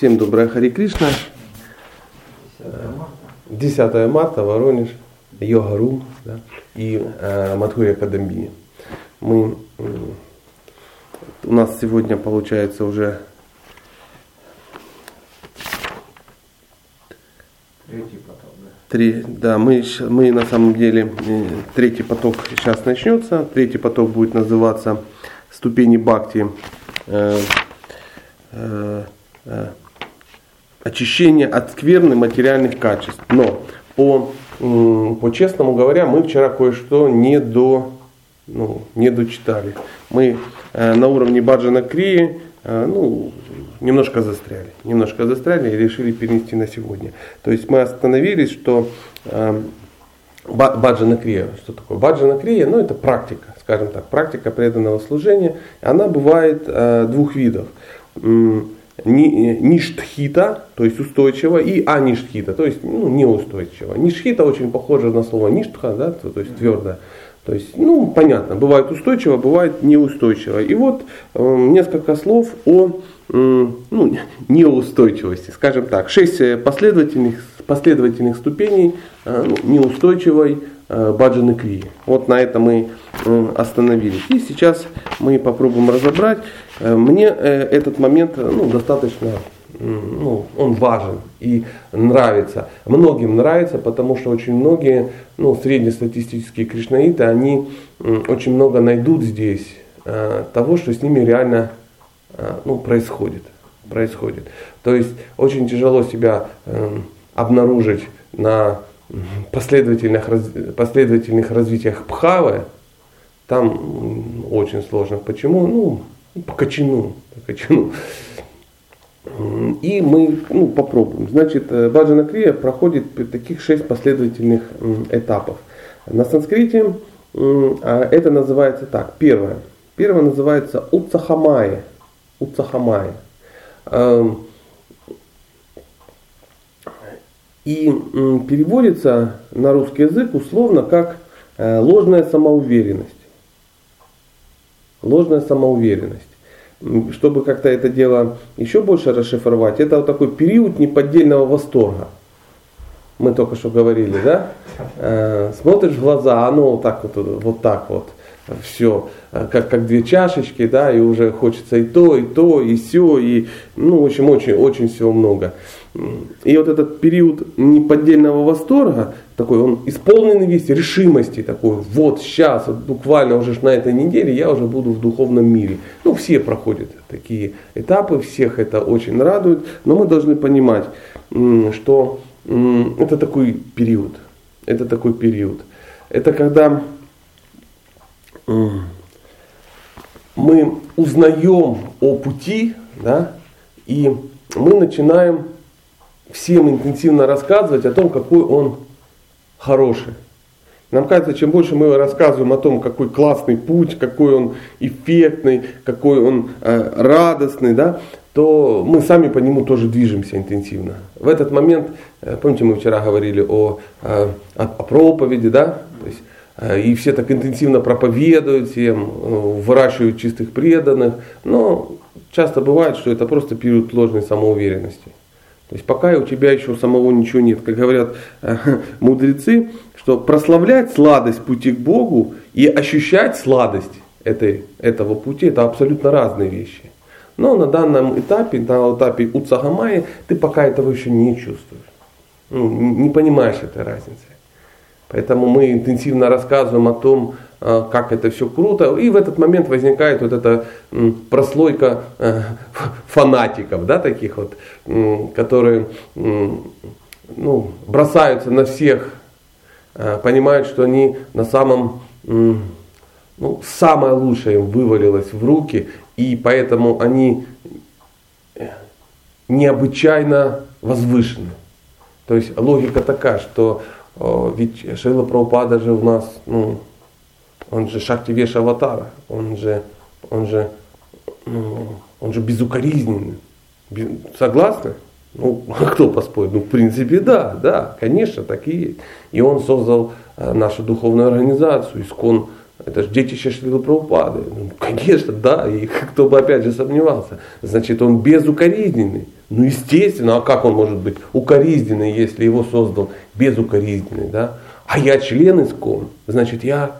Всем доброе Хари Кришна. 10 марта, Воронеж, Йога-Рум да, и э, Мадхурия Кадамбини. Мы, э, у нас сегодня получается уже Третий поток, да. Три, да, мы, мы на самом деле, э, третий поток сейчас начнется. Третий поток будет называться ступени Бхакти. э, э, э, очищение от скверны материальных качеств. Но по, по честному говоря, мы вчера кое-что не, до, ну, не дочитали. Мы э, на уровне Баджана Крии э, ну, немножко застряли. Немножко застряли и решили перенести на сегодня. То есть мы остановились, что э, Ба- Баджана Крия. Что такое? Баджана Крия, ну это практика, скажем так, практика преданного служения. Она бывает э, двух видов. Э, Ништхита, то есть устойчиво, и аништхита, то есть ну, неустойчиво. Ништхита очень похоже на слово ништха, да, то, то есть твердое. То есть, ну, понятно, бывает устойчиво, бывает неустойчиво. И вот э, несколько слов о м, ну, неустойчивости, скажем так. Шесть э, последовательных, последовательных ступеней э, ну, неустойчивой э, баджаны крии. Вот на этом мы э, остановились. И сейчас мы попробуем разобрать. Э, Мне этот момент ну, достаточно ну, он важен и нравится. Многим нравится, потому что очень многие ну, среднестатистические кришнаиты, они очень много найдут здесь того, что с ними реально ну, происходит. происходит. То есть очень тяжело себя эм, обнаружить на последовательных, последовательных развитиях Пхавы, там очень сложно. Почему? Ну, по качану. По качану. М, И мы ну, попробуем. Значит, э, Баджана Крия проходит таких шесть последовательных этапов. На санскрите а, это называется так. Первое. Первое называется Уцахамая. Уцахамая. И переводится на русский язык условно как э, ложная самоуверенность. Ложная самоуверенность. Чтобы как-то это дело еще больше расшифровать, это вот такой период неподдельного восторга. Мы только что говорили, да? Э, Смотришь в глаза, оно вот так вот, вот так вот, все, как, как две чашечки, да, и уже хочется и то, и то, и все, и, ну, в общем, очень, очень всего много. И вот этот период неподдельного восторга, такой, он исполненный весь решимости, такой, вот сейчас, вот буквально уже на этой неделе я уже буду в духовном мире. Ну, все проходят такие этапы, всех это очень радует, но мы должны понимать, что это такой период, это такой период. Это когда мы узнаем о пути, да, и мы начинаем всем интенсивно рассказывать о том, какой он хороший. Нам кажется, чем больше мы рассказываем о том, какой классный путь, какой он эффектный, какой он э, радостный, да, то мы сами по нему тоже движемся интенсивно. В этот момент, э, помните, мы вчера говорили о, э, о, о проповеди, да, то есть, и все так интенсивно проповедуют всем, э, выращивают чистых преданных, но часто бывает, что это просто период ложной самоуверенности. То есть пока у тебя еще самого ничего нет. Как говорят э, мудрецы, что прославлять сладость пути к Богу и ощущать сладость этой, этого пути, это абсолютно разные вещи. Но на данном этапе, на этапе Уцагамаи, ты пока этого еще не чувствуешь. Ну, не понимаешь этой разницы. Поэтому мы интенсивно рассказываем о том, э, как это все круто. И в этот момент возникает вот эта прослойка э, фанатиков, да, таких вот, которые ну, бросаются на всех, э, понимают, что они на самом, ну, самое лучшее им вывалилось в руки, и поэтому они э, необычайно возвышены. То есть логика такая, что ведь Шрила Прабхупада же у нас, ну, он же Шакти Веша Аватара, он же, он же, ну, он же безукоризненный. Бе- Согласны? Ну, кто поспорит? Ну, в принципе, да, да, конечно, так и есть. И он создал э, нашу духовную организацию, Искон Это же детище Шрила Прабхупады. Ну, конечно, да, и кто бы опять же сомневался. Значит, он безукоризненный. Ну, естественно, а как он может быть укоризненный, если его создал безукоризненный, да? А я член искон, значит, я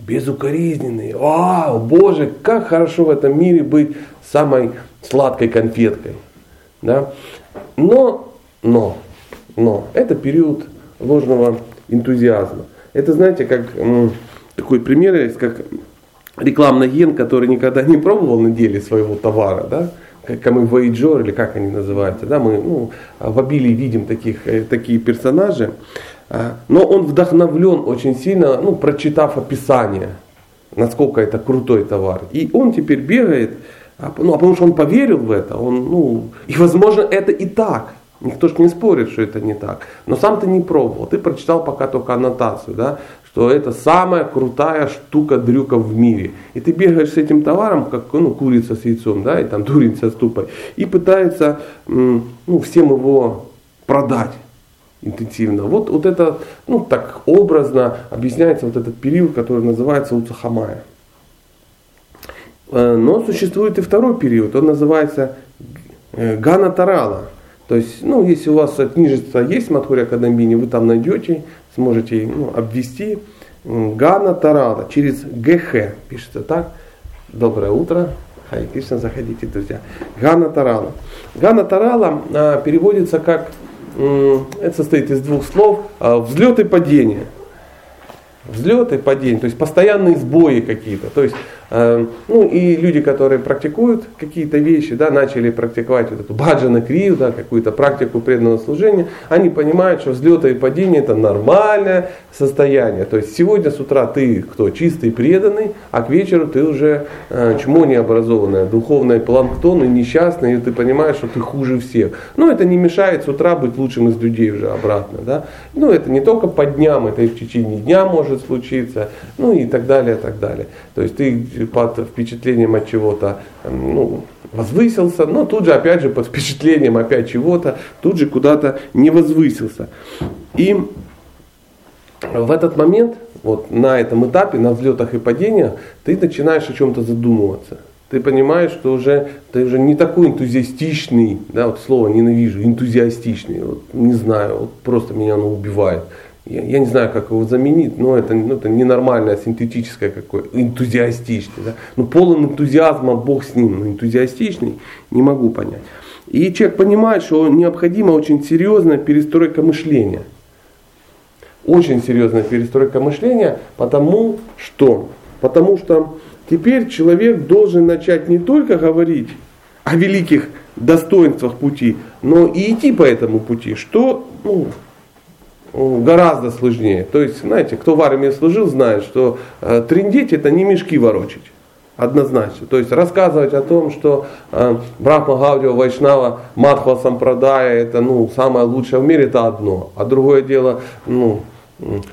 безукоризненный. Вау, Боже, как хорошо в этом мире быть самой сладкой конфеткой. Да? Но, но, но, это период ложного энтузиазма. Это, знаете, как такой пример есть, как рекламный ген, который никогда не пробовал на деле своего товара, да, как мы Voyager, или как они называются, да, мы ну, в обилии видим таких, э, такие персонажи, а, но он вдохновлен очень сильно, ну, прочитав описание, насколько это крутой товар. И он теперь бегает, а, ну, а потому что он поверил в это, он, ну, и возможно это и так, Никто же не спорит, что это не так. Но сам ты не пробовал. Ты прочитал пока только аннотацию, да, что это самая крутая штука дрюка в мире. И ты бегаешь с этим товаром, как ну, курица с яйцом, да, и там дурень со ступой, и пытается ну, всем его продать интенсивно. Вот, вот это, ну так образно объясняется вот этот период, который называется Уцахамая. Э, но существует и второй период, он называется э, Гана Тарала. То есть, ну, если у вас книжество есть в Мадхуре Академии, вы там найдете, сможете ну, обвести. Гана Тарала через ГХ пишется так. Доброе утро. Хай Кришна, заходите, друзья. Гана Тарала. Гана Тарала а, переводится как, это состоит из двух слов, а, взлет и падение. Взлет и падение, то есть постоянные сбои какие-то. То есть ну и люди, которые практикуют какие-то вещи, да, начали практиковать вот эту баджана крию, да, какую-то практику преданного служения, они понимают, что взлеты и падения это нормальное состояние. То есть сегодня с утра ты кто чистый, преданный, а к вечеру ты уже э, чмо необразованное, духовное планктон и несчастный, и ты понимаешь, что ты хуже всех. Но это не мешает с утра быть лучшим из людей уже обратно. Да? Ну это не только по дням, это и в течение дня может случиться, ну и так далее, так далее. То есть ты под впечатлением от чего-то ну, возвысился, но тут же опять же под впечатлением опять чего-то, тут же куда-то не возвысился. И в этот момент, вот на этом этапе, на взлетах и падениях, ты начинаешь о чем-то задумываться. Ты понимаешь, что уже ты уже не такой энтузиастичный, да, вот слово ненавижу, энтузиастичный, вот, не знаю, вот просто меня оно убивает я, я не знаю, как его заменить, но это, ну, это ненормальное, синтетическое какое, энтузиастичное. Да? Ну, полон энтузиазма, Бог с ним, но энтузиастичный, не могу понять. И человек понимает, что необходима очень серьезная перестройка мышления. Очень серьезная перестройка мышления, потому что, потому что теперь человек должен начать не только говорить о великих достоинствах пути, но и идти по этому пути, что ну, гораздо сложнее. То есть, знаете, кто в армии служил, знает, что э, трендеть это не мешки ворочить. Однозначно. То есть рассказывать о том, что э, Брахма Гаудио Вайшнава Мадхва Сампрадая это ну, самое лучшее в мире, это одно. А другое дело, ну,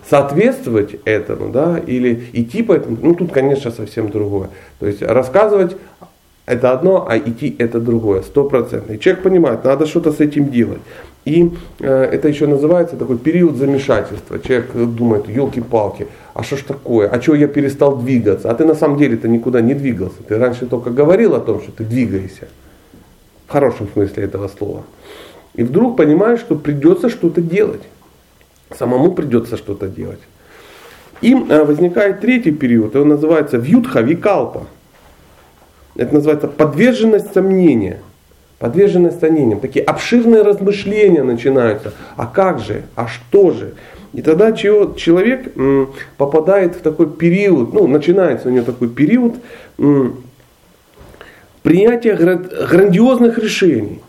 соответствовать этому, да, или идти по этому, ну тут, конечно, совсем другое. То есть рассказывать это одно, а идти это другое, стопроцентно. И человек понимает, надо что-то с этим делать. И э, это еще называется такой период замешательства. Человек думает, елки-палки, а что ж такое, а что я перестал двигаться? А ты на самом деле-то никуда не двигался. Ты раньше только говорил о том, что ты двигаешься. В хорошем смысле этого слова. И вдруг понимаешь, что придется что-то делать. Самому придется что-то делать. И э, возникает третий период, он называется вьютха викалпа. Это называется подверженность сомнения – подверженность сомнениям, такие обширные размышления начинаются. А как же? А что же? И тогда человек попадает в такой период, ну, начинается у него такой период принятия грандиозных решений.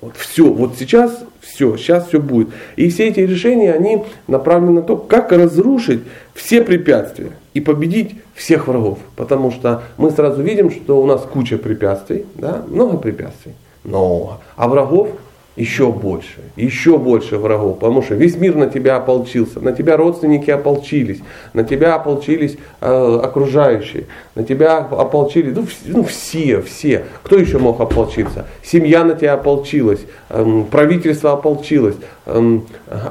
Вот все, вот сейчас все, сейчас все будет. И все эти решения, они направлены на то, как разрушить все препятствия и победить всех врагов. Потому что мы сразу видим, что у нас куча препятствий, да, много препятствий много. А врагов еще больше, еще больше врагов, потому что весь мир на тебя ополчился, на тебя родственники ополчились, на тебя ополчились э, окружающие, на тебя ополчились, ну, ну все, все. Кто еще мог ополчиться? Семья на тебя ополчилась, э, правительство ополчилось, э,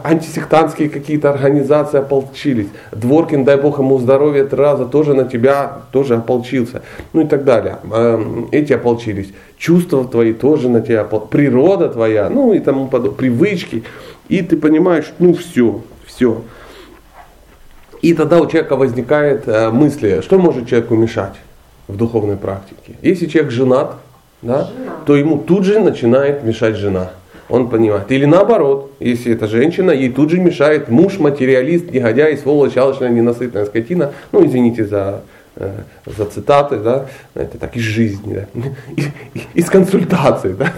антисектантские какие-то организации ополчились, Дворкин, дай бог ему здоровья три раза, тоже на тебя тоже ополчился, ну и так далее. Э, эти ополчились чувства твои тоже на тебя, природа твоя, ну и тому подобное, привычки. И ты понимаешь, ну все, все. И тогда у человека возникает э, мысли, что может человеку мешать в духовной практике. Если человек женат, да, то ему тут же начинает мешать жена. Он понимает. Или наоборот, если это женщина, ей тут же мешает муж, материалист, негодяй, сволочь, алчная, ненасытная скотина. Ну, извините за за цитаты, да, это так из жизни, да, из консультаций. Да.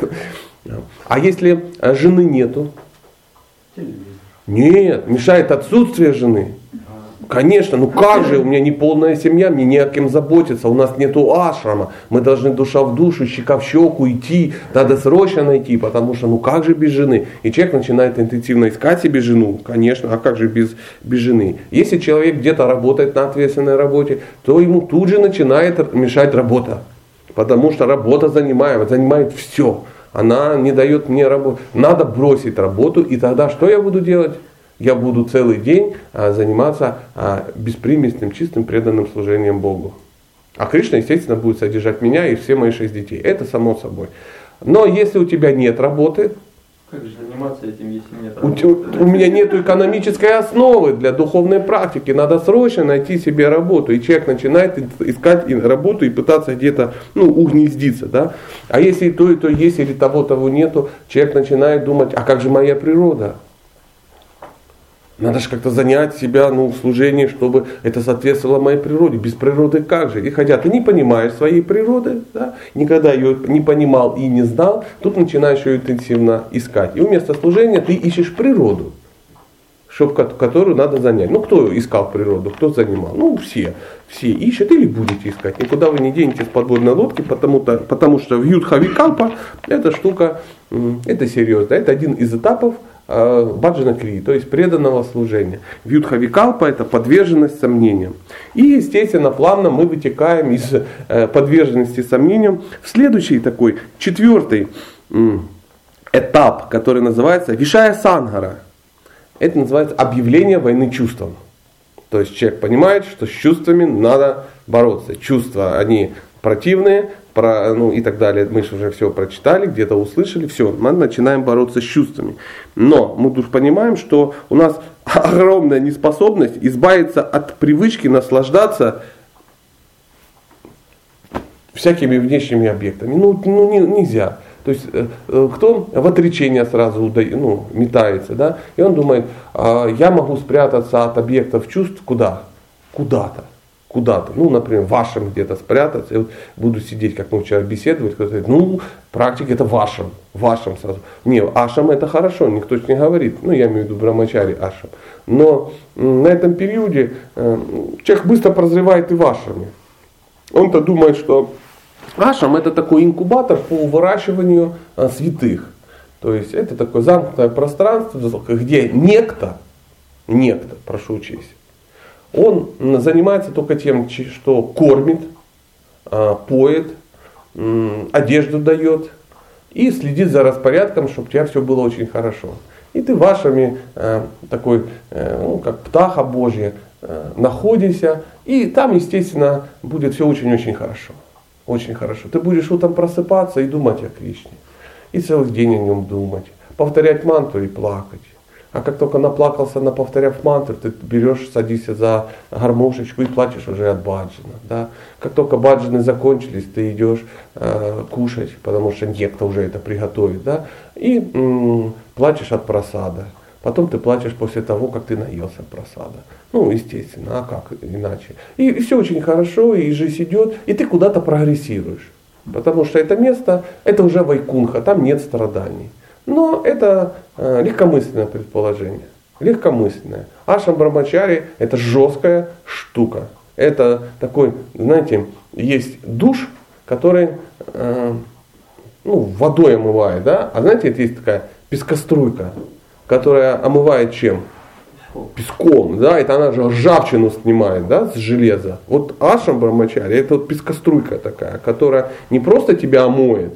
А если жены нету? Нет, мешает отсутствие жены. Конечно, ну как же, у меня не полная семья, мне не о кем заботиться, у нас нету ашрама, мы должны душа в душу, щека в щеку идти, надо срочно найти, потому что ну как же без жены? И человек начинает интенсивно искать себе жену, конечно, а как же без, без жены? Если человек где-то работает на ответственной работе, то ему тут же начинает мешать работа, потому что работа занимает, занимает все, она не дает мне работу, надо бросить работу, и тогда что я буду делать? Я буду целый день а, заниматься а, беспримесным, чистым, преданным служением Богу. А Кришна, естественно, будет содержать меня и все мои шесть детей. Это само собой. Но если у тебя нет работы, как же заниматься этим, если нет работы? У, у меня нет экономической основы для духовной практики. Надо срочно найти себе работу. И человек начинает искать работу и пытаться где-то ну, угнездиться. Да? А если и то, и то есть, или того, того нету, человек начинает думать, а как же моя природа? Надо же как-то занять себя ну, в служении, чтобы это соответствовало моей природе. Без природы как же? И хотя ты не понимаешь своей природы, да, никогда ее не понимал и не знал, тут начинаешь ее интенсивно искать. И вместо служения ты ищешь природу, чтоб, которую надо занять. Ну, кто искал природу, кто занимал? Ну, все. Все ищут или будете искать. Никуда вы не денете с подводной лодки, потому, -то, потому что в Юдхавикалпа эта штука, это серьезно. Это один из этапов баджана кри, то есть преданного служения. Вьюдхавикалпа это подверженность сомнениям. И, естественно, плавно мы вытекаем из э, подверженности сомнениям в следующий такой, четвертый этап, который называется Вишая Сангара. Это называется объявление войны чувствам. То есть человек понимает, что с чувствами надо бороться. Чувства, они противные, про, ну и так далее. Мы же уже все прочитали, где-то услышали, все, мы начинаем бороться с чувствами. Но мы тут понимаем, что у нас огромная неспособность избавиться от привычки наслаждаться всякими внешними объектами. Ну, ну не, нельзя. То есть э, э, кто в отречение сразу ну, метается, да, и он думает, а, я могу спрятаться от объектов чувств куда? Куда-то куда-то, ну, например, вашем где-то спрятаться, я вот буду сидеть, как мы вчера беседовали, кто-то ну, практика это вашем, вашем сразу. Не, ашам это хорошо, никто не говорит, ну, я имею в виду брамачари ашам. Но на этом периоде э, человек быстро прозревает и вашами. Он-то думает, что ашам это такой инкубатор по выращиванию э, святых. То есть это такое замкнутое пространство, где некто, некто, прошу учесть, он занимается только тем, что кормит, а, поет, одежду дает и следит за распорядком, чтобы у тебя все было очень хорошо. И ты вашими а, такой, э, ну, как птаха Божья, э, находишься, и там, естественно, будет все очень-очень хорошо. Очень хорошо. Ты будешь утром просыпаться и думать о Кришне. И целый день о нем думать. Повторять манту и плакать. А как только наплакался, на повторяв мантру, ты берешь, садишься за гармошечку и плачешь уже от баджина. Да? Как только баджины закончились, ты идешь э, кушать, потому что некто уже это приготовит. Да? И м- плачешь от просада. Потом ты плачешь после того, как ты наелся просада. Ну, естественно, а как иначе? И, и все очень хорошо, и жизнь идет, и ты куда-то прогрессируешь. Потому что это место, это уже вайкунха, там нет страданий. Но это э, легкомысленное предположение. Легкомысленное. Ашам Брамачари это жесткая штука. Это такой, знаете, есть душ, который э, ну, водой омывает, да? А знаете, это есть такая пескоструйка, которая омывает чем? Песком, да, это она же ржавчину снимает, да, с железа. Вот Ашам Брамачари, это вот пескоструйка такая, которая не просто тебя омоет,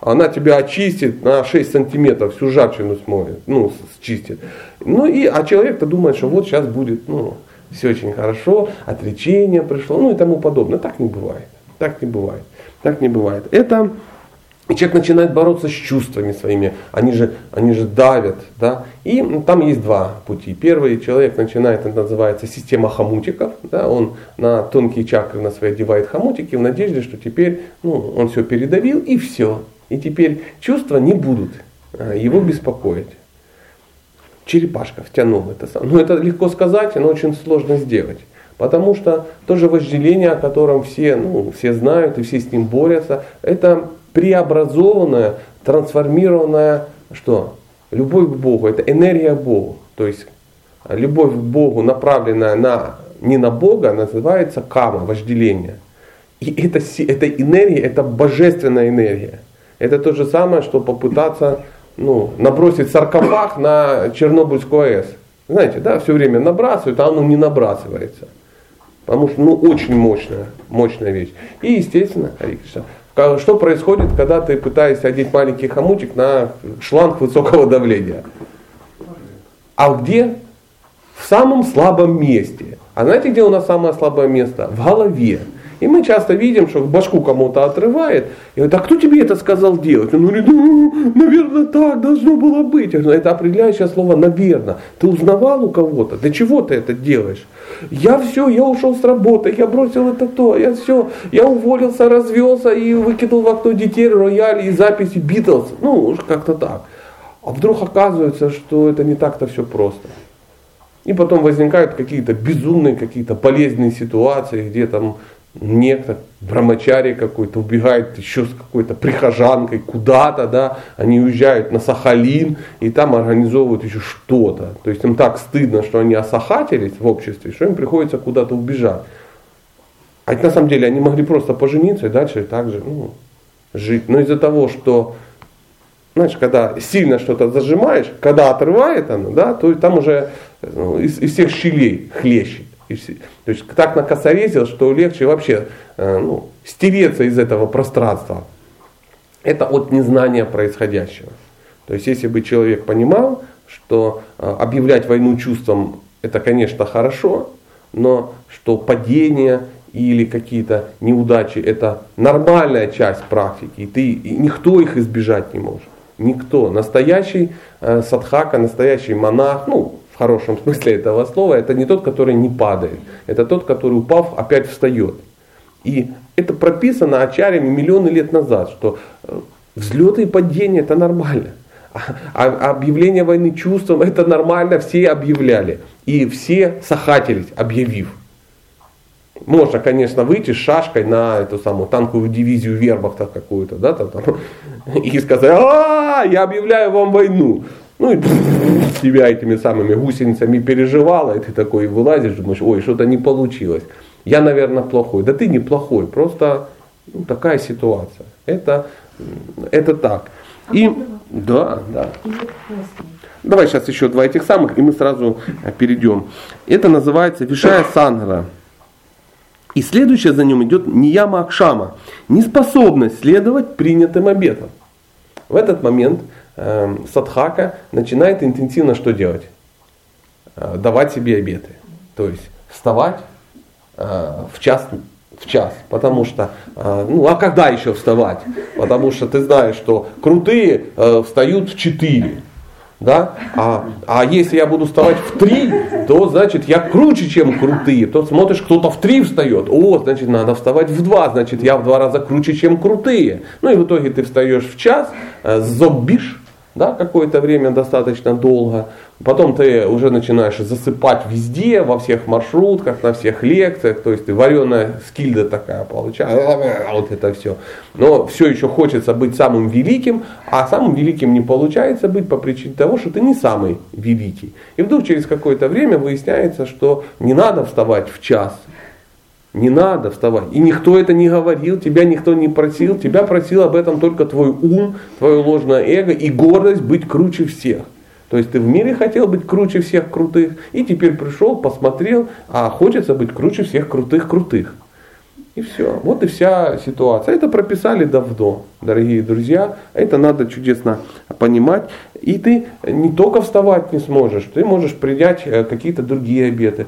она тебя очистит на 6 сантиметров, всю ржавчину смоет, ну, счистит. Ну и, а человек-то думает, что вот сейчас будет, ну, все очень хорошо, отречение пришло, ну и тому подобное. Так не бывает. Так не бывает. Так не бывает. Это и человек начинает бороться с чувствами своими, они же, они же давят. Да? И там есть два пути. Первый человек начинает, это называется система хомутиков. Да? Он на тонкие чакры на свои одевает хомутики в надежде, что теперь ну, он все передавил и все. И теперь чувства не будут а, его беспокоить. Черепашка втянул это сам. Ну это легко сказать, но очень сложно сделать. Потому что то же вожделение, о котором все, ну, все знают и все с ним борются, это преобразованная, трансформированная, что? Любовь к Богу, это энергия Богу. То есть любовь к Богу, направленная на, не на Бога, называется кама, вожделение. И это, это энергия, это божественная энергия. Это то же самое, что попытаться ну, набросить саркофаг на Чернобыльскую АЭС. Знаете, да, все время набрасывают, а оно не набрасывается. Потому что, ну, очень мощная, мощная вещь. И, естественно, что происходит, когда ты пытаешься одеть маленький хомутик на шланг высокого давления? А где? В самом слабом месте. А знаете, где у нас самое слабое место? В голове. И мы часто видим, что башку кому-то отрывает, и говорит, а кто тебе это сказал делать? Он говорит, ну, наверное, так должно было быть. говорю, это определяющее слово «наверное». Ты узнавал у кого-то? Для чего ты это делаешь? Я все, я ушел с работы, я бросил это то, я все, я уволился, развелся и выкинул в окно детей, рояль и записи Битлз. Ну, как-то так. А вдруг оказывается, что это не так-то все просто. И потом возникают какие-то безумные, какие-то полезные ситуации, где там некто, брамачари какой-то, убегает еще с какой-то прихожанкой куда-то, да, они уезжают на Сахалин и там организовывают еще что-то. То есть им так стыдно, что они осахатились в обществе, что им приходится куда-то убежать. А на самом деле они могли просто пожениться и дальше так же ну, жить. Но из-за того, что знаешь, когда сильно что-то зажимаешь, когда отрывает оно, да, то там уже ну, из, из всех щелей хлещет. То есть так накосорезил, что легче вообще э, ну, стереться из этого пространства. Это от незнания происходящего. То есть если бы человек понимал, что э, объявлять войну чувством это, конечно, хорошо, но что падение или какие-то неудачи это нормальная часть практики, и ты, и никто их избежать не может. Никто. Настоящий э, садхака, настоящий монах, ну, хорошем смысле этого слова, это не тот, который не падает. Это тот, который упав, опять встает. И это прописано ачарями миллионы лет назад, что э, взлеты и падения это нормально. А, а объявление войны чувством это нормально, все объявляли. И все сахатились, объявив. Можно, конечно, выйти с шашкой на эту самую танковую дивизию вербахта какую-то, да, там, и сказать, а, я объявляю вам войну. Ну и себя этими самыми гусеницами переживала, и ты такой вылазишь, думаешь, ой, что-то не получилось. Я, наверное, плохой. Да ты не плохой, просто ну, такая ситуация. Это, это так. И, да, да. Давай сейчас еще два этих самых, и мы сразу перейдем. Это называется Вишая Сангара. И следующее за ним идет Нияма Акшама. Неспособность следовать принятым обетам. В этот момент э, садхака начинает интенсивно что делать? Э, давать себе обеты. То есть вставать э, в час в час, потому что, э, ну а когда еще вставать? Потому что ты знаешь, что крутые встают в 4, да? А, а если я буду вставать в 3, то значит я круче, чем крутые. То смотришь, кто-то в 3 встает, о, значит надо вставать в 2, значит я в 2 раза круче, чем крутые. Ну и в итоге ты встаешь в час, зоббишь, да, какое-то время достаточно долго. Потом ты уже начинаешь засыпать везде, во всех маршрутках, на всех лекциях. То есть ты вареная скильда такая получается. Вот это все. Но все еще хочется быть самым великим, а самым великим не получается быть по причине того, что ты не самый великий. И вдруг через какое-то время выясняется, что не надо вставать в час, Не надо вставать. И никто это не говорил, тебя никто не просил. Тебя просил об этом только твой ум, твое ложное эго и гордость быть круче всех. То есть ты в мире хотел быть круче всех крутых, и теперь пришел, посмотрел, а хочется быть круче всех крутых крутых. И все. Вот и вся ситуация. Это прописали давно, дорогие друзья. Это надо чудесно понимать. И ты не только вставать не сможешь, ты можешь принять э, какие-то другие обеты.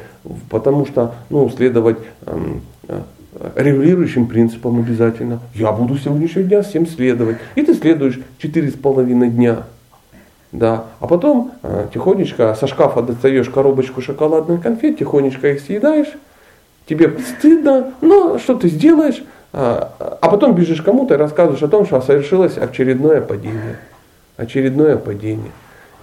Потому что ну, следовать эм, э, регулирующим принципам обязательно. Я буду сегодняшнего дня всем следовать. И ты следуешь четыре с половиной дня. Да. А потом э, тихонечко со шкафа достаешь коробочку шоколадных конфет, тихонечко их съедаешь тебе стыдно, но что ты сделаешь, а, а потом бежишь кому-то и рассказываешь о том, что совершилось очередное падение. Очередное падение.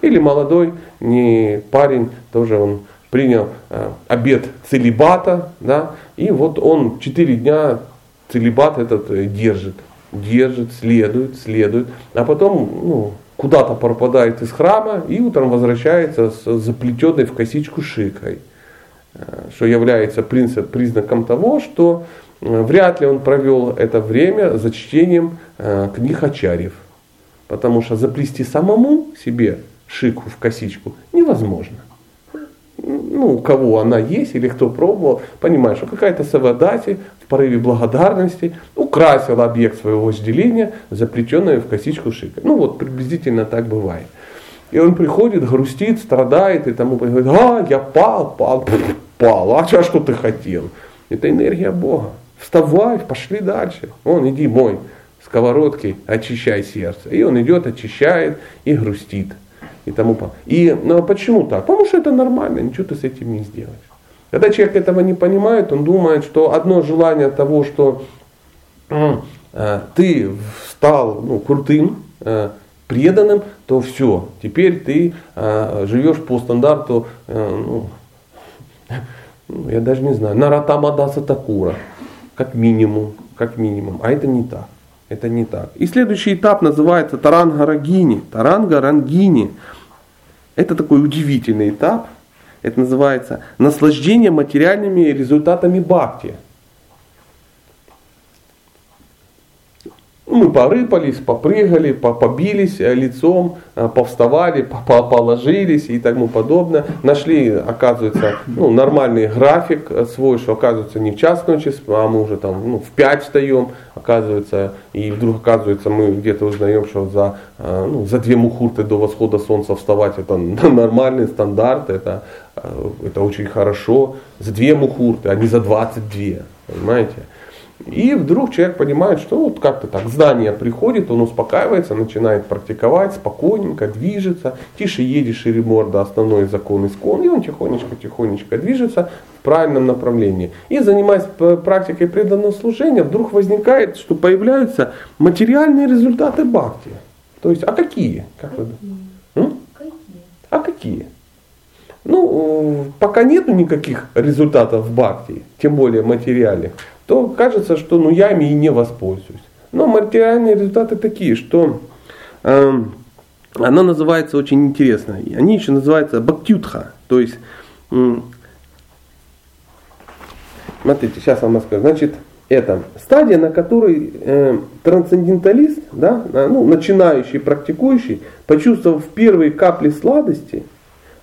Или молодой не парень, тоже он принял э, обед целебата, да, и вот он четыре дня целебат этот э, держит, держит, следует, следует, а потом ну, куда-то пропадает из храма и утром возвращается с заплетенной в косичку шикой. Э, что является принцип, признаком того, что э, вряд ли он провел это время за чтением э, книг Ачарьев. Потому что заплести самому себе шику в косичку невозможно. Ну, у кого она есть или кто пробовал, понимаешь, что какая-то Савадати в порыве благодарности украсила объект своего вожделения, заплетенную в косичку шика. Ну вот приблизительно так бывает. И он приходит, грустит, страдает и тому говорит, а, я пал, пал, пал, а что ты хотел? Это энергия Бога. Вставай, пошли дальше. Он, иди мой сковородки, очищай сердце. И он идет, очищает и грустит. И тому И ну, а почему так? Потому что это нормально, ничего ты с этим не сделаешь. Когда человек этого не понимает, он думает, что одно желание того, что э, ты стал ну, крутым, э, преданным, то все, теперь ты э, живешь по стандарту, э, ну, я даже не знаю, Наратама Даса Такура, как минимум, как минимум. А это не так. Это не так. И следующий этап называется Таранга Рагини. Таранга Рангини. Это такой удивительный этап. Это называется наслаждение материальными результатами бхакти. Мы порыпались, попрыгали, побились э, лицом, э, повставали, положились и тому подобное. Нашли, оказывается, ну, нормальный график э, свой, что оказывается не в час ночи, а мы уже там ну, в 5 встаем, оказывается, и вдруг оказывается мы где-то узнаем, что за, ну, за две мухурты до восхода солнца вставать это нормальный стандарт, это, это очень хорошо. За две мухурты, а не за 22, понимаете? И вдруг человек понимает, что вот как-то так знание приходит, он успокаивается, начинает практиковать, спокойненько движется, тише едет, шире морда, основной закон искон, и он тихонечко-тихонечко движется в правильном направлении. И занимаясь практикой преданного служения, вдруг возникает, что появляются материальные результаты бхакти. То есть, а какие? Как вы думаете? А какие? Ну, пока нету никаких результатов в бхакти, тем более материальных то кажется, что ну, я ими и не воспользуюсь. Но материальные результаты такие, что э, она называется очень интересно. Они еще называются бактютха. То есть, э, смотрите, сейчас вам расскажу. Значит, это стадия, на которой э, трансценденталист, да, ну, начинающий, практикующий, почувствовав первые капли сладости,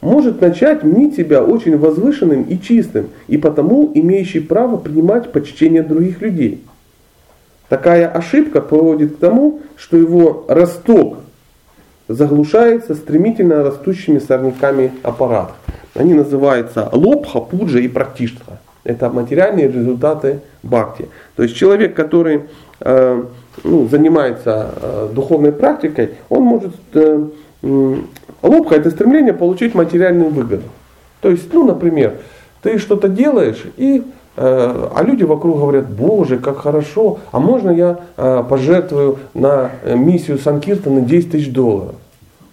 может начать мнить себя очень возвышенным и чистым, и потому имеющий право принимать почтение других людей. Такая ошибка приводит к тому, что его росток заглушается стремительно растущими сорняками аппарата. Они называются лобха, пуджа и практиштха. Это материальные результаты бхакти. То есть человек, который э, ну, занимается э, духовной практикой, он может э, Лобха это стремление получить материальную выгоду. То есть, ну, например, ты что-то делаешь, и, э, а люди вокруг говорят, боже, как хорошо, а можно я э, пожертвую на миссию Санкиртана 10 тысяч долларов?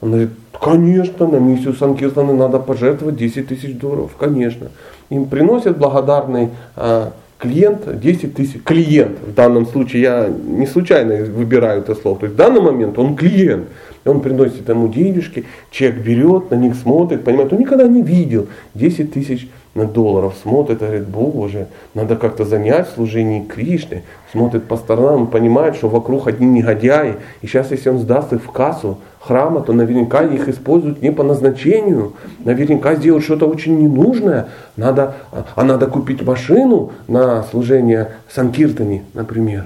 Он говорит, конечно, на миссию Санкиртана надо пожертвовать 10 тысяч долларов, конечно. Им приносят благодарный э, клиент 10 тысяч, клиент, в данном случае я не случайно выбираю это слово, то есть в данный момент он клиент, и он приносит ему денежки, человек берет, на них смотрит, понимает, он никогда не видел 10 тысяч на долларов, смотрит говорит, боже, надо как-то занять в служении Кришны. Смотрит по сторонам, понимает, что вокруг одни негодяи. И сейчас, если он сдаст их в кассу храма, то наверняка их используют не по назначению. Наверняка сделают что-то очень ненужное. Надо, а надо купить машину на служение Санкиртани, например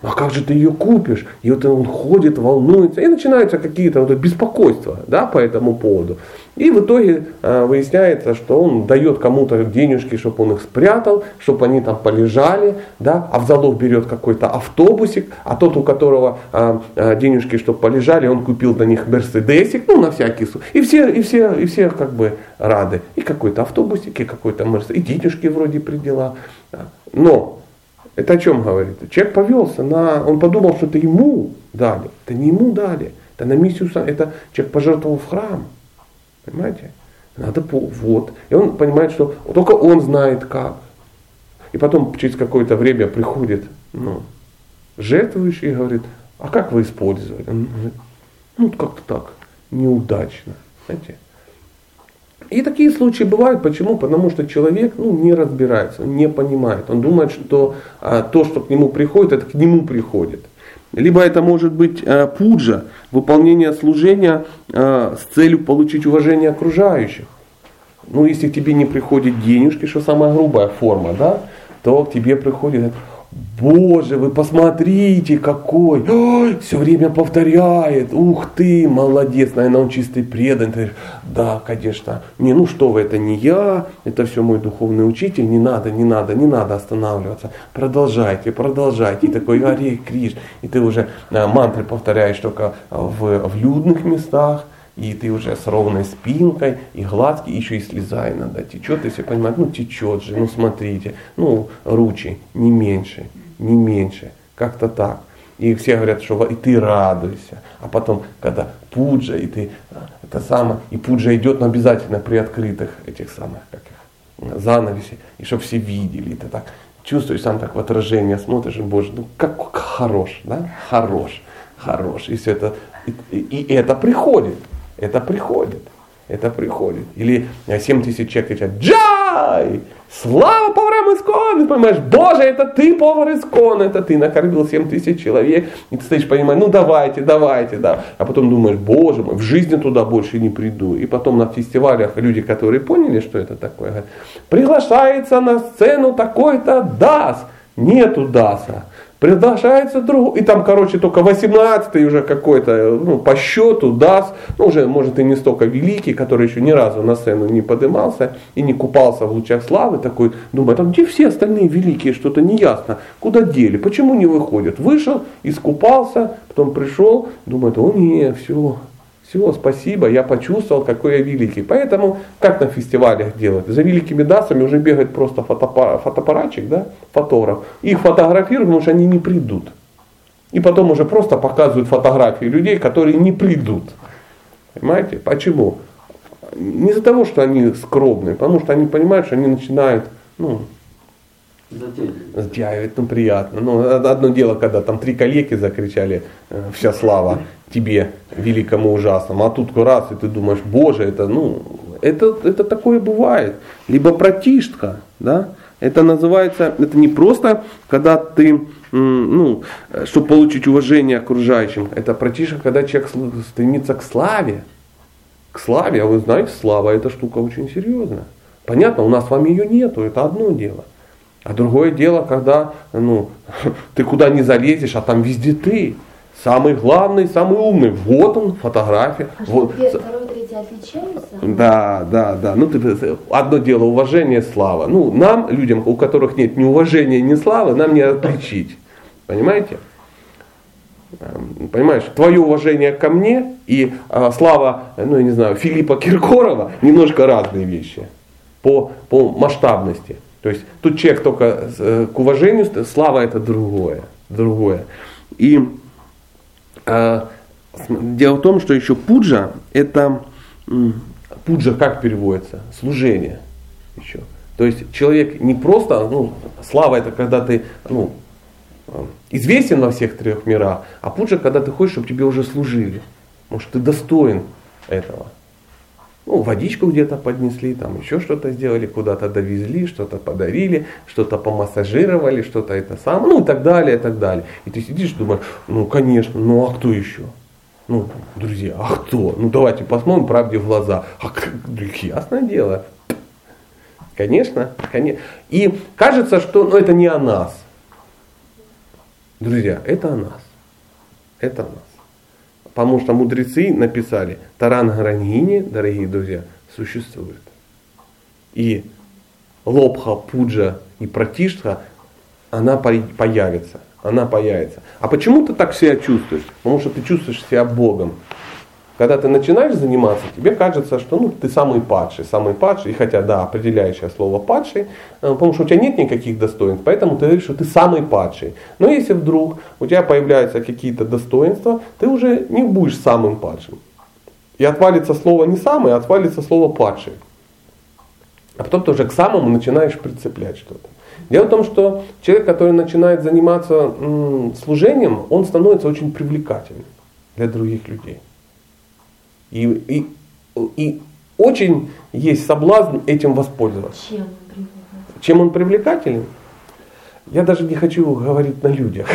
а как же ты ее купишь? И вот он ходит, волнуется, и начинаются какие-то вот беспокойства да, по этому поводу. И в итоге э, выясняется, что он дает кому-то денежки, чтобы он их спрятал, чтобы они там полежали, да, а в залог берет какой-то автобусик, а тот, у которого э, э, денежки, чтобы полежали, он купил на них мерседесик, ну на всякий случай. И все, и все, и все как бы рады. И какой-то автобусик, и какой-то мерседес, и денежки вроде при делах. Но это о чем говорит? Человек повелся на, он подумал, что это ему дали. Это не ему дали. Это на миссию, это человек пожертвовал в храм. Понимаете? Надо, вот. И он понимает, что только он знает как. И потом через какое-то время приходит ну, жертвующий и говорит, а как вы использовали? Он говорит, ну как-то так, неудачно. Знаете? И такие случаи бывают. Почему? Потому что человек ну, не разбирается, он не понимает. Он думает, что а, то, что к нему приходит, это к нему приходит. Либо это может быть а, пуджа, выполнение служения а, с целью получить уважение окружающих. Ну, если к тебе не приходят денежки, что самая грубая форма, да, то к тебе приходит Боже, вы посмотрите, какой! Ой, все время повторяет. Ух ты, молодец, наверное, он чистый предан. Ты да, конечно. Не, ну что вы, это не я, это все мой духовный учитель. Не надо, не надо, не надо останавливаться. Продолжайте, продолжайте. И такой Аре Криш. И ты уже а, мантры повторяешь только в, в людных местах и ты уже с ровной спинкой, и гладкий, еще и слеза иногда течет, если понимаешь, ну течет же, ну смотрите, ну ручи не меньше, не меньше, как-то так. И все говорят, что и ты радуйся. А потом, когда пуджа, и ты это самое, и пуджа идет, но обязательно при открытых этих самых, как их, занавеси, и чтобы все видели, и ты так чувствуешь сам так в отражение, смотришь, и, боже, ну как хорош, да, хорош, хорош. И все это, и, и, и это приходит. Это приходит. Это приходит. Или 7 тысяч человек кричат «Джай! Слава поварам Искон!» Ты понимаешь, Боже, это ты повар Искон, это ты накормил 7 тысяч человек. И ты стоишь, понимаешь, ну давайте, давайте, да. А потом думаешь, Боже мой, в жизни туда больше не приду. И потом на фестивалях люди, которые поняли, что это такое, говорят, приглашается на сцену такой-то Дас. Нету Даса приглашается другой, и там, короче, только 18 уже какой-то, ну, по счету даст, ну, уже, может, и не столько великий, который еще ни разу на сцену не поднимался и не купался в лучах славы, такой, думает, там где все остальные великие, что-то неясно, куда дели, почему не выходят? Вышел, искупался, потом пришел, думает, о, не, все, все, спасибо, я почувствовал, какой я великий. Поэтому, как на фестивалях делать? За великими дасами уже бегает просто фотоаппарат, фотоаппаратчик, да, фотограф. Их фотографируют, потому что они не придут. И потом уже просто показывают фотографии людей, которые не придут. Понимаете? Почему? Не из-за того, что они скромные, потому что они понимают, что они начинают, ну, Затягивает, ну приятно. Ну, одно дело, когда там три коллеги закричали, э, вся слава тебе, великому ужасному, а тут раз, и ты думаешь, боже, это, ну, это, это такое бывает. Либо протишка, да, это называется, это не просто, когда ты, ну, чтобы получить уважение окружающим, это протишка, когда человек стремится к славе. К славе, а вы знаете, слава это штука очень серьезная. Понятно, у нас с вами ее нету, это одно дело. А другое дело, когда ну, ты куда не залезешь, а там везде ты. Самый главный, самый умный. Вот он, фотография. А вот. Что, второй, третий отличаются? Да, да, да. Ну, ты, одно дело уважение, слава. Ну, нам, людям, у которых нет ни уважения, ни славы, нам не отличить. Понимаете? Эм, понимаешь, твое уважение ко мне и а, слава, ну я не знаю, Филиппа Киркорова немножко разные вещи по, по масштабности. То есть тут человек только э, к уважению, слава это другое. другое. И э, дело в том, что еще пуджа это пуджа как переводится? Служение еще. То есть человек не просто, ну, слава это когда ты ну, известен во всех трех мирах, а пуджа, когда ты хочешь, чтобы тебе уже служили. Может, ты достоин этого. Ну, водичку где-то поднесли, там еще что-то сделали, куда-то довезли, что-то подарили, что-то помассажировали, что-то это самое, ну и так далее, и так далее. И ты сидишь и думаешь, ну конечно, ну а кто еще? Ну, друзья, а кто? Ну давайте посмотрим правде в глаза. А ясное дело. Конечно, конечно. И кажется, что ну, это не о нас. Друзья, это о нас. Это о нас. Потому что мудрецы написали, Таран Гарангини, дорогие друзья, существует. И Лобха, Пуджа и Пратиштха, она появится. Она появится. А почему ты так себя чувствуешь? Потому что ты чувствуешь себя Богом. Когда ты начинаешь заниматься, тебе кажется, что ну, ты самый падший, самый падший, и хотя да, определяющее слово падший, э, потому что у тебя нет никаких достоинств, поэтому ты говоришь, что ты самый падший. Но если вдруг у тебя появляются какие-то достоинства, ты уже не будешь самым падшим. И отвалится слово не самый, а отвалится слово падший. А потом ты уже к самому начинаешь прицеплять что-то. Дело в том, что человек, который начинает заниматься служением, он становится очень привлекательным для других людей. И, и, и очень есть соблазн этим воспользоваться. Чем он привлекателен? Чем он привлекателен? Я даже не хочу говорить на людях.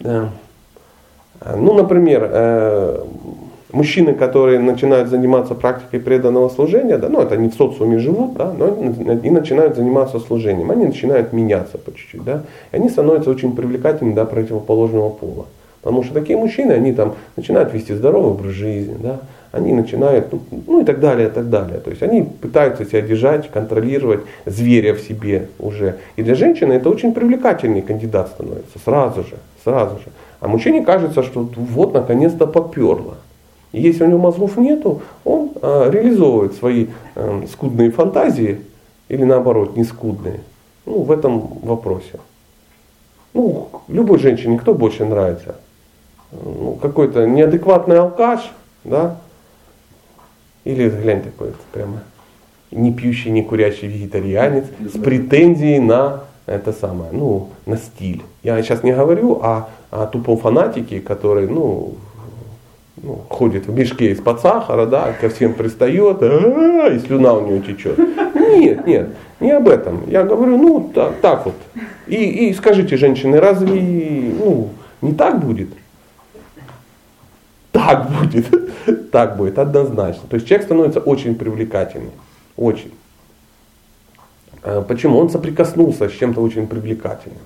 Ну, например, э, мужчины, которые начинают заниматься практикой преданного служения, да, ну это они в социуме живут, да, но и начинают заниматься служением, они начинают меняться по чуть-чуть, да, и они становятся очень привлекательными для противоположного пола. Потому что такие мужчины, они там начинают вести здоровый образ жизни, да, они начинают, ну, ну и так далее, и так далее. То есть они пытаются себя держать, контролировать зверя в себе уже. И для женщины это очень привлекательный кандидат становится, сразу же, сразу же. А мужчине кажется, что вот наконец-то поперло. И если у него мозгов нету, он э, реализовывает свои э, скудные фантазии, или наоборот, не скудные, ну, в этом вопросе. Ну, любой женщине кто больше нравится? Ну, какой-то неадекватный алкаш, да, или глянь такой прямо не пьющий, не курящий вегетарианец с претензией на это самое, ну, на стиль. Я сейчас не говорю о, о тупом фанатике, который, ну, ну, ходит в мешке из-под сахара, да, ко всем пристает, и слюна у него течет. Нет, нет, не об этом. Я говорю, ну, так, так вот. И, и скажите, женщины, разве ну, не так будет? Так будет, так будет, однозначно. То есть человек становится очень привлекательным, очень. А почему? Он соприкоснулся с чем-то очень привлекательным.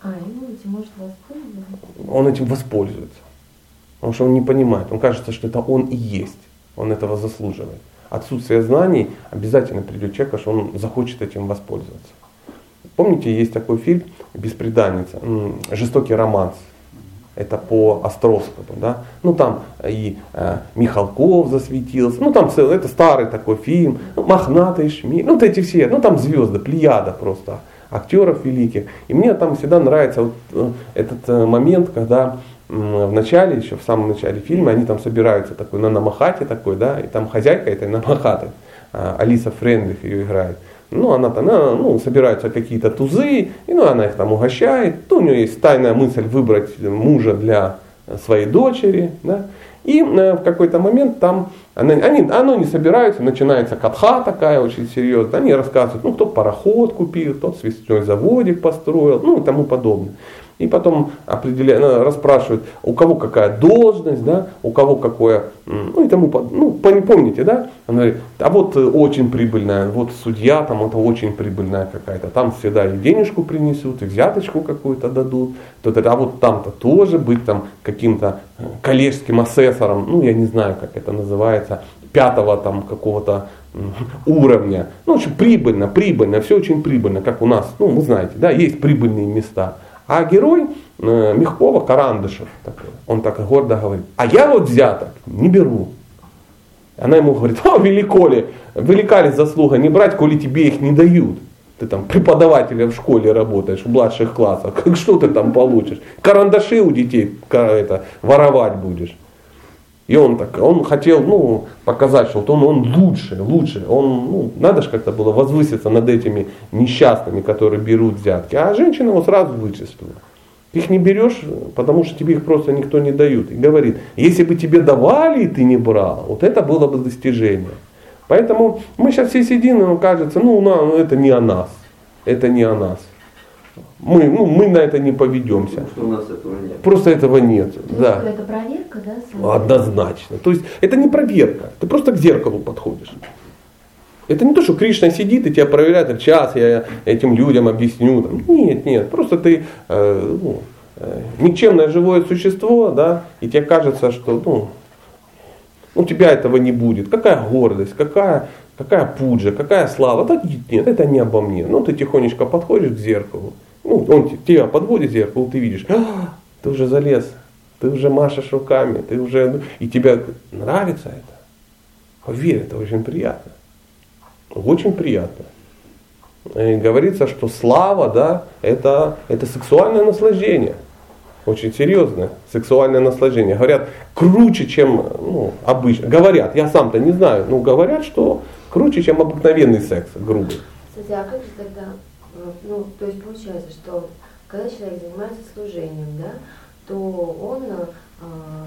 А, и этим может воспользоваться? Он этим воспользуется. Потому что он не понимает, он кажется, что это он и есть, он этого заслуживает. Отсутствие знаний обязательно придет человек, что он захочет этим воспользоваться. Помните, есть такой фильм «Беспреданница», «Жестокий романс», это по Островскому, да. Ну там и э, Михалков засветился, ну там целый, это старый такой фильм, ну, Мохнатый Шмель, ну вот эти все, ну там звезды, плеяда просто актеров великих. И мне там всегда нравится вот э, этот э, момент, когда в начале, еще в самом начале фильма, они там собираются такой на Намахате такой, да, и там хозяйка этой Намахаты, э, Алиса Френдлих ее играет. Ну, она она, ну, собираются какие-то тузы, и ну, она их там угощает. Ну, у нее есть тайная мысль выбрать мужа для своей дочери. Да? И э, в какой-то момент там они, они, оно не собираются, начинается катха такая очень серьезная. Они рассказывают, ну, кто пароход купил, кто свистной заводик построил, ну и тому подобное. И потом определяют, ну, расспрашивают, у кого какая должность, да, у кого какое, ну и тому, ну, помните, да? Она говорит, а вот э, очень прибыльная, вот судья там, это очень прибыльная какая-то, там всегда и денежку принесут, и взяточку какую-то дадут, а вот там-то тоже быть там каким-то э, коллежским асессором, ну я не знаю, как это называется, пятого там какого-то уровня. Ну, очень прибыльно, прибыльно, все очень прибыльно, как у нас, ну, вы знаете, да, есть прибыльные места. А герой э, Мягкова, Карандышев, такой, он так гордо говорит, а я вот взяток не беру. Она ему говорит, а велико ли, велика ли заслуга не брать, коли тебе их не дают. Ты там преподавателем в школе работаешь, в младших классах, как что ты там получишь? Карандаши у детей это, воровать будешь. И он так, он хотел ну, показать, что вот он, он лучше, лучше. Он, ну, надо же как-то было возвыситься над этими несчастными, которые берут взятки. А женщина его сразу вычислила. Ты их не берешь, потому что тебе их просто никто не дают. И говорит, если бы тебе давали, и ты не брал, вот это было бы достижение. Поэтому мы сейчас все сидим, и нам кажется, ну, ну это не о нас. Это не о нас. Мы, ну, мы на это не поведемся. Потому что у нас этого нет. Просто этого нет. То есть Да. Это проверка, да? самая? Однозначно. То есть это не проверка. Ты просто к зеркалу подходишь. Это не то, что Кришна сидит и тебя проверяет, «Так, сейчас я этим людям объясню. Там. Нет, нет. Просто ты э, ну, э, никчемное живое существо, да, и тебе кажется, что ну, у тебя этого не будет. Какая гордость, какая, какая пуджа, какая слава. Да нет, это не обо мне. Ну, ты тихонечко подходишь к зеркалу. Ну, он те- тебя подводит к зеркалу, ты видишь, «А, ты уже залез, ты уже машешь руками, ты уже, ну, и тебе нравится это. Поверь, это очень приятно. Очень приятно. И говорится, что слава, да, это, это сексуальное наслаждение. Очень серьезное сексуальное наслаждение. Говорят, круче, чем ну, обычно. Говорят, я сам-то не знаю, но говорят, что круче, чем обыкновенный секс, грубый. Кстати, а как же тогда, ну, то есть получается, что когда человек занимается служением, да, то он, э, а,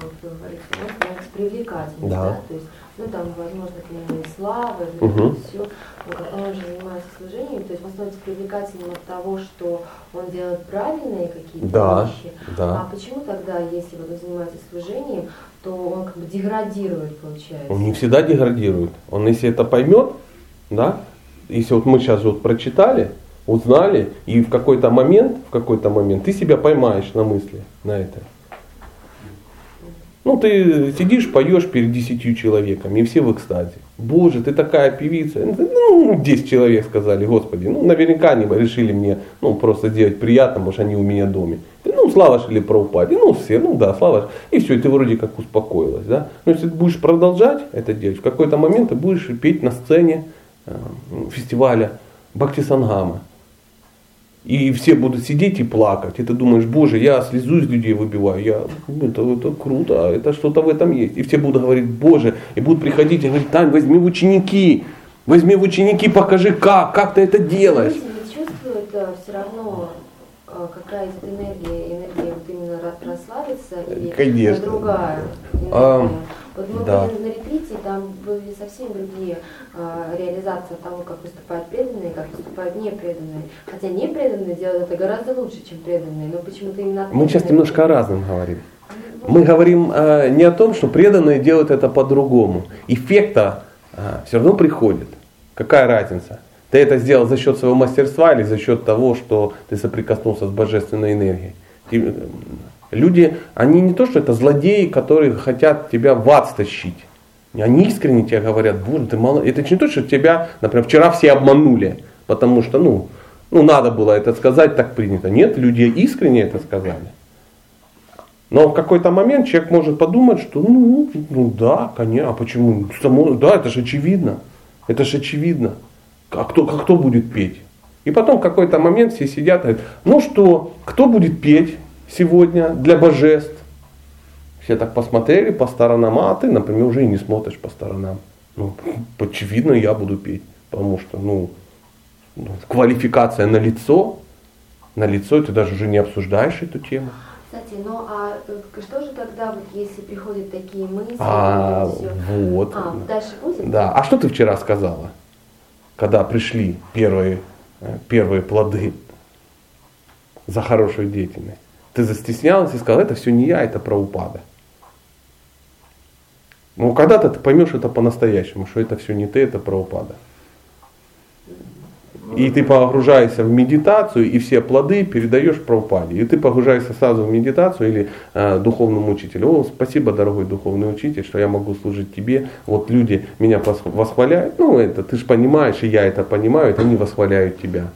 вот говорится, он становится привлекательным, Да. да. то есть, ну там, возможно, к нему и слава, и Мгм. все, но как он же занимается служением, то есть он становится привлекательным от того, что он делает правильные какие-то Да, вещи. да. А почему тогда, если вот он занимается служением, то он как бы деградирует, получается? Он не всегда деградирует. Он если это поймет, да, если вот мы сейчас вот прочитали, узнали, и в какой-то момент, в какой-то момент ты себя поймаешь на мысли, на это. Ну, ты сидишь, поешь перед десятью человеками, и все в экстазе. Боже, ты такая певица. Ну, 10 человек сказали, Господи, ну, наверняка они решили мне, ну, просто сделать приятно, может, они у меня в доме. Ну, слава или проупаде, ну, все, ну, да, слава. И все, и ты вроде как успокоилась, да. Но если ты будешь продолжать это делать, в какой-то момент ты будешь петь на сцене фестиваля Бхакти Сангама. И все будут сидеть и плакать. И ты думаешь, боже, я слезу из людей выбиваю. Я, это, это круто, это что-то в этом есть. И все будут говорить, боже, и будут приходить и говорить, Тань, возьми в ученики. Возьми в ученики, покажи как, как ты это делаешь. Люди чувствуют все равно, э, какая из энергии, энергия вот именно ра- расслабиться или Конечно. другая энергия. А, вот мы да. были на ретрите, там были совсем другие э, реализации того, как выступают преданные, как выступают непреданные. Хотя непреданные делают это гораздо лучше, чем преданные, но почему-то именно Мы сейчас немножко о разном говорим. Ну, Мы говорим э, не о том, что преданные делают это по-другому. Эффекта все равно приходит. Какая разница? Ты это сделал за счет своего мастерства или за счет того, что ты соприкоснулся с божественной энергией? Люди, они не то, что это злодеи, которые хотят тебя в ад стащить. Они искренне тебе говорят, боже, ты мало... Это не то, что тебя, например, вчера все обманули, потому что, ну, ну, надо было это сказать, так принято. Нет, люди искренне это сказали. Но в какой-то момент человек может подумать, что ну, ну да, конечно, а почему? Само, да, это же очевидно. Это же очевидно. А кто, а кто будет петь? И потом в какой-то момент все сидят и говорят, ну что, кто будет петь сегодня для божеств? Все так посмотрели по сторонам, а ты, например, уже и не смотришь по сторонам. Ну, очевидно, я буду петь, потому что, ну, ну, квалификация на лицо, на лицо, и ты даже уже не обсуждаешь эту тему. Кстати, ну а э, что же тогда, вот если приходят такие мысли, А, вот. А, дальше будет? Да. А что ты вчера сказала, когда пришли первые, э, первые плоды за хорошую деятельность? Ты застеснялась и сказала, это все не я, это про упада. Ну, когда-то ты поймешь это по-настоящему, что это все не ты, это про упада. И ты погружаешься в медитацию, и все плоды передаешь Прабхупаде. И ты погружаешься сразу в медитацию или э, духовному учителю. О, спасибо, дорогой духовный учитель, что я могу служить тебе. Вот люди меня восхваляют. Ну, это ты же понимаешь, и я это понимаю, это они восхваляют тебя.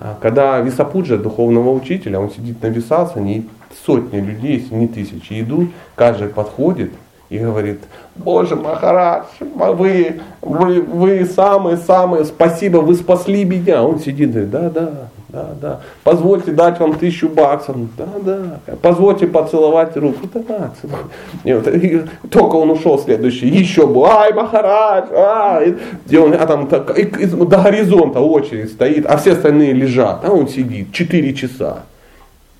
А когда Висапуджа, духовного учителя, он сидит на Висасане, и сотни людей, если не тысячи, идут, каждый подходит и говорит, Боже, Махарадж, вы, вы, вы самые-самые, спасибо, вы спасли меня. Он сидит и говорит, да, да, да, позвольте дать вам тысячу баксов, да, да, позвольте поцеловать руку, да, да, целуй». И вот, только он ушел следующий, еще был, ай, Махарадж, ай, и он, а там так, и- и до горизонта очередь стоит, а все остальные лежат, а он сидит 4 часа.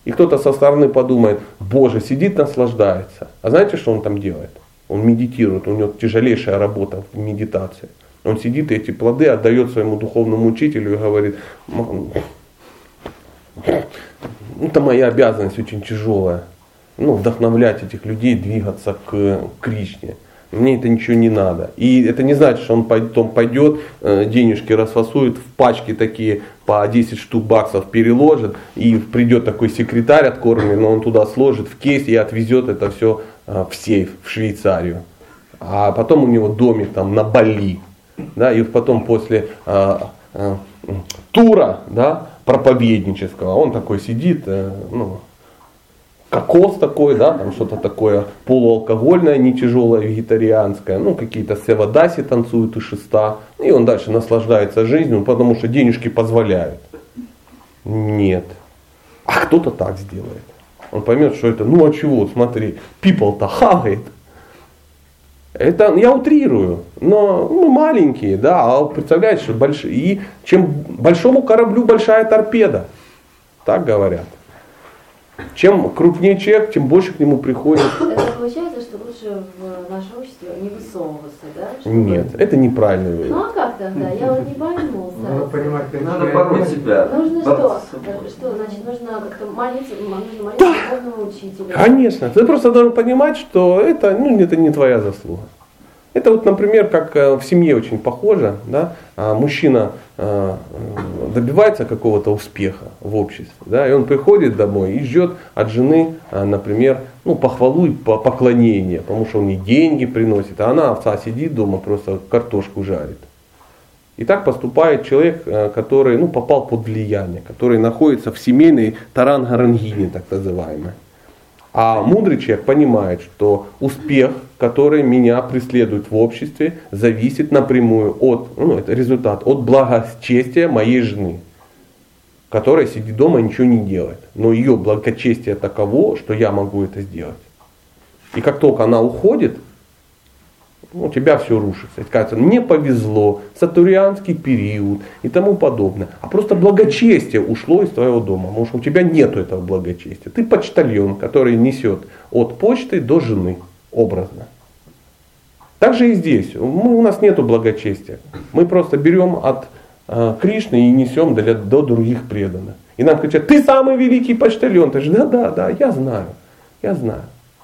И кто-то со стороны подумает, боже, сидит, наслаждается. А знаете, что он там делает? Он медитирует, у него тяжелейшая работа в медитации. Он сидит и эти плоды отдает своему духовному учителю и говорит, «М, ну, это моя обязанность очень тяжелая. Ну, вдохновлять этих людей двигаться к Кришне. Мне это ничего не надо. И это не значит, что он потом пойдет, э, денежки расфасует в пачки такие по 10 штук баксов переложит, и придет такой секретарь откормленный, но он туда сложит в кейс и отвезет это все в сейф в Швейцарию. А потом у него домик там на Бали. Да, и потом после а, тура да, проповеднического он такой сидит, э, ну, кокос такой, да, там что-то такое полуалкогольное, не тяжелое, вегетарианское, ну какие-то севадаси танцуют и шеста, и он дальше наслаждается жизнью, потому что денежки позволяют. Нет. А кто-то так сделает. Он поймет, что это, ну а чего, смотри, people-то хавает. Это я утрирую, но ну, маленькие, да, а представляете, что большие. И чем большому кораблю большая торпеда. Так говорят. Чем крупнее человек, тем больше к нему приходит. Получается, что лучше в наше общество не высовываться, да? Чтобы- Нет, это неправильный вариант. Ну а как тогда? Я вот не пойму. Надо понимать, как Надо вести. себя. Нужно что? собой. Что значит? Нужно как-то молиться, нужно молиться духовному учителю. Конечно, ты просто должен понимать, что это, ну, это не твоя заслуга. Это вот, например, как э, в семье очень похоже, да, а мужчина э, добивается какого-то успеха в обществе, да, и он приходит домой и ждет от жены, э, например, ну, похвалу и по- поклонение, потому что он ей деньги приносит, а она овца сидит дома, просто картошку жарит. И так поступает человек, который ну, попал под влияние, который находится в семейной тарангарангине, так называемой. А мудрый человек понимает, что успех, который меня преследует в обществе, зависит напрямую от, ну, это результат, от благочестия моей жены, которая сидит дома и ничего не делает. Но ее благочестие таково, что я могу это сделать. И как только она уходит, у тебя все рушится. И кажется, мне повезло, сатурианский период и тому подобное. А просто благочестие ушло из твоего дома, потому что у тебя нет этого благочестия. Ты почтальон, который несет от почты до жены, образно. Так же и здесь. Мы, у нас нет благочестия. Мы просто берем от э, Кришны и несем для, до других преданных. И нам кричат, ты самый великий почтальон. Ты же, да, да, да, я знаю, я знаю.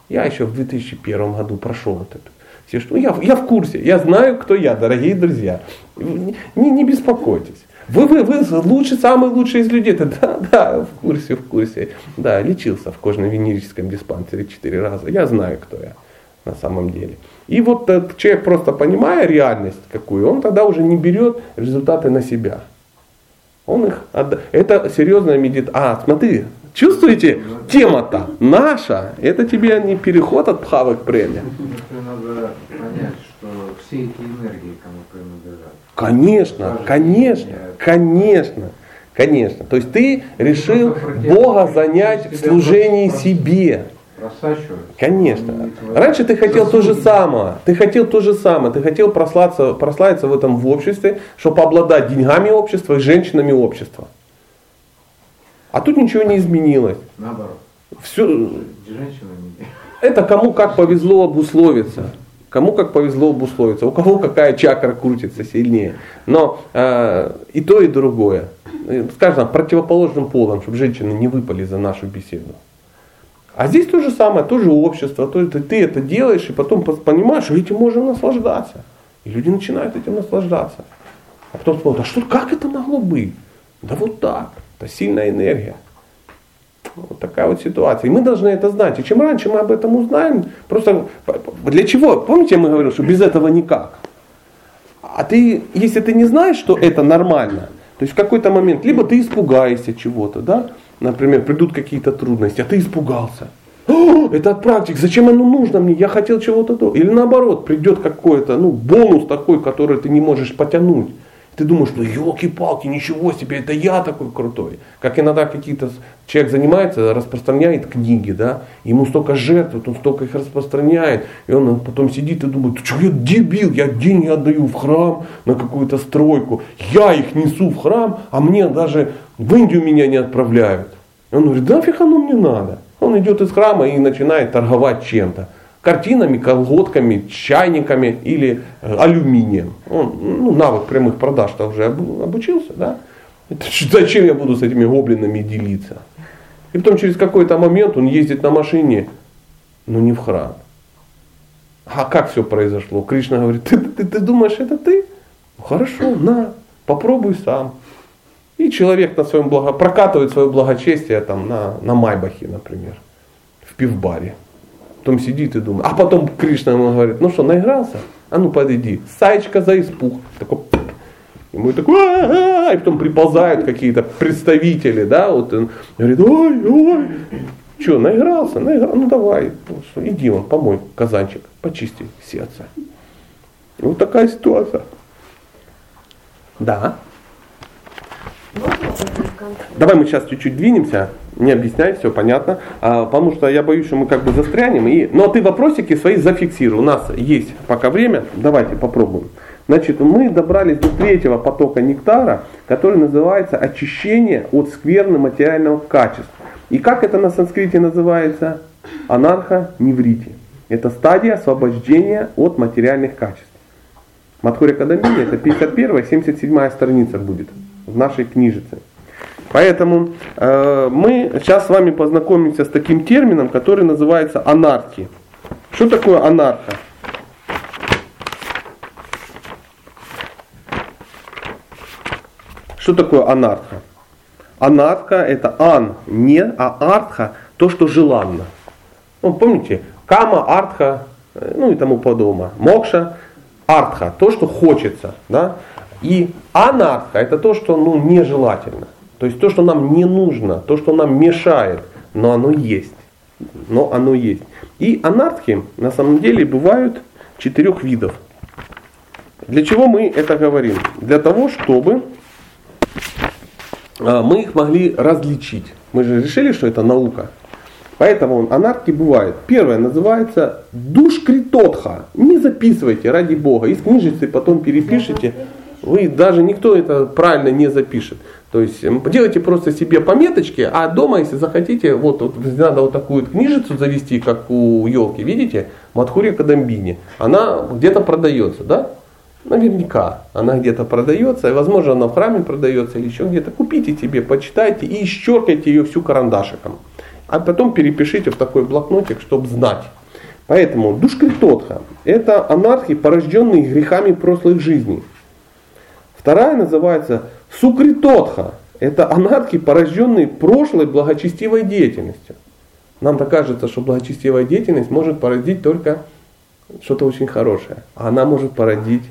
Я еще в 2001 году прошел вот это. Все, что, я, я в курсе, я знаю, кто я, дорогие друзья. Не, не беспокойтесь. Вы, вы, вы лучший, самый лучший из людей. Да, да, да, в курсе, в курсе. Да, лечился в кожно-венерическом диспансере четыре раза. Я знаю, кто я на самом деле. И вот этот человек, просто понимая реальность какую, он тогда уже не берет результаты на себя. Он их отда- Это серьезная медитация. А, смотри, чувствуете, тема-то наша, это тебе не переход от пхавы к преме. Надо понять, что все эти энергии кому принадлежат. Конечно, конечно, конечно, конечно. То есть ты решил Бога занять в служении себе. Конечно. Раньше ты хотел то же самое. Ты хотел то же самое. Ты хотел прославиться, прославиться в этом в обществе, чтобы обладать деньгами общества и женщинами общества. А тут ничего не изменилось. Наоборот. Все, это кому как повезло обусловиться. Кому как повезло обусловиться. У кого какая чакра крутится сильнее. Но э, и то, и другое. Скажем, противоположным полом, чтобы женщины не выпали за нашу беседу. А здесь то же самое, тоже общество, то есть ты это делаешь и потом понимаешь, что этим можно наслаждаться. И люди начинают этим наслаждаться. А потом смотрят, а что, как это могло быть? Да вот так, это сильная энергия. Вот такая вот ситуация. И мы должны это знать. И чем раньше мы об этом узнаем, просто для чего? Помните, мы говорили, что без этого никак. А ты, если ты не знаешь, что это нормально, то есть в какой-то момент, либо ты испугаешься чего-то, да, например, придут какие-то трудности, а ты испугался. «О, это от практик, зачем оно нужно мне, я хотел чего-то то. Или наоборот, придет какой-то ну, бонус такой, который ты не можешь потянуть. Ты думаешь, ну елки-палки, ничего себе, это я такой крутой. Как иногда какие-то человек занимается, распространяет книги, да, ему столько жертв, он столько их распространяет, и он потом сидит и думает, что я дебил, я деньги отдаю в храм на какую-то стройку, я их несу в храм, а мне даже в Индию меня не отправляют. И он говорит, да нафиг оно мне надо. Он идет из храма и начинает торговать чем-то. Картинами, колготками, чайниками или э, алюминием. Он, ну, навык прямых продаж-то уже обучился, да? Это, зачем я буду с этими гоблинами делиться? И потом через какой-то момент он ездит на машине, но не в храм. А как все произошло? Кришна говорит, ты, ты, ты думаешь, это ты? Ну, хорошо, на, попробуй сам. И человек на своем благо... прокатывает свое благочестие там, на, на Майбахе, например, в пивбаре. Потом сидит и думает. А потом Кришна ему говорит, ну что, наигрался? А ну подойди. Саечка за испух. Такой, Ему такой, и потом приползают какие-то представители, да, вот он говорит, ой, ой, что, наигрался, наигрался, ну давай, иди он, помой казанчик, почисти сердце. Вот такая ситуация. Да. Давай мы сейчас чуть-чуть двинемся, не объясняй, все понятно, а, потому что я боюсь, что мы как бы застрянем. И... Но ты вопросики свои зафиксируй. У нас есть пока время, давайте попробуем. Значит, мы добрались до третьего потока нектара, который называется очищение от скверны материального качества. И как это на санскрите называется? Анарха-неврити. Это стадия освобождения от материальных качеств. Мадхуря Кадамини это 51-77 страница будет в нашей книжице. Поэтому э, мы сейчас с вами познакомимся с таким термином, который называется анархи. Что такое анарха? Что такое анарха? Анарха это ан, не, а артха то, что желанно. Ну, помните, кама, артха, э, ну и тому подобное. Мокша, артха, то, что хочется. Да? И анарха это то, что ну, нежелательно. То есть то, что нам не нужно, то, что нам мешает, но оно есть. Но оно есть. И анархи на самом деле бывают четырех видов. Для чего мы это говорим? Для того, чтобы а, мы их могли различить. Мы же решили, что это наука. Поэтому анархи бывает. Первое называется душкритотха. Не записывайте, ради бога. Из книжицы потом перепишите. Вы даже никто это правильно не запишет. То есть делайте просто себе пометочки, а дома, если захотите, вот, вот надо вот такую вот книжицу завести, как у елки, видите, Матхурия Кадамбини. Она где-то продается, да? Наверняка она где-то продается, и возможно она в храме продается или еще где-то. Купите тебе, почитайте и исчеркайте ее всю карандашиком. А потом перепишите в такой блокнотик, чтобы знать. Поэтому душкритотха – это анархи, порожденные грехами прошлых жизней. Вторая называется сукритотха – это анархи, порожденные прошлой благочестивой деятельностью. Нам так кажется, что благочестивая деятельность может породить только что-то очень хорошее. А она может породить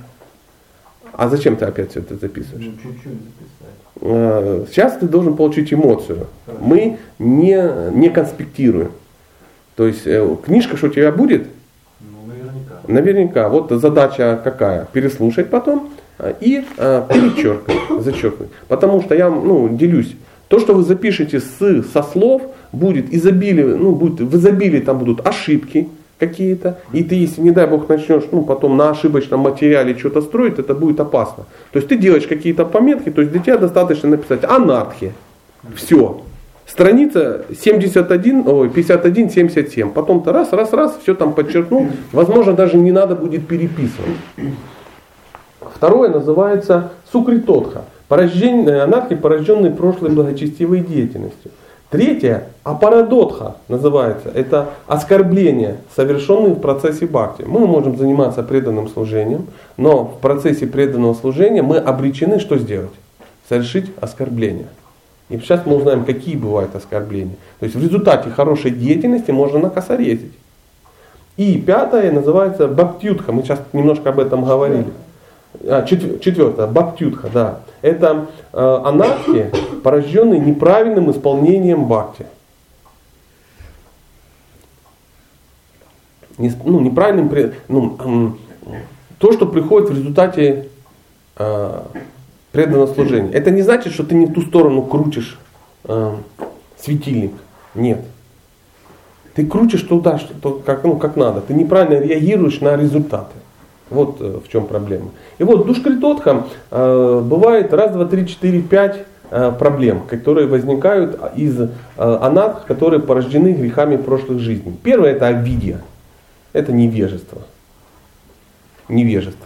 а зачем ты опять все это записываешь? Ну, чуть-чуть записать. А, сейчас ты должен получить эмоцию. Хорошо. Мы не, не конспектируем. То есть э, книжка, что у тебя будет? Ну, наверняка. Наверняка. Вот задача какая? Переслушать потом и а, перечеркнуть, зачеркнуть. Потому что я ну, делюсь. То, что вы запишете с, со слов, будет изобилие, ну, будет, в изобилии там будут ошибки, какие-то, и ты, если, не дай бог, начнешь ну, потом на ошибочном материале что-то строить, это будет опасно. То есть ты делаешь какие-то пометки, то есть для тебя достаточно написать анархия. Все. Страница 71, ой, 51, 77. Потом-то раз, раз, раз, все там подчеркнул. Возможно, даже не надо будет переписывать. Второе называется сукритотха. Порождение, анархия, порожденной прошлой благочестивой деятельностью. Третье, апарадотха называется, это оскорбление, совершенные в процессе бхакти. Мы можем заниматься преданным служением, но в процессе преданного служения мы обречены что сделать? Совершить оскорбление. И сейчас мы узнаем, какие бывают оскорбления. То есть в результате хорошей деятельности можно накосорезить. И пятое называется бхактютха. Мы сейчас немножко об этом говорили. А, четвертое, бхактютха, да. Это э, анархия, порожденная неправильным исполнением бхакти. Не, ну, неправильным, ну, то, что приходит в результате э, преданного служения. Это не значит, что ты не в ту сторону крутишь э, светильник. Нет. Ты крутишь туда, что, как, ну, как надо. Ты неправильно реагируешь на результаты. Вот э, в чем проблема. И вот душкритотха э, бывает раз, два, три, четыре, пять э, проблем, которые возникают из анат, которые порождены грехами прошлых жизней. Первое это обидия. это невежество. Невежество.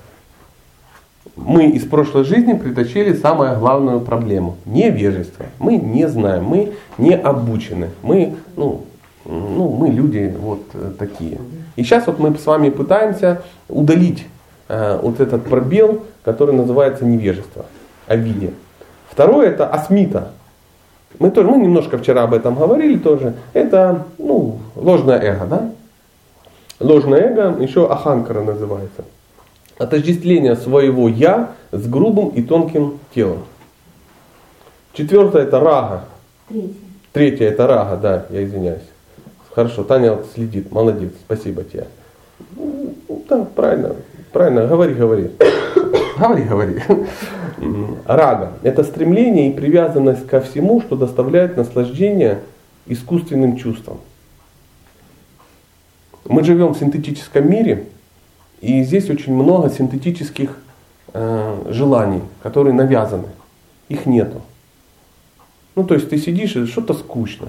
Мы из прошлой жизни притащили самую главную проблему – невежество. Мы не знаем, мы не обучены, мы, ну, ну, мы люди вот такие. И сейчас вот мы с вами пытаемся удалить э, вот этот пробел, который называется невежество, о виде. Второе это асмита. Мы тоже, мы немножко вчера об этом говорили тоже. Это ну, ложное эго, да? Ложное эго еще аханкара называется. Отождествление своего я с грубым и тонким телом. Четвертое это рага. Третье. Третье это рага, да, я извиняюсь. Хорошо, Таня вот следит, молодец, спасибо тебе. Ну, Да, правильно, правильно, говори, говори. Говори, говори. Рага – это стремление и привязанность ко всему, что доставляет наслаждение искусственным чувствам. Мы живем в синтетическом мире, и здесь очень много синтетических э, желаний, которые навязаны. Их нету. Ну, то есть ты сидишь и что-то скучно.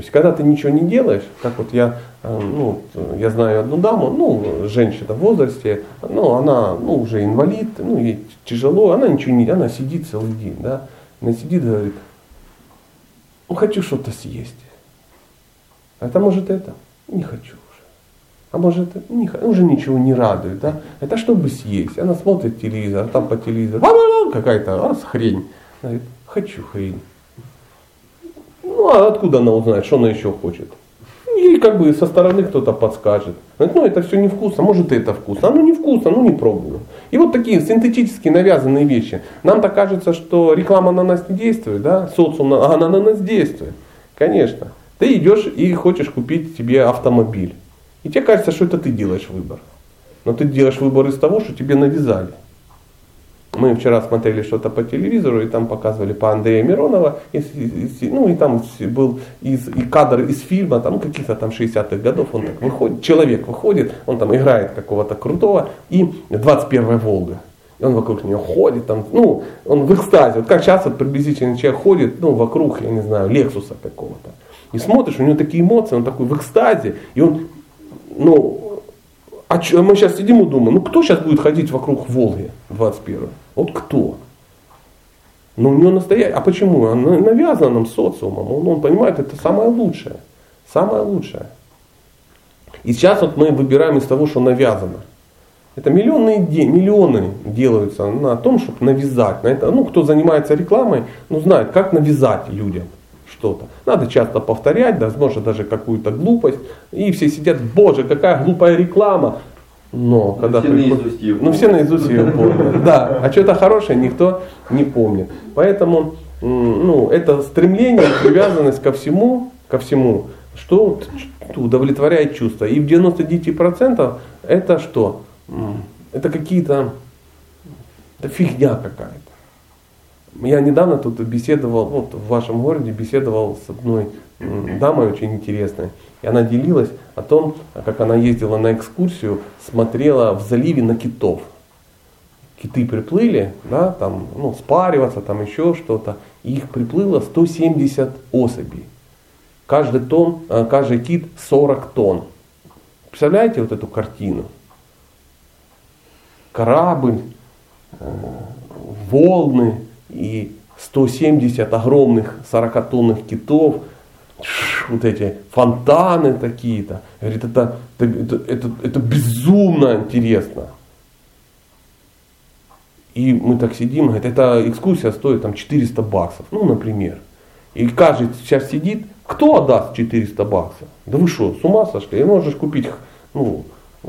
Есть, когда ты ничего не делаешь, как вот я, э, ну, я знаю одну даму, ну, женщина в возрасте, ну, она, ну, уже инвалид, ну, ей тяжело, она ничего не, она сидит целый день, да, она сидит и говорит, ну, хочу что-то съесть. Это может это? Не хочу уже. А может? Не, уже ничего не радует, да? Это чтобы съесть. Она смотрит телевизор, а там по телевизору какая-то раз хрень. Она говорит, хочу хрень. Ну а откуда она узнает, что она еще хочет? Ей как бы со стороны кто-то подскажет. Ну это все невкусно, может это вкусно. А ну не вкусно, ну не пробую. И вот такие синтетически навязанные вещи. Нам-то кажется, что реклама на нас не действует, да? Социум, а она на нас действует. Конечно. Ты идешь и хочешь купить себе автомобиль. И тебе кажется, что это ты делаешь выбор. Но ты делаешь выбор из того, что тебе навязали. Мы вчера смотрели что-то по телевизору, и там показывали по Андрея Миронова, и, и, ну и там был из, и кадр из фильма, там каких-то там 60-х годов, он так выходит, человек выходит, он там играет какого-то крутого, и 21-я Волга. И он вокруг нее ходит, там, ну, он в экстазе. Вот как вот приблизительно человек ходит, ну, вокруг, я не знаю, Лексуса какого-то. И смотришь, у него такие эмоции, он такой в экстазе, и он, ну, а мы сейчас сидим и думаем, ну кто сейчас будет ходить вокруг Волги 21 Вот кто? Ну у него настоящий. А почему? Он навязан нам социумом. Он, он понимает, это самое лучшее. Самое лучшее. И сейчас вот мы выбираем из того, что навязано. Это миллионы, миллионы делаются на том, чтобы навязать. На это, ну, кто занимается рекламой, ну, знает, как навязать людям что-то. Надо часто повторять, возможно, даже какую-то глупость. И все сидят, боже, какая глупая реклама. Но Ну, когда все приход- наизусть ее Ну все наизусть ее помнят. Да, а что-то хорошее никто не помнит. Поэтому ну, это стремление, привязанность ко всему, ко всему, что удовлетворяет чувства. И в 99% это что? Это какие-то, это фигня какая-то. Я недавно тут беседовал, вот в вашем городе беседовал с одной дамой очень интересной. И она делилась о том, как она ездила на экскурсию, смотрела в заливе на китов. Киты приплыли, да, там, ну, спариваться, там еще что-то. Их приплыло 170 особей. Каждый, тон, э, каждый кит 40 тонн. Представляете вот эту картину? Корабль, э, волны и 170 огромных 40-тонных китов, вот эти фонтаны такие-то. Говорит, это, это, это, это безумно интересно. И мы так сидим, говорит, эта экскурсия стоит там 400 баксов, ну, например. И каждый сейчас сидит, кто отдаст 400 баксов? Да вы что, с ума сошли? И можешь купить ну,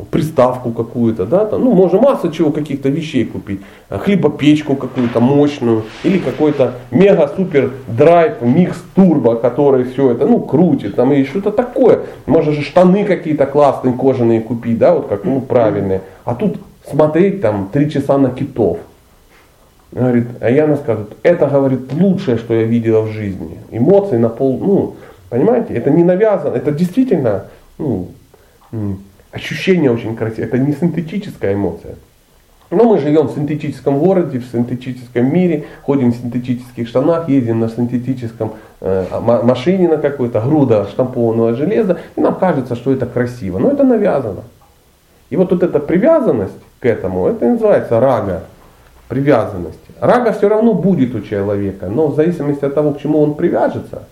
приставку какую-то, да, там, ну, можно масса чего, каких-то вещей купить, А, хлебопечку какую-то мощную, или какой-то мега-супер драйв, микс турбо, который все это, ну, крутит, там, и что-то такое. Можно же штаны какие-то классные, кожаные купить, да, вот как, ну, правильные. А тут смотреть там три часа на китов. Говорит, а Яна скажет, это, говорит, лучшее, что я видела в жизни. Эмоции на пол, ну, понимаете, это не навязано, это действительно, ну, ощущение очень красивое, это не синтетическая эмоция. Но мы живем в синтетическом городе, в синтетическом мире, ходим в синтетических штанах, едем на синтетическом э, ма- машине на какой-то, груда штампованного железа, и нам кажется, что это красиво. Но это навязано. И вот, вот эта привязанность к этому, это называется рага, привязанность. Рага все равно будет у человека, но в зависимости от того, к чему он привяжется,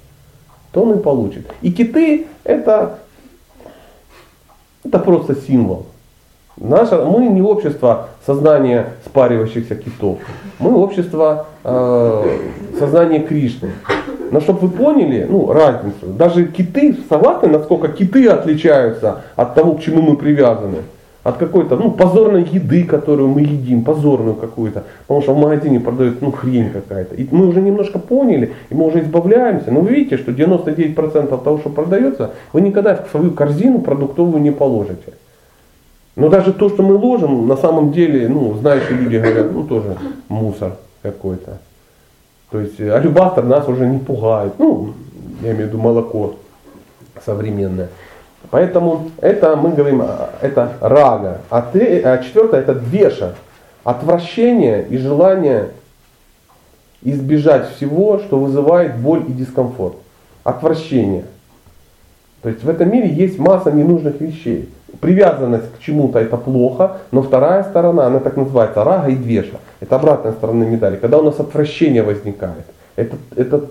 то он и получит. И киты это, это просто символ. Наше, мы не общество сознания спаривающихся китов. Мы общество э, сознания Кришны. Но чтобы вы поняли ну, разницу, даже киты, согласны, насколько киты отличаются от того, к чему мы привязаны? От какой-то ну, позорной еды, которую мы едим, позорную какую-то. Потому что в магазине продают ну, хрень какая-то. И мы уже немножко поняли, и мы уже избавляемся. Но вы видите, что 99% того, что продается, вы никогда в свою корзину продуктовую не положите. Но даже то, что мы ложим, на самом деле, ну, знающие люди говорят, ну, тоже мусор какой-то. То есть алюбастер нас уже не пугает. Ну, я имею в виду молоко современное. Поэтому это мы говорим, а, это рага. А, три, а четвертое это двеша. Отвращение и желание избежать всего, что вызывает боль и дискомфорт. Отвращение. То есть в этом мире есть масса ненужных вещей. Привязанность к чему-то это плохо, но вторая сторона, она так называется, рага и двеша. Это обратная сторона медали. Когда у нас отвращение возникает, это, это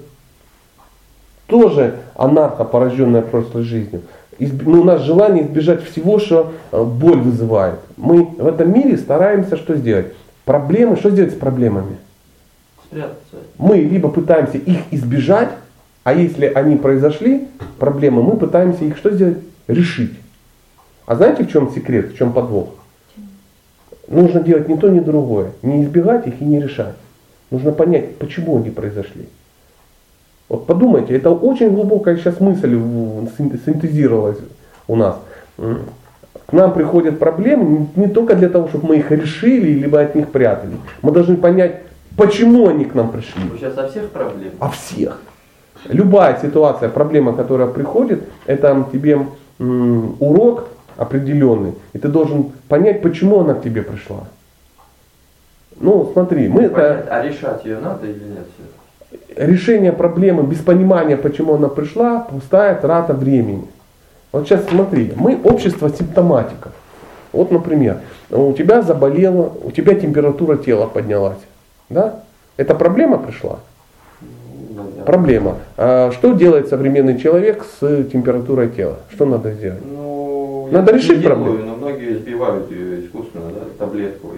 тоже анарха, порожденная прошлой жизнью. Изб, ну, у нас желание избежать всего, что э, боль вызывает. Мы в этом мире стараемся что сделать? Проблемы, что сделать с проблемами? Спрятаться. Мы либо пытаемся их избежать, а если они произошли, проблемы, мы пытаемся их что сделать? Решить. А знаете, в чем секрет, в чем подвох? Нужно делать ни то, ни другое. Не избегать их и не решать. Нужно понять, почему они произошли. Вот подумайте, это очень глубокая сейчас мысль синтезировалась у нас. К нам приходят проблемы не только для того, чтобы мы их решили, либо от них прятали. Мы должны понять, почему они к нам пришли. Вы сейчас о всех проблемах? О всех. Любая ситуация, проблема, которая приходит, это тебе урок определенный. И ты должен понять, почему она к тебе пришла. Ну, смотри, мы Понять, это... А решать ее надо или нет? Решение проблемы без понимания, почему она пришла, пустая трата времени. Вот сейчас смотри, мы общество симптоматиков. Вот, например, у тебя заболело, у тебя температура тела поднялась. Да? Это проблема пришла? Проблема. А что делает современный человек с температурой тела? Что надо сделать? Ну, Надо решить проблему. Но многие избивают ее искусственно, да, таблетку.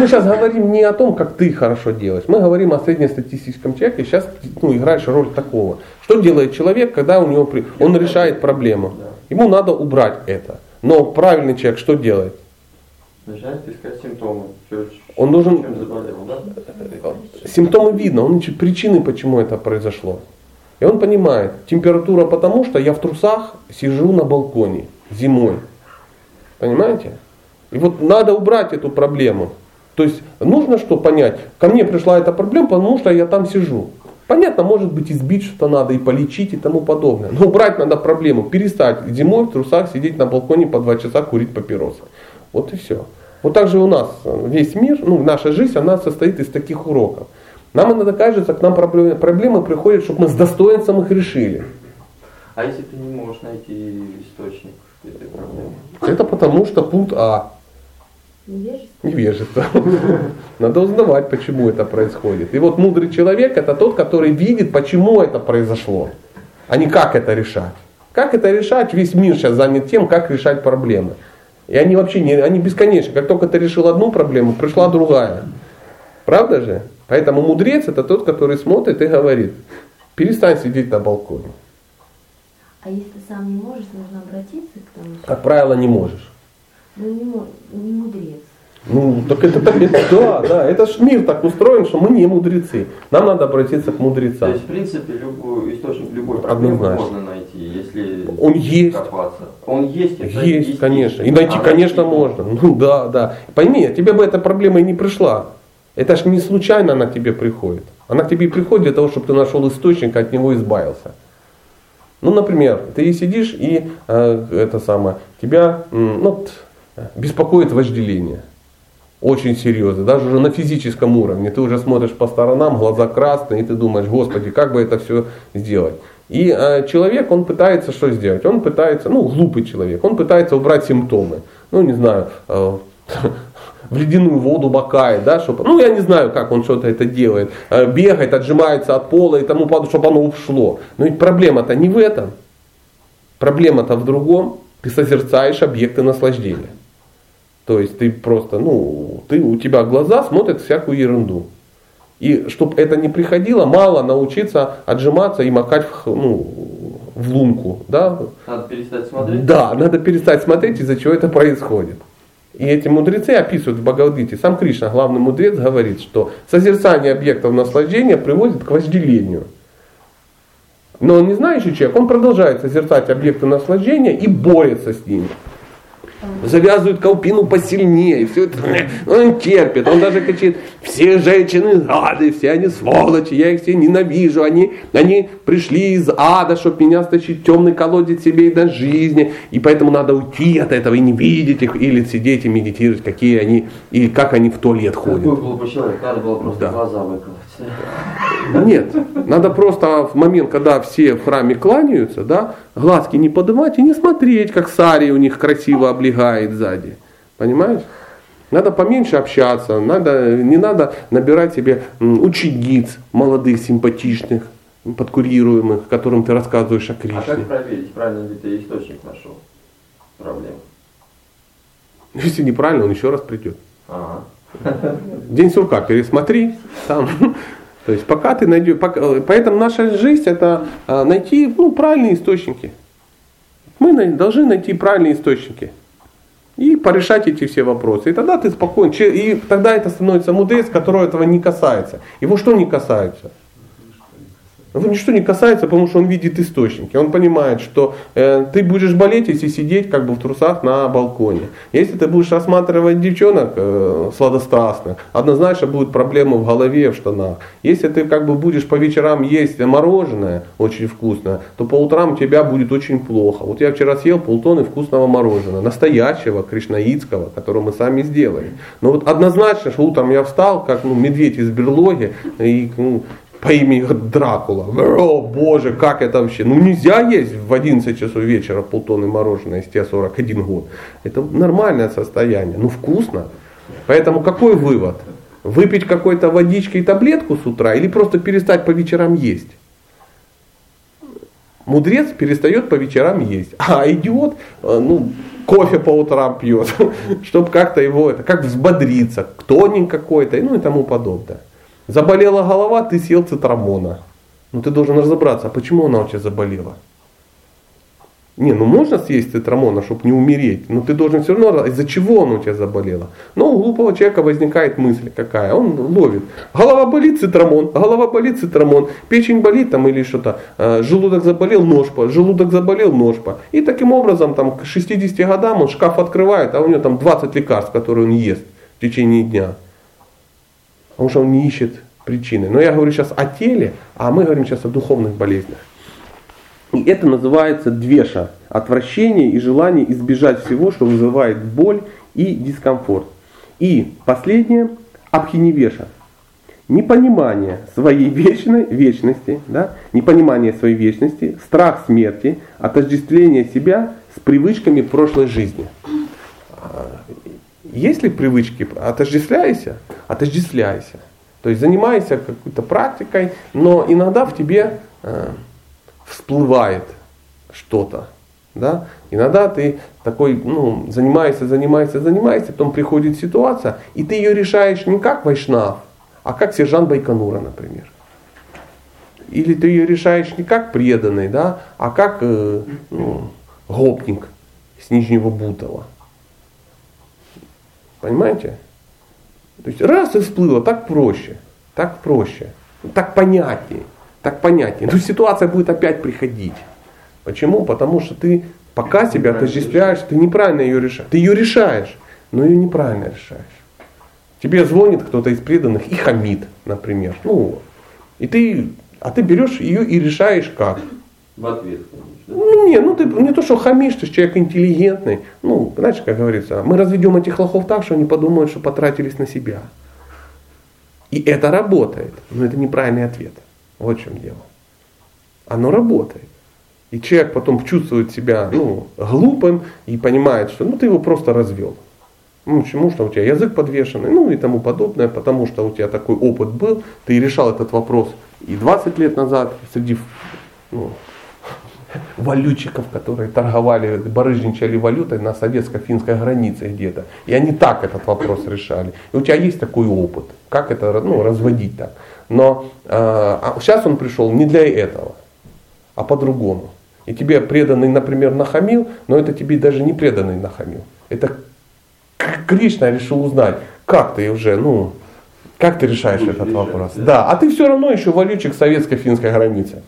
Мы сейчас говорим не о том, как ты хорошо делаешь. Мы говорим о среднестатистическом человеке. Сейчас ну, играешь роль такого. Что делает человек, когда у него при- он решает проблему? Ему надо убрать это. Но правильный человек что делает? Начинает искать симптомы. Он должен-? Симптомы видно, он ищет причины, почему это произошло. И он понимает, температура потому, что я в трусах сижу на балконе зимой. Понимаете? И вот надо убрать эту проблему. То есть нужно что понять? Ко мне пришла эта проблема, потому что я там сижу. Понятно, может быть избить что-то надо и полечить и тому подобное. Но убрать надо проблему. Перестать зимой в трусах сидеть на балконе по два часа курить папиросы. Вот и все. Вот так же у нас весь мир, ну наша жизнь, она состоит из таких уроков. Нам иногда кажется, к нам проблемы, проблемы приходят, чтобы мы с достоинством их решили. А если ты не можешь найти источник этой проблемы? Это потому что пункт А. Невежество. Невежество. Надо узнавать, почему это происходит. И вот мудрый человек это тот, который видит, почему это произошло, а не как это решать. Как это решать? Весь мир сейчас занят тем, как решать проблемы. И они вообще не, они бесконечны. Как только ты решил одну проблему, пришла другая. Правда же? Поэтому мудрец это тот, который смотрит и говорит, перестань сидеть на балконе. А если сам не можешь, нужно обратиться к тому, Как правило, не можешь. Ну, не, не мудрец. Ну, так это, так, это да, да, это ж мир так устроен, что мы не мудрецы. Нам надо обратиться к То мудрецам. есть, в принципе, любой источник любой проблемы Однозначно. можно найти, если Он есть. копаться. Он есть, это Есть, конечно. И найти, А конечно, найти можно. Ну да, да. Пойми, тебе бы эта проблема и не пришла. Это ж не случайно она к тебе приходит. Она к тебе и приходит для того, чтобы ты нашел источник, от него избавился. Ну, например, ты сидишь и э, это самое, тебя ну, вот, беспокоит вожделение. Очень серьезно, даже уже на физическом уровне. Ты уже смотришь по сторонам, глаза красные, и ты думаешь, господи, как бы это все сделать. И э, человек, он пытается что сделать? Он пытается, ну, глупый человек, он пытается убрать симптомы. Ну, не знаю, э, в ледяную воду бакает, да, чтобы, ну, я не знаю, как он что-то это делает, э, бегает, отжимается от пола и тому подобное, чтобы оно ушло. Но ведь проблема-то не в этом. Проблема-то в другом. Ты созерцаешь объекты наслаждения. То есть ты просто, ну, ты, у тебя глаза смотрят всякую ерунду. И чтобы это не приходило, мало научиться отжиматься и макать в, ну, в лунку. Да? Надо перестать смотреть? Да, надо перестать смотреть, из-за чего это происходит. И эти мудрецы описывают в Бхагавадгите. Сам Кришна, главный мудрец, говорит, что созерцание объектов наслаждения приводит к вожделению. Но он не знающий человек, он продолжает созерцать объекты наслаждения и борется с ними завязывают колпину посильнее, и все это он терпит, он даже кричит, все женщины рады, все они сволочи, я их все ненавижу, они, они пришли из ада, чтобы меня стащить темный колодец себе и до жизни, и поэтому надо уйти от этого и не видеть их, или сидеть и медитировать, какие они, и как они в туалет ходят. Какой глупый человек, надо было просто Да. глаза выколоть. Нет, надо просто в момент, когда все в храме кланяются, да, глазки не поднимать и не смотреть, как сари у них красиво облегает сзади. Понимаешь? Надо поменьше общаться, надо, не надо набирать себе учениц молодых, симпатичных, подкурируемых, которым ты рассказываешь о А Кришне. как проверить, правильно ли ты источник нашел проблем? Если неправильно, он еще раз придет. Ага. День сурка пересмотри там. То есть пока ты найдешь, поэтому наша жизнь это а, найти ну, правильные источники. Мы должны найти правильные источники и порешать эти все вопросы. И тогда ты спокоен. И тогда это становится мудрец, которого этого не касается. Его что не касается? Его ничто не касается, потому что он видит источники. Он понимает, что э, ты будешь болеть, если сидеть как бы в трусах на балконе. Если ты будешь рассматривать девчонок э, сладострастных, однозначно будут проблемы в голове, в штанах. Если ты как бы будешь по вечерам есть мороженое очень вкусное, то по утрам тебя будет очень плохо. Вот я вчера съел полтонны вкусного мороженого, настоящего, кришнаитского, которое мы сами сделали. Но вот однозначно, что утром я встал, как ну, медведь из берлоги, и ну, по имени Дракула. О, боже, как это вообще? Ну нельзя есть в 11 часов вечера полтонны мороженое, если тебе 41 год. Это нормальное состояние, ну вкусно. Поэтому какой вывод? Выпить какой-то водички и таблетку с утра или просто перестать по вечерам есть? Мудрец перестает по вечерам есть, а идиот, э, ну, кофе по утрам пьет, чтобы как-то его, это, как взбодриться, тоник какой-то, ну и тому подобное. Заболела голова, ты съел цитрамона. Ну ты должен разобраться, а почему она у тебя заболела? Не, ну можно съесть цитрамона, чтобы не умереть, но ты должен все равно, из-за чего она у тебя заболела. Но у глупого человека возникает мысль какая, он ловит. Голова болит, цитрамон, голова болит, цитрамон, печень болит там или что-то, э, желудок заболел, ножпа, желудок заболел, ножпа. И таким образом там к 60 годам он шкаф открывает, а у него там 20 лекарств, которые он ест в течение дня. Потому что он не ищет причины. Но я говорю сейчас о теле, а мы говорим сейчас о духовных болезнях. И это называется двеша, отвращение и желание избежать всего, что вызывает боль и дискомфорт. И последнее, абхиневеша, непонимание своей вечной, вечности, да, непонимание своей вечности, страх смерти, отождествление себя с привычками прошлой жизни. А, Есть ли привычки? Отождествляйся, отождествляйся. То есть занимайся какой-то практикой, но иногда в тебе э, всплывает что-то. Да? Иногда ты такой, ну, занимаешься, занимаешься, занимаешься, потом приходит ситуация, и ты ее решаешь не как вайшнав, а как сержант Байконура, например. Или ты ее решаешь не как преданный, да, а как э, ну, гопник с Нижнего Бутова. Понимаете? То есть раз и всплыло, так проще, так проще, так понятнее, так понятнее. Но ситуация будет опять приходить. Почему? Потому что ты пока себя отождествляешь, ты неправильно ее решаешь. Ты ее решаешь, но ее неправильно решаешь. Тебе звонит кто-то из преданных и хамит, например. Ну, и ты, а ты берешь ее и решаешь как? В ответ. Ну, не, ну ты не то, что хамишь, ты человек интеллигентный. Ну, знаешь, как говорится, мы разведем этих лохов так, что они подумают, что потратились на себя. И это работает, но это неправильный ответ. Вот в чем дело. Оно работает. И человек потом чувствует себя ну, глупым и понимает, что ну, ты его просто развел. Ну, почему что у тебя язык подвешенный, ну и тому подобное, потому что у тебя такой опыт был, ты решал этот вопрос и 20 лет назад среди ну, валютчиков, которые торговали, барыжничали валютой на советско-финской границе где-то. И они так этот вопрос решали. И у тебя есть такой опыт, как это ну, разводить так. Но э, а сейчас он пришел не для этого, а по-другому. И тебе преданный, например, нахамил, но это тебе даже не преданный нахамил. Это Кришна решил узнать, как ты уже, ну, как ты решаешь этот вопрос. Да. а ты все равно еще валючик советско-финской границы.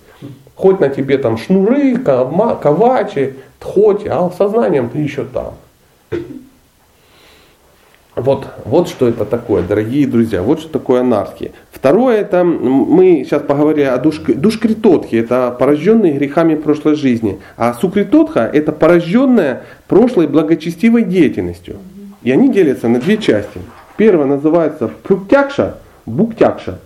Хоть на тебе там шнуры, ковачи, тхоти, а сознанием ты еще там. Вот, вот что это такое, дорогие друзья, вот что такое анархия. Второе, это мы сейчас поговорили о душ, душкритотхе, это порожденные грехами прошлой жизни. А сукритотха это порожденная прошлой благочестивой деятельностью. И они делятся на две части. Первая называется пруктякша, буктякша.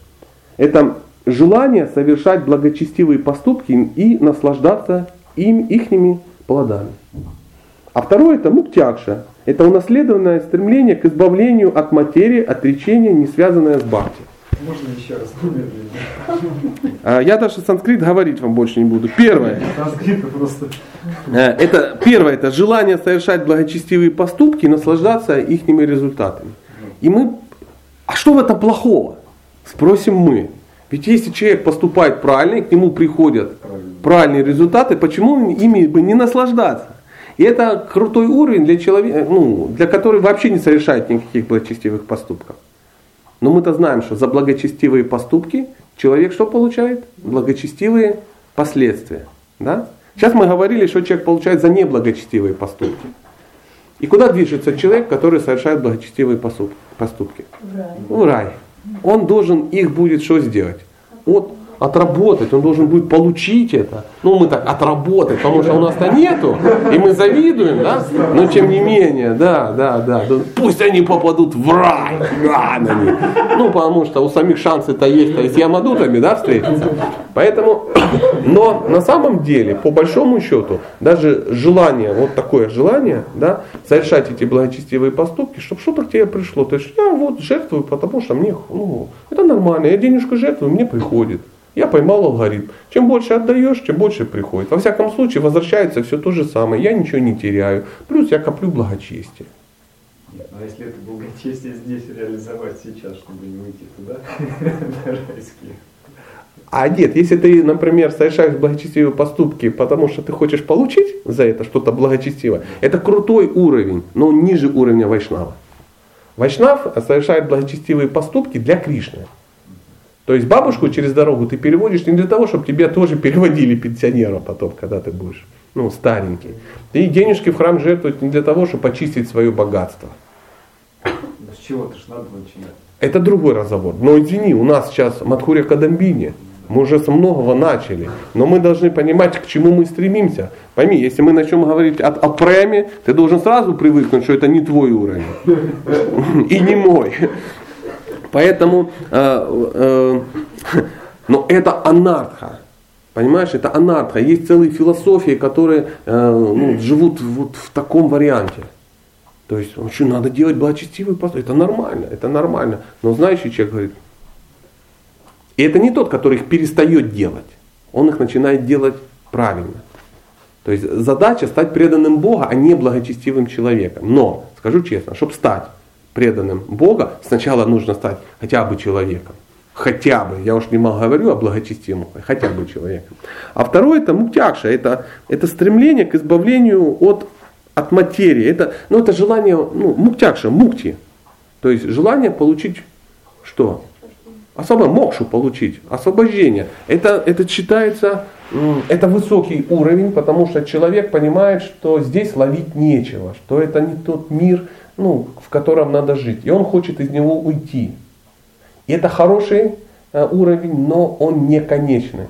Это желание совершать благочестивые поступки и наслаждаться им, ихними плодами. А второе это муктякша. Это унаследованное стремление к избавлению от материи, отречения, не связанное с бхакти. Можно еще раз а, Я даже санскрит говорить вам больше не буду. Первое. Просто. Э, это первое, это желание совершать благочестивые поступки и наслаждаться их результатами. И мы, а что в этом плохого? Спросим мы. Ведь если человек поступает правильно, и к нему приходят правильные результаты, почему ими бы не наслаждаться? И это крутой уровень для человека, ну, для которого вообще не совершает никаких благочестивых поступков. Но мы-то знаем, что за благочестивые поступки человек что получает? Благочестивые последствия. Да? Сейчас мы говорили, что человек получает за неблагочестивые поступки. И куда движется человек, который совершает благочестивые поступки? В рай. В рай. Он должен их будет что сделать? Вот отработать, он должен будет получить это. Ну, мы так, отработать, потому что у нас-то нету, и мы завидуем, да? Но тем не менее, да, да, да, пусть они попадут в рай, рано они. Ну, потому что у самих шансы-то есть, а и с Ямадутами, да, встретиться. Поэтому, но на самом деле, по большому счету, даже желание, вот такое желание, да, совершать эти благочестивые поступки, чтобы что-то к тебе пришло. То есть я вот жертвую, потому что мне, ну, это нормально, я денежку жертвую, мне приходит. Я поймал алгоритм. Чем больше отдаешь, тем больше приходит. Во всяком случае, возвращается все то же самое. Я ничего не теряю. Плюс я коплю благочестие. Нет, но если это благочестие здесь реализовать сейчас, чтобы не уйти туда, на райские. А нет, если ты, например, совершаешь благочестивые поступки, потому что ты хочешь получить за это что-то благочестивое, это крутой уровень, но он ниже уровня Вайшнава. Вайшнав совершает благочестивые поступки для Кришны. То есть бабушку через дорогу ты переводишь не для того, чтобы тебя тоже переводили пенсионером потом, когда ты будешь ну, старенький. Ты денежки в храм жертвовать не для того, чтобы очистить свое богатство. С чего-то ж надо начинать. Это другой разговор. Но извини, у нас сейчас Мадхурия Кадамбини. Мы уже с многого начали. Но мы должны понимать, к чему мы стремимся. Пойми, если мы начнем говорить о, о преме, ты должен сразу привыкнуть, что это не твой уровень. И не мой. Поэтому, э, э, но это анарха. Понимаешь, это анарха. Есть целые философии, которые э, ну, живут вот в таком варианте. То есть, ну, что, надо делать благочестивый пост. Это нормально, это нормально. Но знающий человек говорит, и это не тот, который их перестает делать. Он их начинает делать правильно. То есть задача стать преданным Бога, а не благочестивым человеком. Но, скажу честно, чтобы стать преданным Бога, сначала нужно стать хотя бы человеком. Хотя бы, я уж не говорю о благочестивом, хотя бы человеком. А второе это муктякша, это, это стремление к избавлению от, от материи. Это, ну, это желание, ну, муктякша, мукти. То есть желание получить что? Особо мокшу получить, освобождение. Это, это считается, это высокий уровень, потому что человек понимает, что здесь ловить нечего, что это не тот мир, ну, в котором надо жить. И он хочет из него уйти. И это хороший э, уровень, но он не конечный.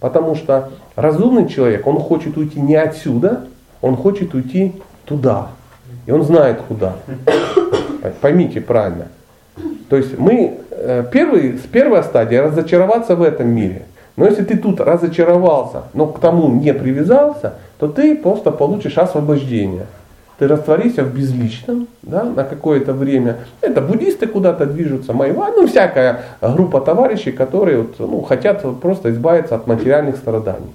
Потому что разумный человек, он хочет уйти не отсюда, он хочет уйти туда. И он знает куда. Поймите правильно. То есть мы э, первый, с первой стадии разочароваться в этом мире. Но если ты тут разочаровался, но к тому не привязался, то ты просто получишь освобождение. Ты растворишься в безличном да, на какое-то время. Это буддисты куда-то движутся, майва, ну всякая группа товарищей, которые вот, ну, хотят просто избавиться от материальных страданий.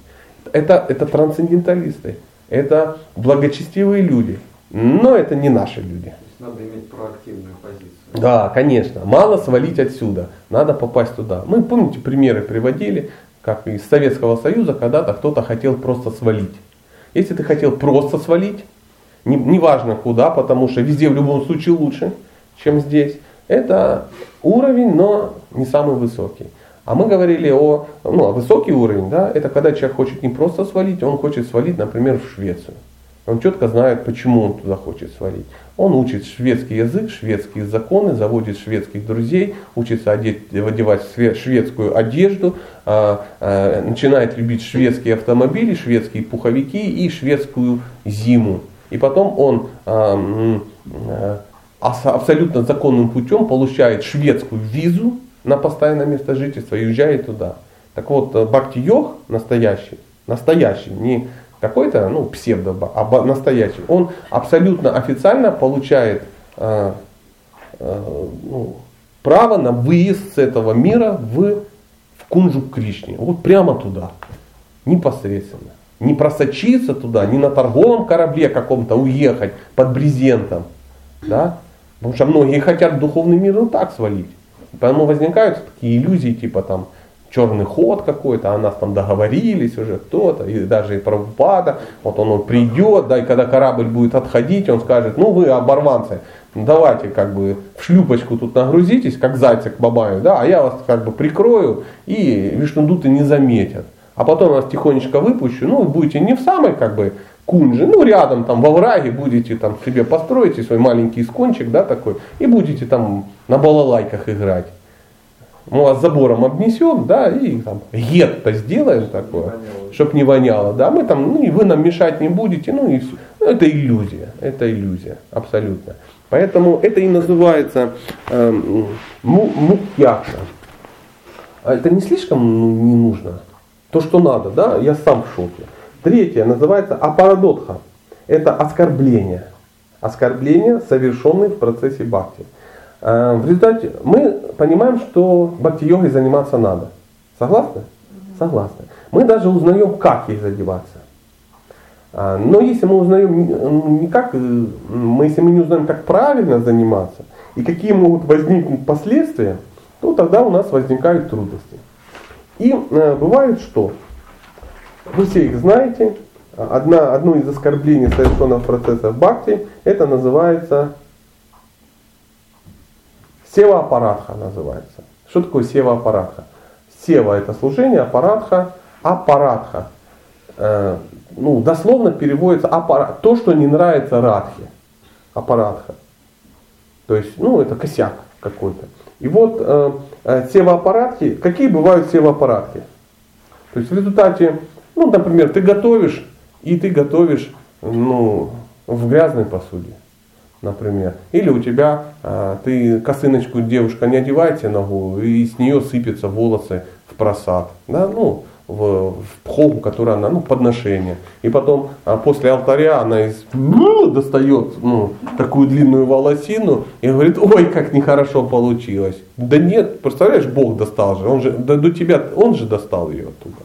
Это, это трансценденталисты, это благочестивые люди, но это не наши люди. Надо иметь проактивную позицию. Да, конечно. Мало свалить отсюда. Надо попасть туда. Мы, помните, примеры приводили, как из Советского Союза когда-то кто-то хотел просто свалить. Если ты хотел просто свалить, неважно не куда, потому что везде в любом случае лучше, чем здесь, это уровень, но не самый высокий. А мы говорили о, ну, высокий уровень, да, это когда человек хочет не просто свалить, он хочет свалить, например, в Швецию. Он четко знает, почему он туда хочет свалить. Он учит шведский язык, шведские законы, заводит шведских друзей, учится одеть, одевать шведскую одежду, а, а, начинает любить шведские автомобили, шведские пуховики и шведскую зиму. И потом он а, абсолютно законным путем получает шведскую визу на постоянное место жительства и уезжает туда. Так вот, Бхакти-йог настоящий, настоящий, не какой-то, ну, псевдо, настоящий, он абсолютно официально получает э, э, ну, право на выезд с этого мира в, в Кунжук Кришне. Вот прямо туда, непосредственно. Не просочиться туда, не на торговом корабле каком-то уехать под брезентом. Да? Потому что многие хотят духовный мир ну так свалить. Поэтому возникают такие иллюзии, типа там, черный ход какой-то, а нас там договорились уже кто-то, и даже и Прабхупада, вот он, он придет, да, и когда корабль будет отходить, он скажет, ну вы оборванцы, давайте как бы в шлюпочку тут нагрузитесь, как зайцы к бабаю, да, а я вас как бы прикрою, и вишнудуты не заметят. А потом вас тихонечко выпущу, ну, вы будете не в самой как бы кунже, ну, рядом там во враге будете там себе построите свой маленький искончик, да, такой, и будете там на балалайках играть мы вас забором обнесем, да, и там гетто сделаем такое, чтобы не воняло, да, мы там, ну и вы нам мешать не будете, ну и все. Ну, это иллюзия, это иллюзия, абсолютно. Поэтому это и называется э, мукьяша. А это не слишком ну, не нужно? То, что надо, да, я сам в шоке. Третье называется апарадотха. Это оскорбление. Оскорбление, совершенное в процессе бхакти. Э, в результате мы понимаем, что бхакти-йогой заниматься надо. Согласны? Согласны. Мы даже узнаем, как ей задеваться. А, но если мы узнаем не как, э, мы, если мы не узнаем, как правильно заниматься и какие могут возникнуть последствия, то тогда у нас возникают трудности. И э, бывает что? Вы все их знаете. Одна, одно из оскорблений совершенного процесса в бхакти, это называется Сева аппаратха называется. Что такое сева аппаратха? Сева это служение, аппаратха, аппаратха. Э, ну, дословно переводится аппарат, то, что не нравится радхе. Аппаратха. То есть, ну, это косяк какой-то. И вот э, э, сева-аппаратки, какие бывают сева-аппаратки? То есть в результате, ну, например, ты готовишь, и ты готовишь ну, в грязной посуде например. Или у тебя, а, ты косыночку девушка не одевайте ногу, и с нее сыпятся волосы в просад. Да? Ну, в, в пхогу, которая она, ну, подношение. И потом а после алтаря она из, ну, достает ну, такую длинную волосину и говорит, ой, как нехорошо получилось. Да нет, представляешь, Бог достал же, он же, да, до тебя, он же достал ее оттуда.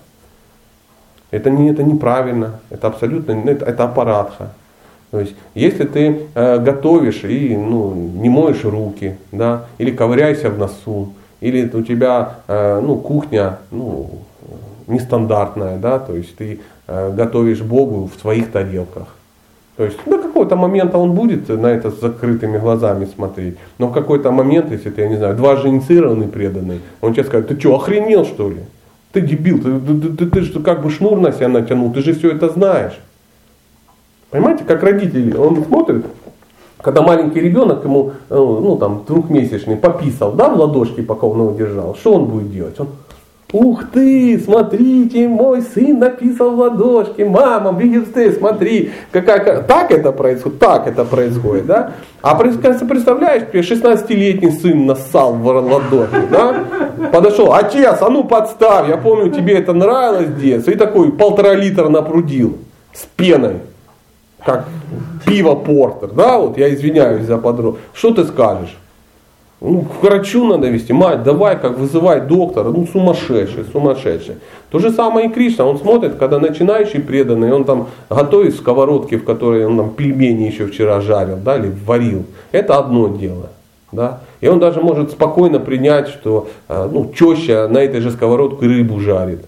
Это, не, это неправильно, это абсолютно, это, это аппаратха. То есть, если ты э, готовишь и ну, не моешь руки, да, или ковыряешься в носу, или у тебя э, ну, кухня ну, нестандартная, да, то есть ты э, готовишь Богу в своих тарелках. То есть до какого-то момента он будет на это с закрытыми глазами смотреть. Но в какой-то момент, если ты, я не знаю, два инициированный преданный, он тебе скажет, ты что, охренел что ли? Ты дебил, ты, ты, ты, ты, ты как бы шнур на себя натянул, ты же все это знаешь. Понимаете, как родители, он смотрит, когда маленький ребенок ему, э, ну там, двухмесячный, пописал, да, в ладошки, пока он его держал, что он будет делать? Он Ух ты, смотрите, мой сын написал в ладошке, мама, видишь ты, смотри, какая, так это происходит, так это происходит, да? А представляешь, 16-летний сын нассал в ладошке, да? Подошел, отец, а ну подставь, я помню, тебе это нравилось в детстве, и такой полтора литра напрудил с пеной, как пиво портер, да, вот я извиняюсь за подробно. Что ты скажешь? Ну, к врачу надо вести. Мать, давай, как вызывай доктора. Ну, сумасшедший, сумасшедший. То же самое и Кришна. Он смотрит, когда начинающий преданный, он там готовит сковородки, в которой он там пельмени еще вчера жарил, да, или варил. Это одно дело. Да? И он даже может спокойно принять, что э, ну, теща на этой же сковородке рыбу жарит,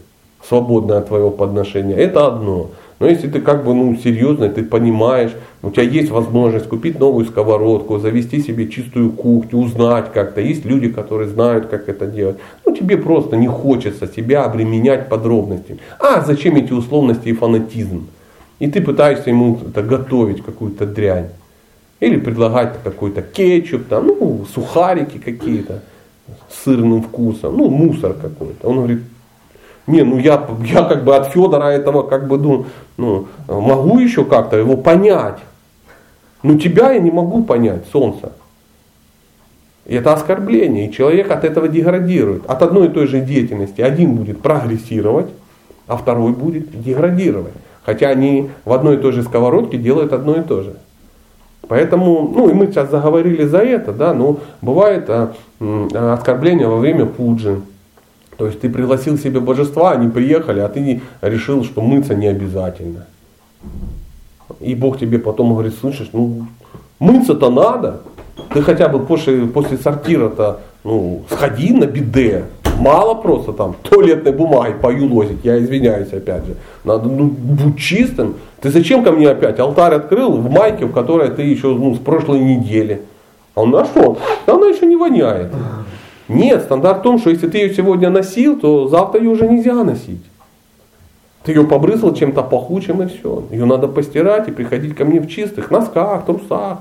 свободно от твоего подношения. Это одно. Но если ты как бы ну, серьезно, ты понимаешь, у тебя есть возможность купить новую сковородку, завести себе чистую кухню, узнать как-то. Есть люди, которые знают, как это делать. Ну, тебе просто не хочется себя обременять подробностями. А зачем эти условности и фанатизм? И ты пытаешься ему это, готовить какую-то дрянь. Или предлагать какой-то кетчуп, там, ну, сухарики какие-то с сырным вкусом, ну, мусор какой-то. Он говорит, не, ну я, я как бы от Федора этого как бы ну, ну, могу еще как-то его понять. Но тебя я не могу понять, солнце. Это оскорбление, и человек от этого деградирует. От одной и той же деятельности один будет прогрессировать, а второй будет деградировать. Хотя они в одной и той же сковородке делают одно и то же. Поэтому, ну и мы сейчас заговорили за это, да, но бывает а, а, оскорбление во время пуджи. То есть ты пригласил себе божества, они приехали, а ты решил, что мыться не обязательно. И Бог тебе потом говорит, слышишь, ну мыться-то надо. Ты хотя бы после, после сортира-то ну, сходи на биде. Мало просто там туалетной бумаги поюлозить, я извиняюсь опять же. Надо ну, быть чистым. Ты зачем ко мне опять алтарь открыл в майке, в которой ты еще ну, с прошлой недели? А он нашел. Она еще не воняет. Нет, стандарт в том, что если ты ее сегодня носил, то завтра ее уже нельзя носить. Ты ее побрызгал чем-то пахучим и все. Ее надо постирать и приходить ко мне в чистых носках, трусах.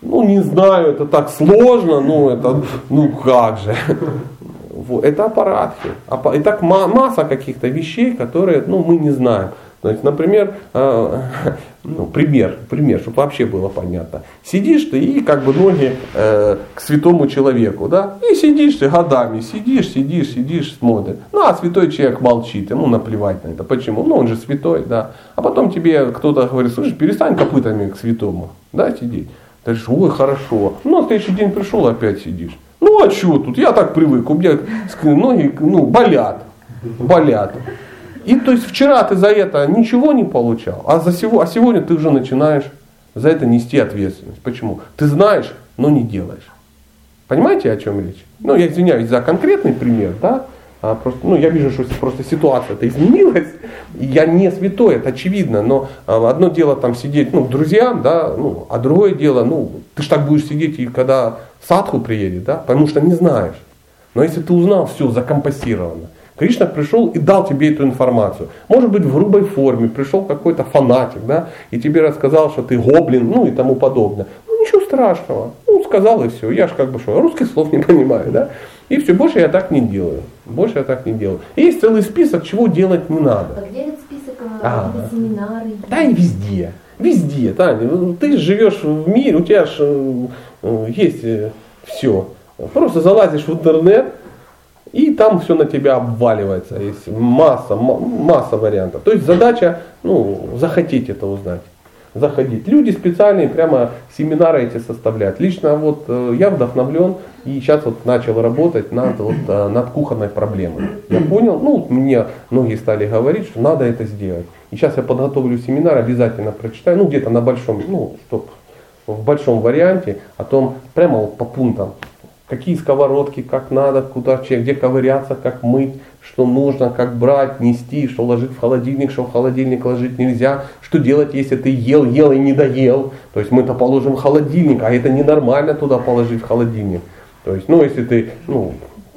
Ну, не знаю, это так сложно, ну, это, ну, как же. Это аппаратки. И так масса каких-то вещей, которые, ну, мы не знаем. То есть, например, э, ну, пример, пример, чтобы вообще было понятно. Сидишь ты и как бы ноги э, к святому человеку, да, и сидишь ты годами, сидишь, сидишь, сидишь, смотришь. Ну, а святой человек молчит, ему наплевать на это. Почему? Ну, он же святой, да. А потом тебе кто-то говорит, слушай, перестань копытами к святому, да, сидеть. Ты говоришь, ой, хорошо. Ну, а следующий день пришел, опять сидишь. Ну, а что тут? Я так привык, у меня ноги ну, болят, болят. И то есть вчера ты за это ничего не получал, а, за сего, а сегодня ты уже начинаешь за это нести ответственность. Почему? Ты знаешь, но не делаешь. Понимаете, о чем речь? Ну, я извиняюсь за конкретный пример, да, а просто, ну, я вижу, что просто ситуация-то изменилась. Я не святой, это очевидно, но а, одно дело там сидеть, ну, друзьям, да, ну, а другое дело, ну, ты же так будешь сидеть, и когда садху приедет, да, потому что не знаешь. Но если ты узнал, все закомпостировано, Кришна пришел и дал тебе эту информацию. Может быть в грубой форме, пришел какой-то фанатик, да, и тебе рассказал, что ты гоблин, ну и тому подобное. Ну ничего страшного. Ну сказал и все. Я же как бы что, русских слов не понимаю, да. И все, больше я так не делаю. Больше я так не делаю. И есть целый список, чего делать не надо. А где этот список? А, а семинары? Да и везде. Везде, Таня. Ну, ты живешь в мире, у тебя же э, есть э, все. Просто залазишь в интернет, и там все на тебя обваливается. Есть масса, масса вариантов. То есть задача, ну, захотеть это узнать. Заходить. Люди специальные прямо семинары эти составляют. Лично вот э, я вдохновлен и сейчас вот начал работать над, вот, э, над кухонной проблемой. Я понял, ну мне многие стали говорить, что надо это сделать. И сейчас я подготовлю семинар, обязательно прочитаю, ну где-то на большом, ну, чтоб в большом варианте о том, прямо вот по пунктам, какие сковородки, как надо, куда, где ковыряться, как мыть, что нужно, как брать, нести, что ложить в холодильник, что в холодильник ложить нельзя, что делать, если ты ел, ел и не доел. То есть мы-то положим в холодильник, а это ненормально туда положить в холодильник. То есть, ну, если ты, ну,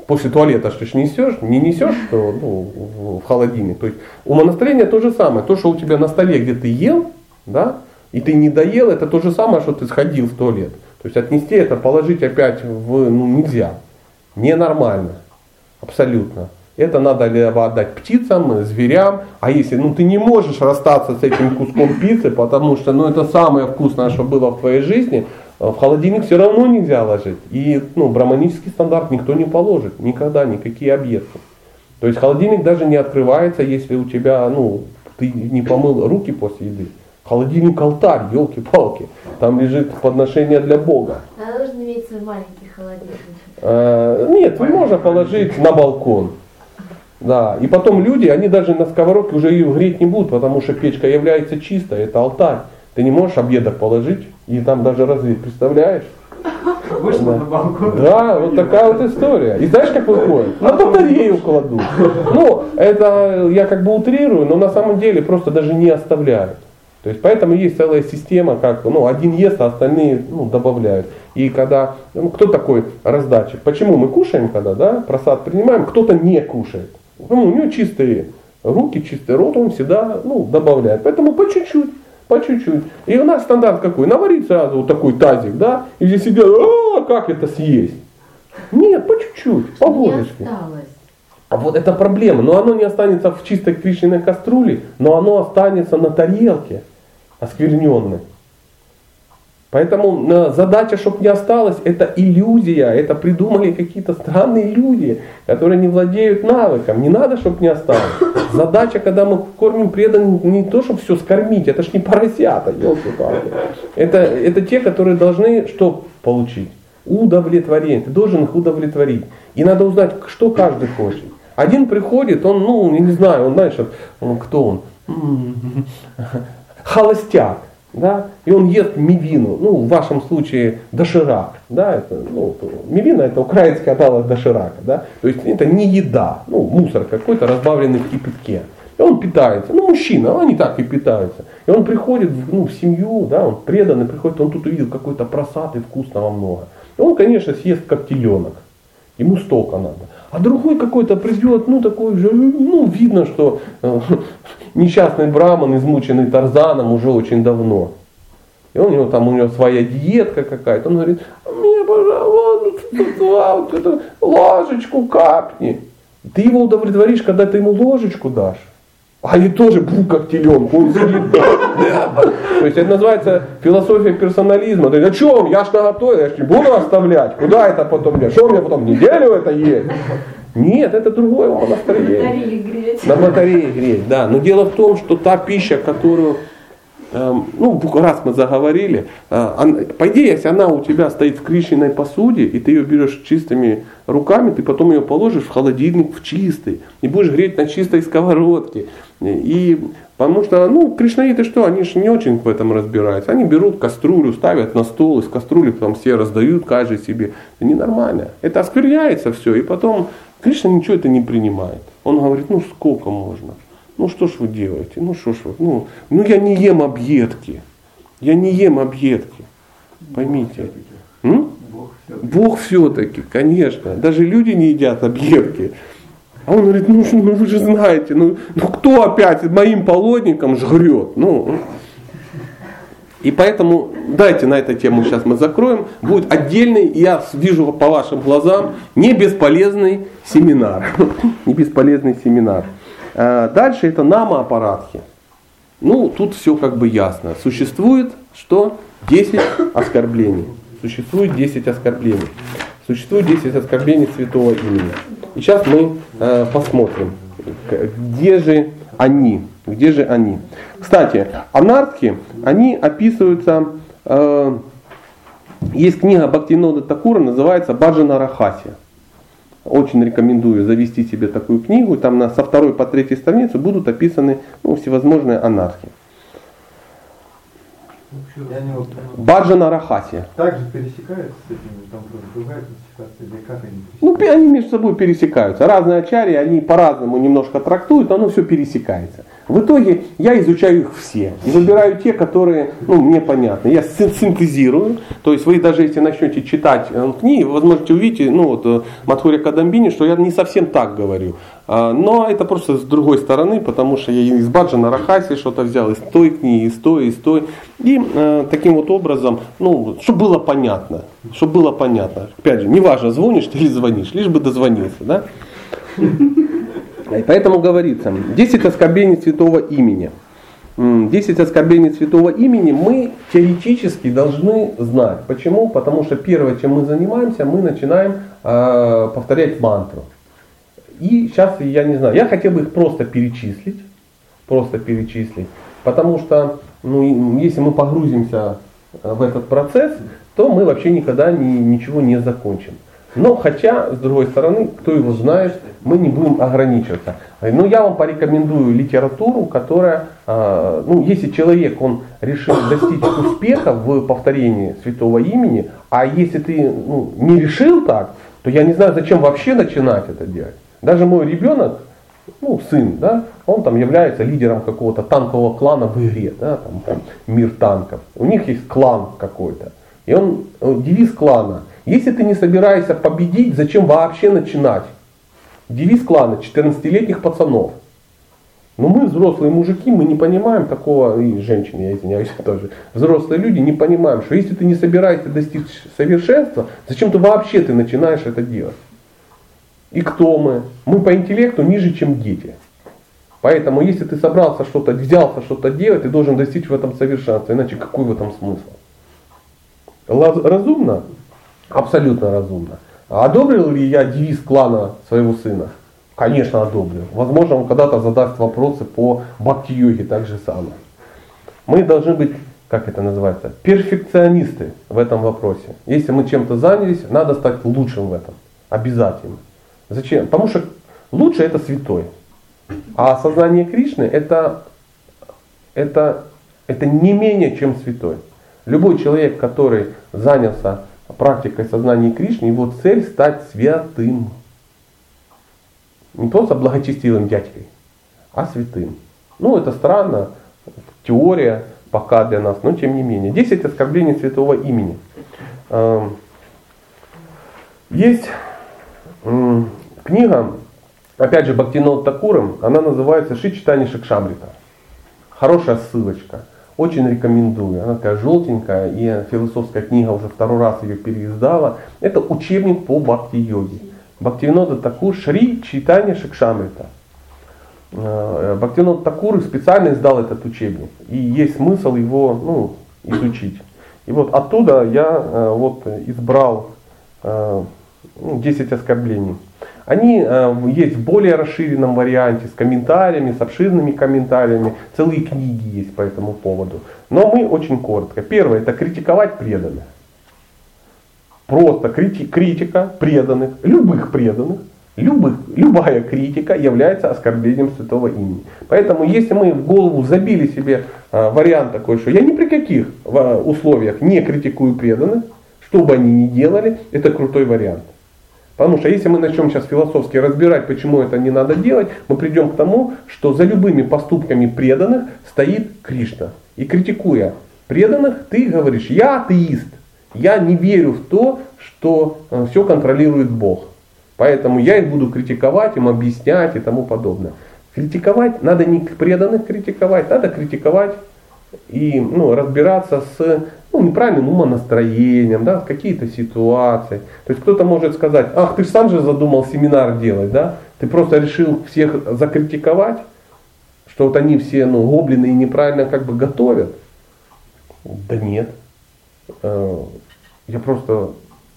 после туалета что ж несешь, не несешь что, ну, в холодильник. То есть умонастроение то же самое. То, что у тебя на столе, где ты ел, да, и ты не доел, это то же самое, что ты сходил в туалет. То есть отнести это, положить опять в, ну нельзя. Ненормально. Абсолютно. Это надо либо отдать птицам, зверям, а если ну, ты не можешь расстаться с этим куском пиццы, потому что ну, это самое вкусное, что было в твоей жизни, в холодильник все равно нельзя ложить. И ну, браманический стандарт никто не положит, никогда, никакие объекты. То есть холодильник даже не открывается, если у тебя, ну, ты не помыл руки после еды. Холодильник алтарь, елки-палки. Там лежит подношение для Бога. А должен иметь свой маленький холодильник. Э, нет, можно положить на балкон. Да, и потом люди, они даже на сковородке уже ее греть не будут, потому что печка является чистой, это алтарь. Ты не можешь обедок положить и там даже разлить, представляешь? Вышла Да. на балкон. Да, вот такая вот история. И знаешь, как выходит? На батарею кладут. Ну, это я как бы утрирую, но на самом деле просто даже не оставляют. То есть поэтому есть целая система, как ну, один ест, а остальные ну, добавляют. И когда, ну, кто такой раздатчик? Почему мы кушаем, когда да, просад принимаем, кто-то не кушает. Ну, у него чистые руки, чистый рот, он всегда ну, добавляет. Поэтому по чуть-чуть, по чуть-чуть. И у нас стандарт какой? Наварить сразу вот такой тазик, да, и все сидят, а как это съесть? Нет, по чуть-чуть, по ложечке. А вот это проблема. Но оно не останется в чистой Кришниной кастрюле, но оно останется на тарелке, оскверненной. Поэтому э, задача, чтобы не осталось, это иллюзия. Это придумали какие-то странные люди, которые не владеют навыком. Не надо, чтобы не осталось. Задача, когда мы кормим преданных, не то, чтобы все скормить, это ж не поросята. Это, это те, которые должны что получить? Удовлетворение. Ты должен их удовлетворить. И надо узнать, что каждый хочет. Один приходит, он, ну, я не знаю, он, знаешь, он, кто он? Холостяк. Да? И он ест мивину, ну, в вашем случае доширак. Да? Это, ну, мивина это украинский аналог доширака. Да? То есть это не еда, ну, мусор какой-то, разбавленный в кипятке. И он питается. Ну, мужчина, они так и питаются. И он приходит ну, в семью, да, он преданный приходит, он тут увидел какой-то просад и вкусного много. И он, конечно, съест как теленок. Ему столько надо. А другой какой-то придет, ну такой же, ну видно, что э, несчастный браман, измученный Тарзаном уже очень давно. И у него там у него своя диетка какая-то. Он говорит, мне, пожалуйста, вот это, ложечку капни. Ты его удовлетворишь, когда ты ему ложечку дашь. А они тоже бу, как теленку, он сидит. То есть это называется философия персонализма. То есть, чем? Я ж наготовил, я ж не буду оставлять. Куда это потом? мне? Что мне потом неделю это есть? Нет, это другое умонастроение. Батареи греть. На батарее греть, да. Но дело в том, что та пища, которую, ну, раз мы заговорили, э, по идее, если она у тебя стоит в кришиной посуде, и ты ее берешь чистыми руками, ты потом ее положишь в холодильник в чистый, и будешь греть на чистой сковородке. И потому что, ну, кришнаиты что, они же не очень в этом разбираются. Они берут кастрюлю, ставят на стол, из кастрюли потом все раздают, каждый себе. Это ненормально. Это оскверняется все, и потом Кришна ничего это не принимает. Он говорит, ну сколько можно? Ну что ж вы делаете? Ну что ж вы? Ну, ну я не ем объедки. Я не ем объедки. Поймите. Бог все. Бог все-таки, конечно. Даже люди не едят объедки. А он говорит, ну, ну вы же знаете, ну, ну кто опять моим полотником жрет? Ну, и поэтому дайте на эту тему сейчас мы закроем. Будет отдельный, я вижу по вашим глазам, не бесполезный семинар. Не бесполезный семинар. А Дальше это нама-аппаратхи. Ну, тут все как бы ясно. Существует что? 10 оскорблений. Существует 10 оскорблений. Существует 10 оскорблений святого имени. И сейчас мы э, посмотрим, где же они. Где же они? Кстати, анархи, они описываются, э, есть книга Бхактинода Такура, называется Баджана Рахаси. Очень рекомендую завести себе такую книгу. Там на, со второй по третьей странице будут описаны ну, всевозможные анархи. Я не вот понял. Баджана Рахаси. Также пересекаются с этими, там другая классификация, или как они Ну, пересекаются? пи- они между собой пересекаются. Разные ачари, они по-разному немножко трактуют, но оно все пересекается. В итоге я изучаю их все и выбираю те, которые ну, мне понятны. Я син- синтезирую, то есть вы даже если начнете читать э, книги, вы возможно увидите, ну вот э, Матхуря Кадамбини, что я не совсем так говорю. А, Но это просто с другой стороны, потому что я из Баджана Рахаси что-то взял, из той книги, из той, из той. И э, таким вот образом, ну, чтобы было понятно, чтобы было понятно. Опять же, неважно, звонишь ты или звонишь, лишь бы дозвонился, да? И поэтому говорится, 10 оскорблений святого имени. М, 10 оскорблений святого имени мы теоретически должны знать. Почему? Потому что первое, чем мы занимаемся, мы начинаем э, повторять мантру. И сейчас, я не знаю, я хотел бы их просто перечислить. Просто перечислить. Потому что, ну, если мы погрузимся э, в этот процесс, то мы вообще никогда ни- ничего не закончим. Но хотя, с другой стороны, кто его знает, мы не будем ограничиваться. Но я вам порекомендую литературу, которая, а, ну, если человек, он решил достичь успеха в повторении святого имени, а если ты ну, не решил так, то я не знаю, зачем вообще начинать это делать. Даже мой ребенок, ну, сын, да, он там является лидером какого-то танкового клана в игре, да, там, мир танков. У них есть клан какой-то. И он, э, девиз клана, если ты не собираешься победить, зачем вообще начинать? Девиз клана 14-летних пацанов. Но мы, взрослые мужики, мы не понимаем такого, и женщины, я извиняюсь тоже, взрослые люди не понимаем, что если ты не собираешься достичь совершенства, зачем ты вообще ты начинаешь это делать? И кто мы? Мы по интеллекту ниже, чем дети. Поэтому, если ты собрался что-то, взялся что-то делать, ты должен достичь в этом совершенства, иначе какой в этом смысл? Разумно? Абсолютно разумно. Одобрил ли я девиз клана своего сына? Конечно, одобрил. Возможно, он когда-то задаст вопросы по бхакти-йоге так же самое. Мы должны быть, как это называется, перфекционисты в этом вопросе. Если мы чем-то занялись, надо стать лучшим в этом. Обязательно. Зачем? Потому что лучше это святой. А осознание Кришны это, это, это не менее чем святой. Любой человек, который занялся практикой сознания Кришны, его цель стать святым. Не просто благочестивым дядькой, а святым. Ну, это странно, теория пока для нас, но тем не менее. 10 оскорблений святого имени. Эм, Есть книга, опять же, Бхактинот Такуром, она называется Шичитани Шикшамрита. Хорошая ссылочка. Очень рекомендую. Она такая желтенькая, и философская книга уже второй раз ее переиздала. Это учебник по бхакти-йоге. Бхактивинода Такур Шри Читания Шикшамрита. Э, Бхактивинод Такур специально издал этот учебник. И есть смысл его ну, изучить. И вот оттуда я э, вот избрал э, ну, 10 оскорблений. Они э, есть в более расширенном варианте, с комментариями, с обширными комментариями. Целые книги есть по этому поводу. Но мы очень коротко. Первое, это критиковать преданных. Просто крити- критика преданных, любых преданных, любых, любая критика является оскорблением святого имени. Поэтому если мы в голову забили себе э, вариант такой, что я ни при каких э, условиях не критикую преданных, что бы они ни делали, это крутой вариант. Потому что если мы начнем сейчас философски разбирать, почему это не надо делать, мы придем к тому, что за любыми поступками преданных стоит Кришна. И критикуя преданных, ты говоришь, я атеист, я не верю в то, что все контролирует Бог. Поэтому я их буду критиковать, им объяснять и тому подобное. Критиковать, надо не преданных критиковать, надо критиковать и ну, разбираться с ну, неправильным умонастроением, да, какие-то ситуации. То есть кто-то может сказать, ах, ты же сам же задумал семинар делать, да? Ты просто решил всех закритиковать, что вот они все ну, гоблины и неправильно как бы готовят. Да нет. Я просто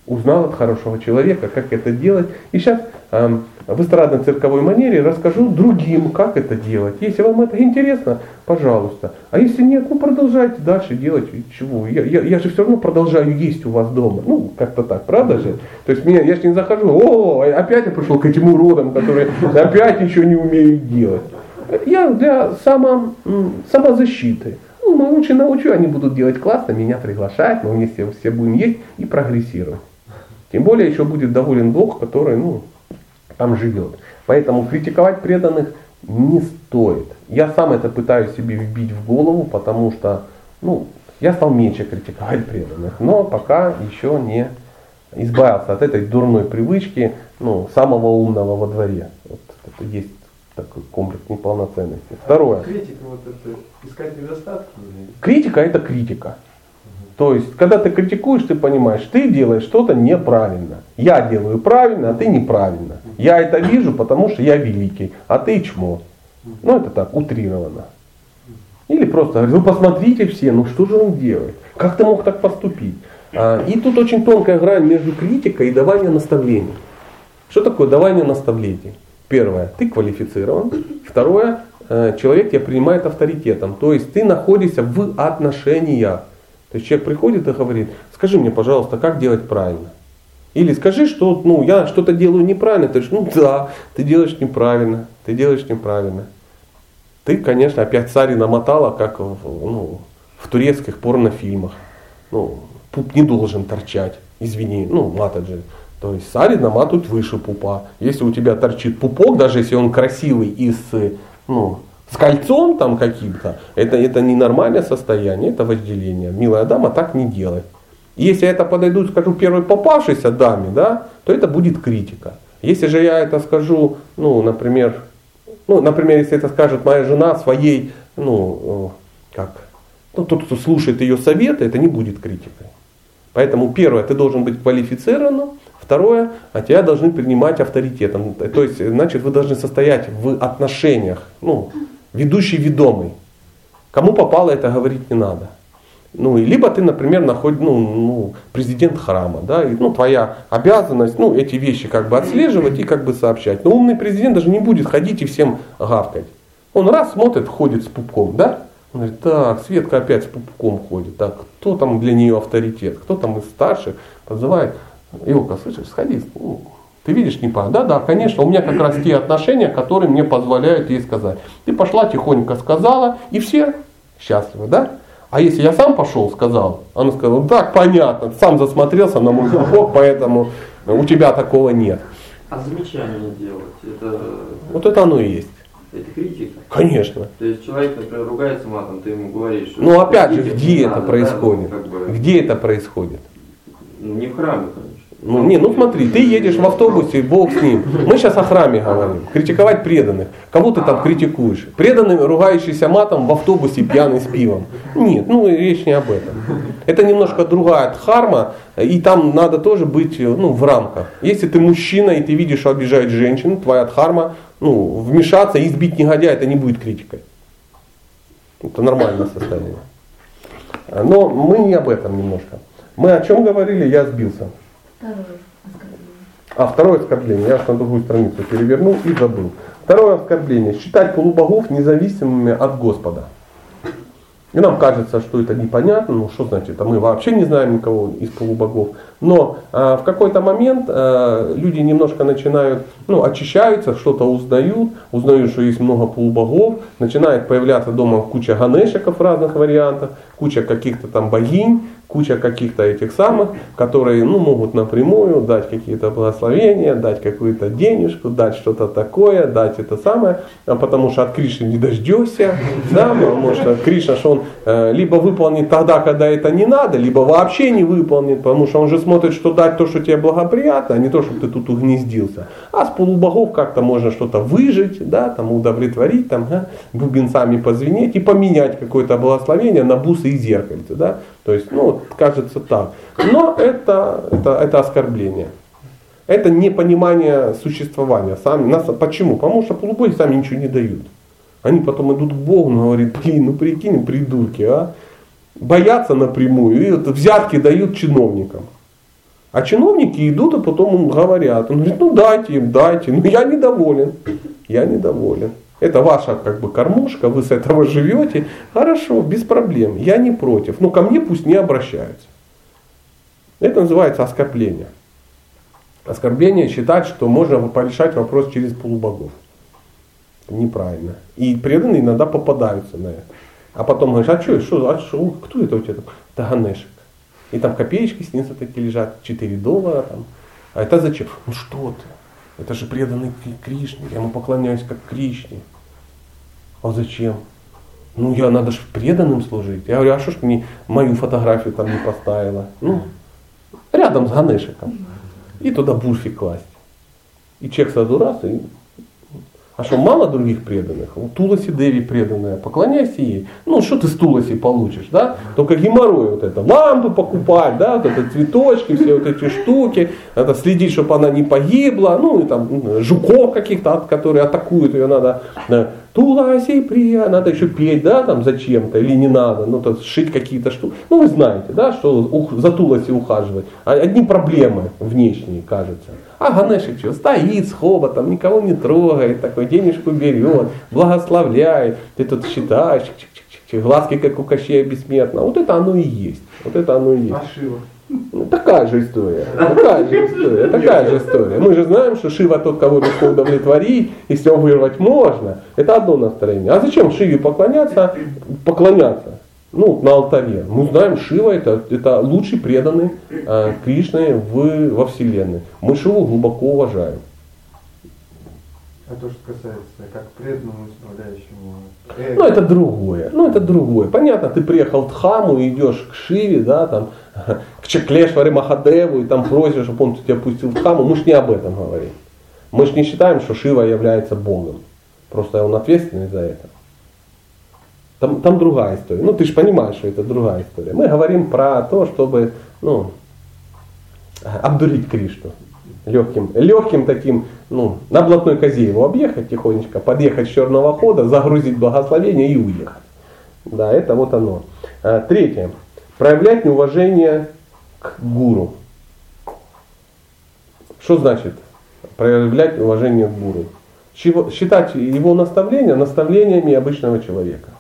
узнал от хорошего человека, как это делать. И сейчас э, в эстрадно-цирковой манере расскажу другим, как это делать. Если вам это интересно, пожалуйста. А если нет, ну продолжайте дальше делать. Чего? Я, я, я же все равно продолжаю есть у вас дома. Ну, как-то так, правда же? То есть меня, я же не захожу, о, опять я пришел к этим уродам, которые опять ничего не умеют делать. Я для само, самозащиты. Ну, мы лучше научу, они будут делать классно, меня приглашать, мы вместе все будем есть и прогрессировать. Тем более еще будет доволен Бог, который ну, там живет. Поэтому критиковать преданных не стоит. Я сам это пытаюсь себе вбить в голову, потому что ну, я стал меньше критиковать преданных, но пока еще не избавился от этой дурной привычки ну, самого умного во дворе. Вот это есть такой комплекс неполноценности. Второе. Критика вот это искать недостатки? Критика это критика. То есть, когда ты критикуешь, ты понимаешь, ты делаешь что-то неправильно. Я делаю правильно, а ты неправильно. Я это вижу, потому что я великий, а ты чмо. Ну это так, утрированно. Или просто вы посмотрите все, ну что же он делает? Как ты мог так поступить? А, и тут очень тонкая грань между критикой и даванием наставлений. Что такое давание наставлений? Первое, ты квалифицирован. Второе, э, человек тебя принимает авторитетом. То есть ты находишься в отношениях. То есть человек приходит и говорит, скажи мне, пожалуйста, как делать правильно. Или скажи, что ну, я что-то делаю неправильно. Ты говоришь, ну да, ты делаешь неправильно, ты делаешь неправильно. Ты, конечно, опять цари намотала, как в, ну, в турецких порнофильмах. Ну, пуп не должен торчать, извини, ну, матаджи. То есть сари наматывают выше пупа. Если у тебя торчит пупок, даже если он красивый и ну, с кольцом там каким-то, это, это не нормальное состояние, это вожделение. Милая дама так не делает. И если я это подойду, скажу первой попавшейся даме, да, то это будет критика. Если же я это скажу, ну, например, ну, например, если это скажет моя жена своей, ну, э, как, ну, тот, кто слушает ее советы, это не будет критикой. Поэтому первое, ты должен быть квалифицированным, второе, а тебя должны принимать авторитетом. То есть, значит, вы должны состоять в отношениях, ну, ведущий ведомый. Кому попало это говорить не надо. Ну, и либо ты, например, находишь, ну, ну, президент храма, да, и, ну, твоя обязанность, ну, эти вещи как бы отслеживать и как бы сообщать. Но умный президент даже не будет ходить и всем гавкать. Он раз смотрит, ходит с пупком, да, он говорит, так, Светка опять с пупком ходит, так, кто там для нее авторитет, кто там из старших, подзывает, Илка, слышишь, сходи, ну, ты видишь, не по, да, да, конечно, у меня как раз те отношения, которые мне позволяют ей сказать. Ты пошла тихонько сказала, и все счастливы, да? А если я сам пошел, сказал, она сказала, так, понятно, сам засмотрелся на мой пупок, поэтому у тебя такого нет. А замечания делать, это... Вот это оно и есть. Это критика? Конечно. То есть человек, например, ругается матом, ты ему говоришь, что... Ну опять же, где это надо, происходит? Да, ну, как бы, Где это происходит? ну, не в храме, конечно. Ну, не, ну смотри, ты едешь в автобусе, Бог с ним. Мы сейчас о храме говорим. Критиковать преданных. Кого ты там критикуешь? Преданный, ругающийся матом в автобусе пьяный с пивом. Нет, ну речь не об этом. Это немножко другая дхарма, и там надо тоже быть ну, в рамках. Если ты мужчина и ты видишь, что обижают женщин, твоя дхарма, ну, вмешаться и избить негодяя, это не будет критикой. Это нормальное состояние. Но мы не об этом немножко. Мы о чем говорили, я сбился. А, второе оскорбление. Я аж на другую страницу перевернул и забыл. Второе оскорбление. Считать полубогов независимыми от Господа. И нам кажется, что это непонятно, ну что значит, а мы вообще не знаем никого из полубогов. Но э, в какой-то момент э, люди немножко начинают, ну, очищаются, что-то узнают, узнают, что есть много полубогов, начинает появляться дома куча ганешиков разных вариантах, куча каких-то там богинь, куча каких-то этих самых, которые ну, могут напрямую дать какие-то благословения, дать какую-то денежку, дать что-то такое, дать это самое, а потому что от Кришны не дождешься, да, потому что Кришна, что он э, либо выполнит тогда, когда это не надо, либо вообще не выполнит, потому что он же смотрит, что дать то, что тебе благоприятно, а не то, чтобы ты тут угнездился. А с полубогов как-то можно что-то выжить, да, там удовлетворить, там, а, бубенцами позвенеть и поменять какое-то благословение на бусы и зеркальце, да, то есть, ну, кажется так. Но это, это, это оскорбление. Это непонимание существования. Сами, нас, почему? Потому что полубоги сами ничего не дают. Они потом идут к Богу и говорят, блин, ну прикинь, придурки, а. Боятся напрямую и вот взятки дают чиновникам. А чиновники идут и потом им говорят. Он говорит, ну дайте им, дайте. Ну я недоволен. Я недоволен. Это ваша как бы кормушка, вы с этого живете. Хорошо, без проблем, я не против. Но ко мне пусть не обращаются. Это называется оскорбление. Оскорбление считать, что можно порешать вопрос через полубогов. Неправильно. И преданные иногда попадаются на это. А потом говоришь, а что, что, а что, кто это у тебя? Это Ганешек. И там копеечки снизу такие лежат, 4 доллара там. А это зачем? Ну что ты? Это же преданный Кришне. Я ему поклоняюсь как Кришне. А зачем? Ну, я надо же преданным служить. Я говорю, а что ж мне мою фотографию там не поставила? Ну, рядом с Ганешиком. И туда бурфи класть. И человек сразу раз и А что, мало других преданных? У Туласи Деви преданная, поклоняйся ей. Ну, что ты с Туласи получишь, да? Только геморрой вот это, лампы покупать, да, вот это цветочки, все вот эти штуки, это следить, чтобы она не погибла, ну, и там жуков каких-то, которые атакуют ее, надо да, Туласи прия, надо еще петь, да, там зачем-то, или не надо, ну, то шить какие-то штуки. Ну, вы знаете, да, что за Туласи ухаживать. А одни проблемы внешние, кажется. А Ганешик что, стоит с хоботом, никого не трогает, такой денежку берет, благословляет. Ты тут считаешь, чик -чик -чик глазки как у Кощея бессмертно. Вот это оно и есть. Вот это оно и есть. А Шива? Ну, такая же история. Такая же история. Такая же история. Мы же знаем, что Шива тот, кого легко удовлетворить, и все вырвать можно. Это одно настроение. А зачем Шиве поклоняться? Поклоняться ну, на алтаре. Мы знаем, Шива это, это лучший преданный э, Кришны в, во Вселенной. Мы Шиву глубоко уважаем. А то, что касается как преданному исправляющему. Э, ну, это другое. Ну, это другое. Понятно, ты приехал в Дхаму и идешь к Шиве, да, там, к Чеклешваре Махадеву и там просишь, чтобы он тебя пустил в Дхаму. Мы же не об этом говорим. Мы же не считаем, что Шива является Богом. Просто он ответственный за это. Там, там другая история. Ну, ты же понимаешь, что это другая история. Мы говорим про то, чтобы ну, обдурить Кришну. Легким, легким таким, ну, на блатной козе его объехать тихонечко, подъехать с черного хода, загрузить благословение и уехать. Да, это вот оно. А, третье. Проявлять неуважение к гуру. Что значит проявлять уважение к гуру? Считать его наставления наставлениями обычного человека.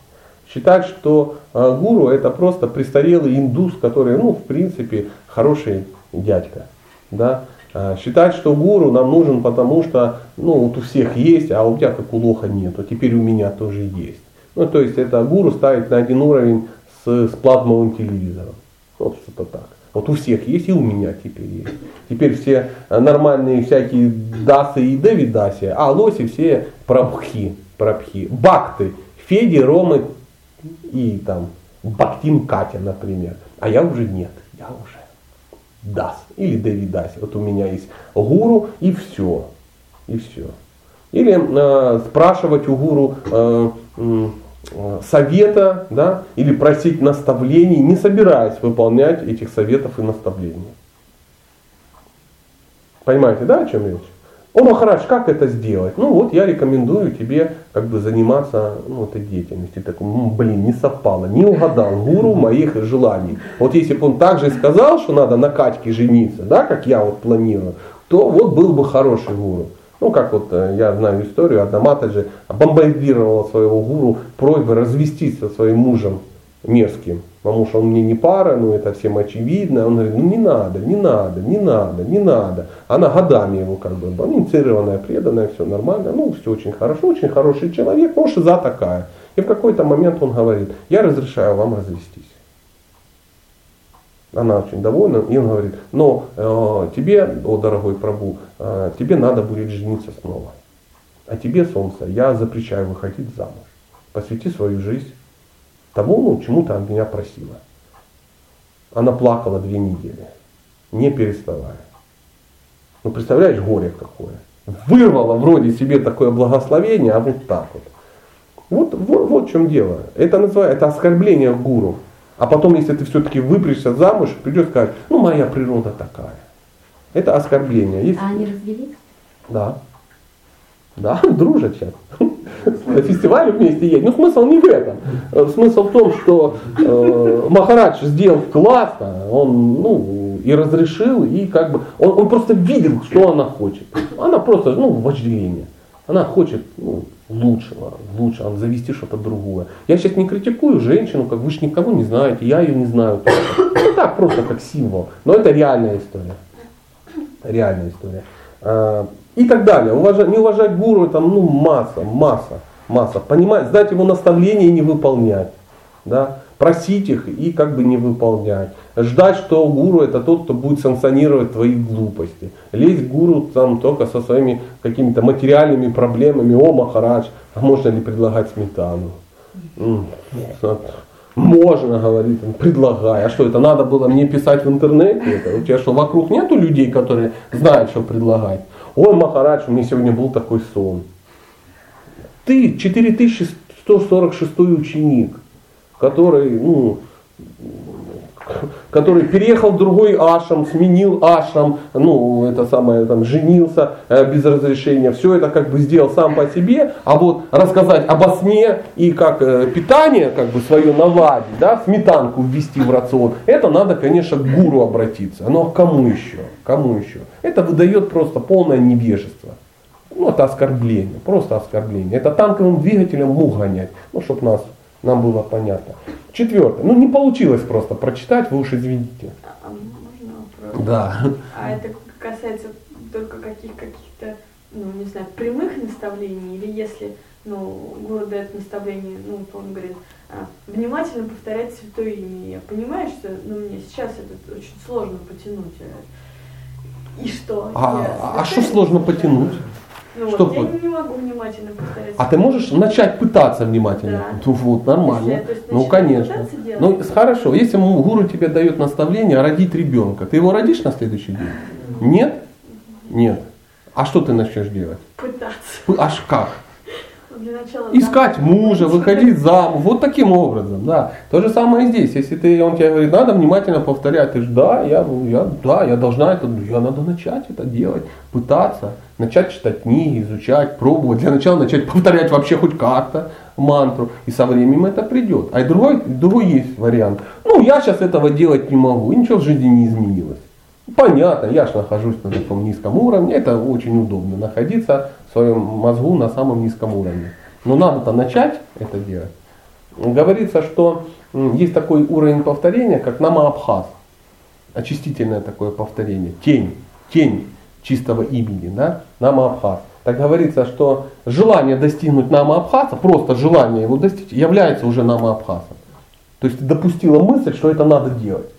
Считать, что э, гуру это просто престарелый индус, который, ну, в принципе, хороший дядька. Да? А считать, что гуру нам нужен, потому что ну, вот у всех есть, а у тебя как у лоха нет, а теперь у меня тоже есть. Ну, то есть это гуру ставить на один уровень с, с плазмовым телевизором. Вот что-то так. Вот у всех есть и у меня теперь есть. Теперь все нормальные всякие дасы и девидаси, а лоси все прабхи, прабхи, бакты, Феди, Ромы, и там Бактин Катя, например. А я уже нет, я уже Дас или Дэвид Даси. Вот у меня есть гуру и все. И все. Или э, спрашивать у гуру э, э, совета, да, или просить наставлений, не собираясь выполнять этих советов и наставлений. Понимаете, да, о чем речь? О, Махарадж, как это сделать? Ну вот я рекомендую тебе как бы заниматься ну, этой деятельностью. Ну, блин, не совпало, не угадал гуру моих желаний. Вот если бы он также сказал, что надо на Катьке жениться, да, как я вот планирую, то вот был бы хороший гуру. Ну, как вот э, я знаю историю, одна Матаджи бомбардировала своего гуру просьбой развестись со своим мужем мерзким что он мне не пара, ну это всем очевидно. Он говорит, ну не надо, не надо, не надо, не надо. Она годами его как бы, инициированная, преданная, все нормально, ну все очень хорошо, очень хороший человек, но шиза такая. И в какой-то момент он говорит, я разрешаю вам развестись. Она очень довольна, и он говорит, но э, тебе, о дорогой Прабу, э, тебе надо будет жениться снова. А тебе, солнце, я запрещаю выходить замуж. Посвяти свою жизнь тому, ну, чему ты от меня просила. Она плакала две недели, не переставая. Ну, представляешь, горе какое. Вырвала вроде себе такое благословение, а вот так вот. Вот, вот, вот в чем дело. Это называется, это оскорбление гуру. А потом, если ты все-таки выпрячься замуж, придется сказать, ну моя природа такая. Это оскорбление. Есть... А они развелись? Да. Да, дружат сейчас. На фестивале вместе едем. Ну, смысл не в этом. Э, смысл в том, что э, Махарадж сделал классно, он ну, и разрешил, и как бы он, он просто видел, что она хочет. Она просто, ну, вожделение. Она хочет ну, лучшего, лучшего, завести что-то другое. Я сейчас не критикую женщину, как вы же никого не знаете, я ее не знаю. Ну так, просто как символ. Но это реальная история. Реальная история. И так далее. Уважать, не уважать гуру, там, ну, масса, масса, масса. Понимать, сдать его наставления и не выполнять. Да? Просить их и как бы не выполнять. Ждать, что гуру это тот, кто будет санкционировать твои глупости. Лезть к гуру там только со своими какими-то материальными проблемами. О, Махарадж, а можно ли предлагать сметану? Можно, говорит предлагай. А что, это надо было мне писать в интернете? Это, у тебя что, вокруг нету людей, которые знают, что предлагать? Ой, Махарадж, у меня сегодня был такой сон. Ты 4146 ученик, который, ну, который переехал в другой ашам, сменил ашам, ну, это самое, там, женился э, без разрешения, все это как бы сделал сам по себе, а вот рассказать об сне и как э, питание, как бы свое наладить, да, сметанку ввести в рацион, это надо, конечно, к гуру обратиться. Но к кому еще? Кому еще? Это выдает просто полное невежество. Ну, это оскорбление, просто оскорбление. Это танковым двигателем мух гонять, ну, чтобы нас, нам было понятно. Четвертое. Ну, не получилось просто прочитать, вы уж извините. А, а можно вопрос? Да. А это касается только каких каких-то, ну, не знаю, прямых наставлений, или если, ну, гуру дает наставление, ну, он говорит, а, внимательно повторять святое имя. Я понимаю, что, ну, мне сейчас это очень сложно потянуть. И что? А, Я а что сложно потянуть? Ну, Что вот, я не могу внимательно повторять. А ты можешь начать пытаться внимательно? Да. Ну, вот, нормально. Если то есть, ну, конечно. Ну, хорошо, если гуру тебе дает наставление родить ребенка, ты его родишь на следующий день? Нет? Нет. А что ты начнешь делать? Пытаться. Аж как? Ну, Искать мужа, выходить замуж, вот таким образом, да. То же самое и здесь. Если ты, он тебе говорит, надо внимательно повторять, ты же, да, я, я, да, я должна это, я надо начать это делать, пытаться, начать читать книги, изучать, пробовать. Для начала начать повторять вообще хоть как-то мантру, и со временем это придет. А другой, другой есть вариант. Ну, я сейчас этого делать не могу, и ничего в жизни не изменилось. Понятно, я же нахожусь на таком низком уровне, это очень удобно находиться в своем мозгу на самом низком уровне. Но надо-то начать это делать. Говорится, что есть такой уровень повторения, как намаабхаз. Очистительное такое повторение. Тень, тень чистого имени, да, намаабхаз. Так говорится, что желание достигнуть намаабхаза, просто желание его достичь, является уже намаабхазом. То есть ты допустила мысль, что это надо делать.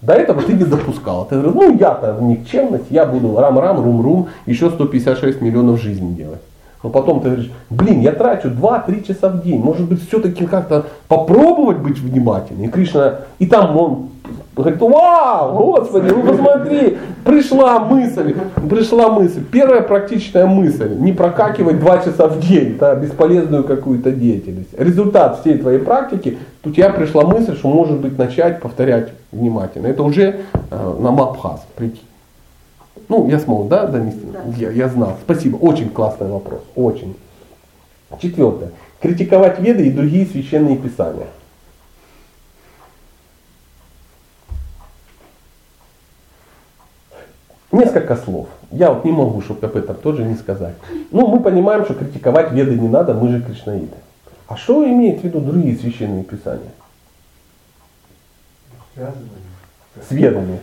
До этого ты не допускал. Ты говорил, ну я-то никчемность, я буду рам-рам, рум-рум, еще 156 миллионов жизней делать. Но потом ты говоришь, блин, я трачу 2-3 часа в день, может быть все-таки как-то попробовать быть внимательным. И Кришна, и там он говорит, вау, господи, ну посмотри, пришла мысль, пришла мысль. Первая практичная мысль, не прокакивать 2 часа в день, да, бесполезную какую-то деятельность. Результат всей твоей практики, у тебя пришла мысль, что может быть начать повторять внимательно. Это уже э, намабхаз, прикинь. Ну, я смог, да, донести? Да. Я, я знал. Спасибо. Очень классный вопрос. Очень. Четвертое. Критиковать веды и другие священные писания. Несколько слов. Я вот не могу, чтобы об этом тоже не сказать. Ну, мы понимаем, что критиковать веды не надо, мы же кришнаиты. А что имеет в виду другие священные писания? С ведами.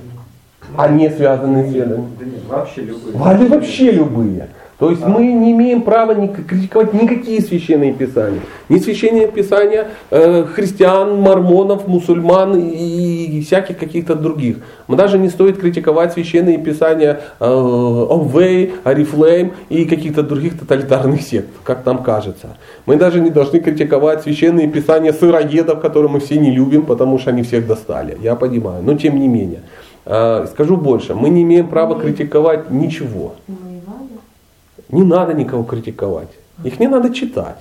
А не связанные с ведами. Да нет, вообще любые. Вообще любые. То есть мы не имеем права критиковать никакие священные писания. Ни священные писания э, христиан, мормонов, мусульман и, и всяких каких-то других. Мы даже не стоит критиковать священные писания э, Овей, Арифлейм и каких-то других тоталитарных сект, как нам кажется. Мы даже не должны критиковать священные писания сыроедов, которые мы все не любим, потому что они всех достали. Я понимаю, но тем не менее. Э, скажу больше, мы не имеем права критиковать ничего. Не надо никого критиковать. Их не надо читать.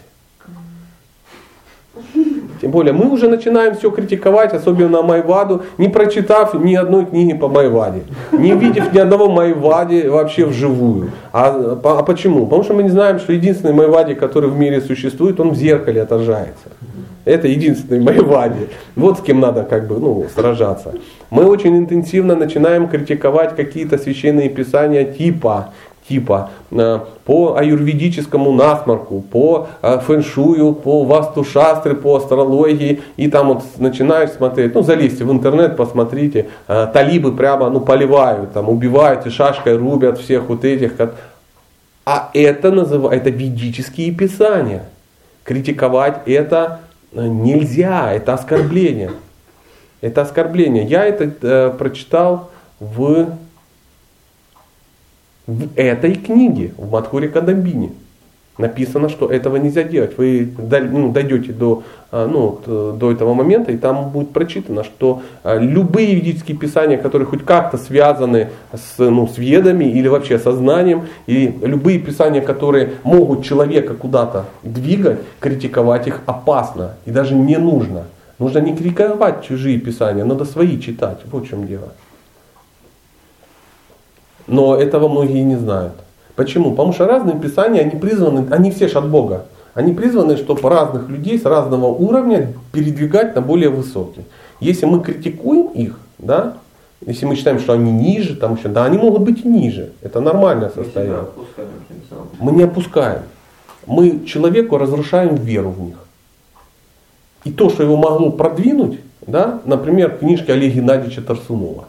Тем более мы уже начинаем все критиковать, особенно Майваду, не прочитав ни одной книги по Майваде, не видев ни одного Майвади вообще вживую. А, а почему? Потому что мы не знаем, что единственный Майвади, который в мире существует, он в зеркале отражается. Это единственный Майвади. Вот с кем надо как бы ну, сражаться. Мы очень интенсивно начинаем критиковать какие-то священные писания типа типа э, по аюрведическому насморку, по э, фэншую, по васту-шастры, по астрологии, и там вот начинаешь смотреть, ну залезьте в интернет, посмотрите, э, талибы прямо ну поливают, там убивают и шашкой рубят всех вот этих. А это называется, это ведические писания. Критиковать это нельзя, это оскорбление. Это оскорбление. Я это э, прочитал в в этой книге, в Мадхуре Кадамбине. Написано, что этого нельзя делать. Вы ну, дойдете до, а, ну, до этого момента, и там будет прочитано, что а, любые ведические писания, которые хоть как-то связаны с, ну, с ведами или вообще сознанием, и любые писания, которые могут человека куда-то двигать, критиковать их опасно и даже не нужно. Нужно не критиковать чужие писания, надо свои читать. Вот в чем дело. Но этого многие не знают. Почему? Потому что разные писания, они призваны, они все же от Бога. Они призваны, чтобы разных людей с разного уровня передвигать на более высокий. Если мы критикуем их, да, если мы считаем, что они ниже, там еще, да, они могут быть и ниже. Это нормальное состояние. Мы не опускаем. Мы человеку разрушаем веру в них. И то, что его могло продвинуть, да, например, книжки Олега Геннадьевича Тарсунова.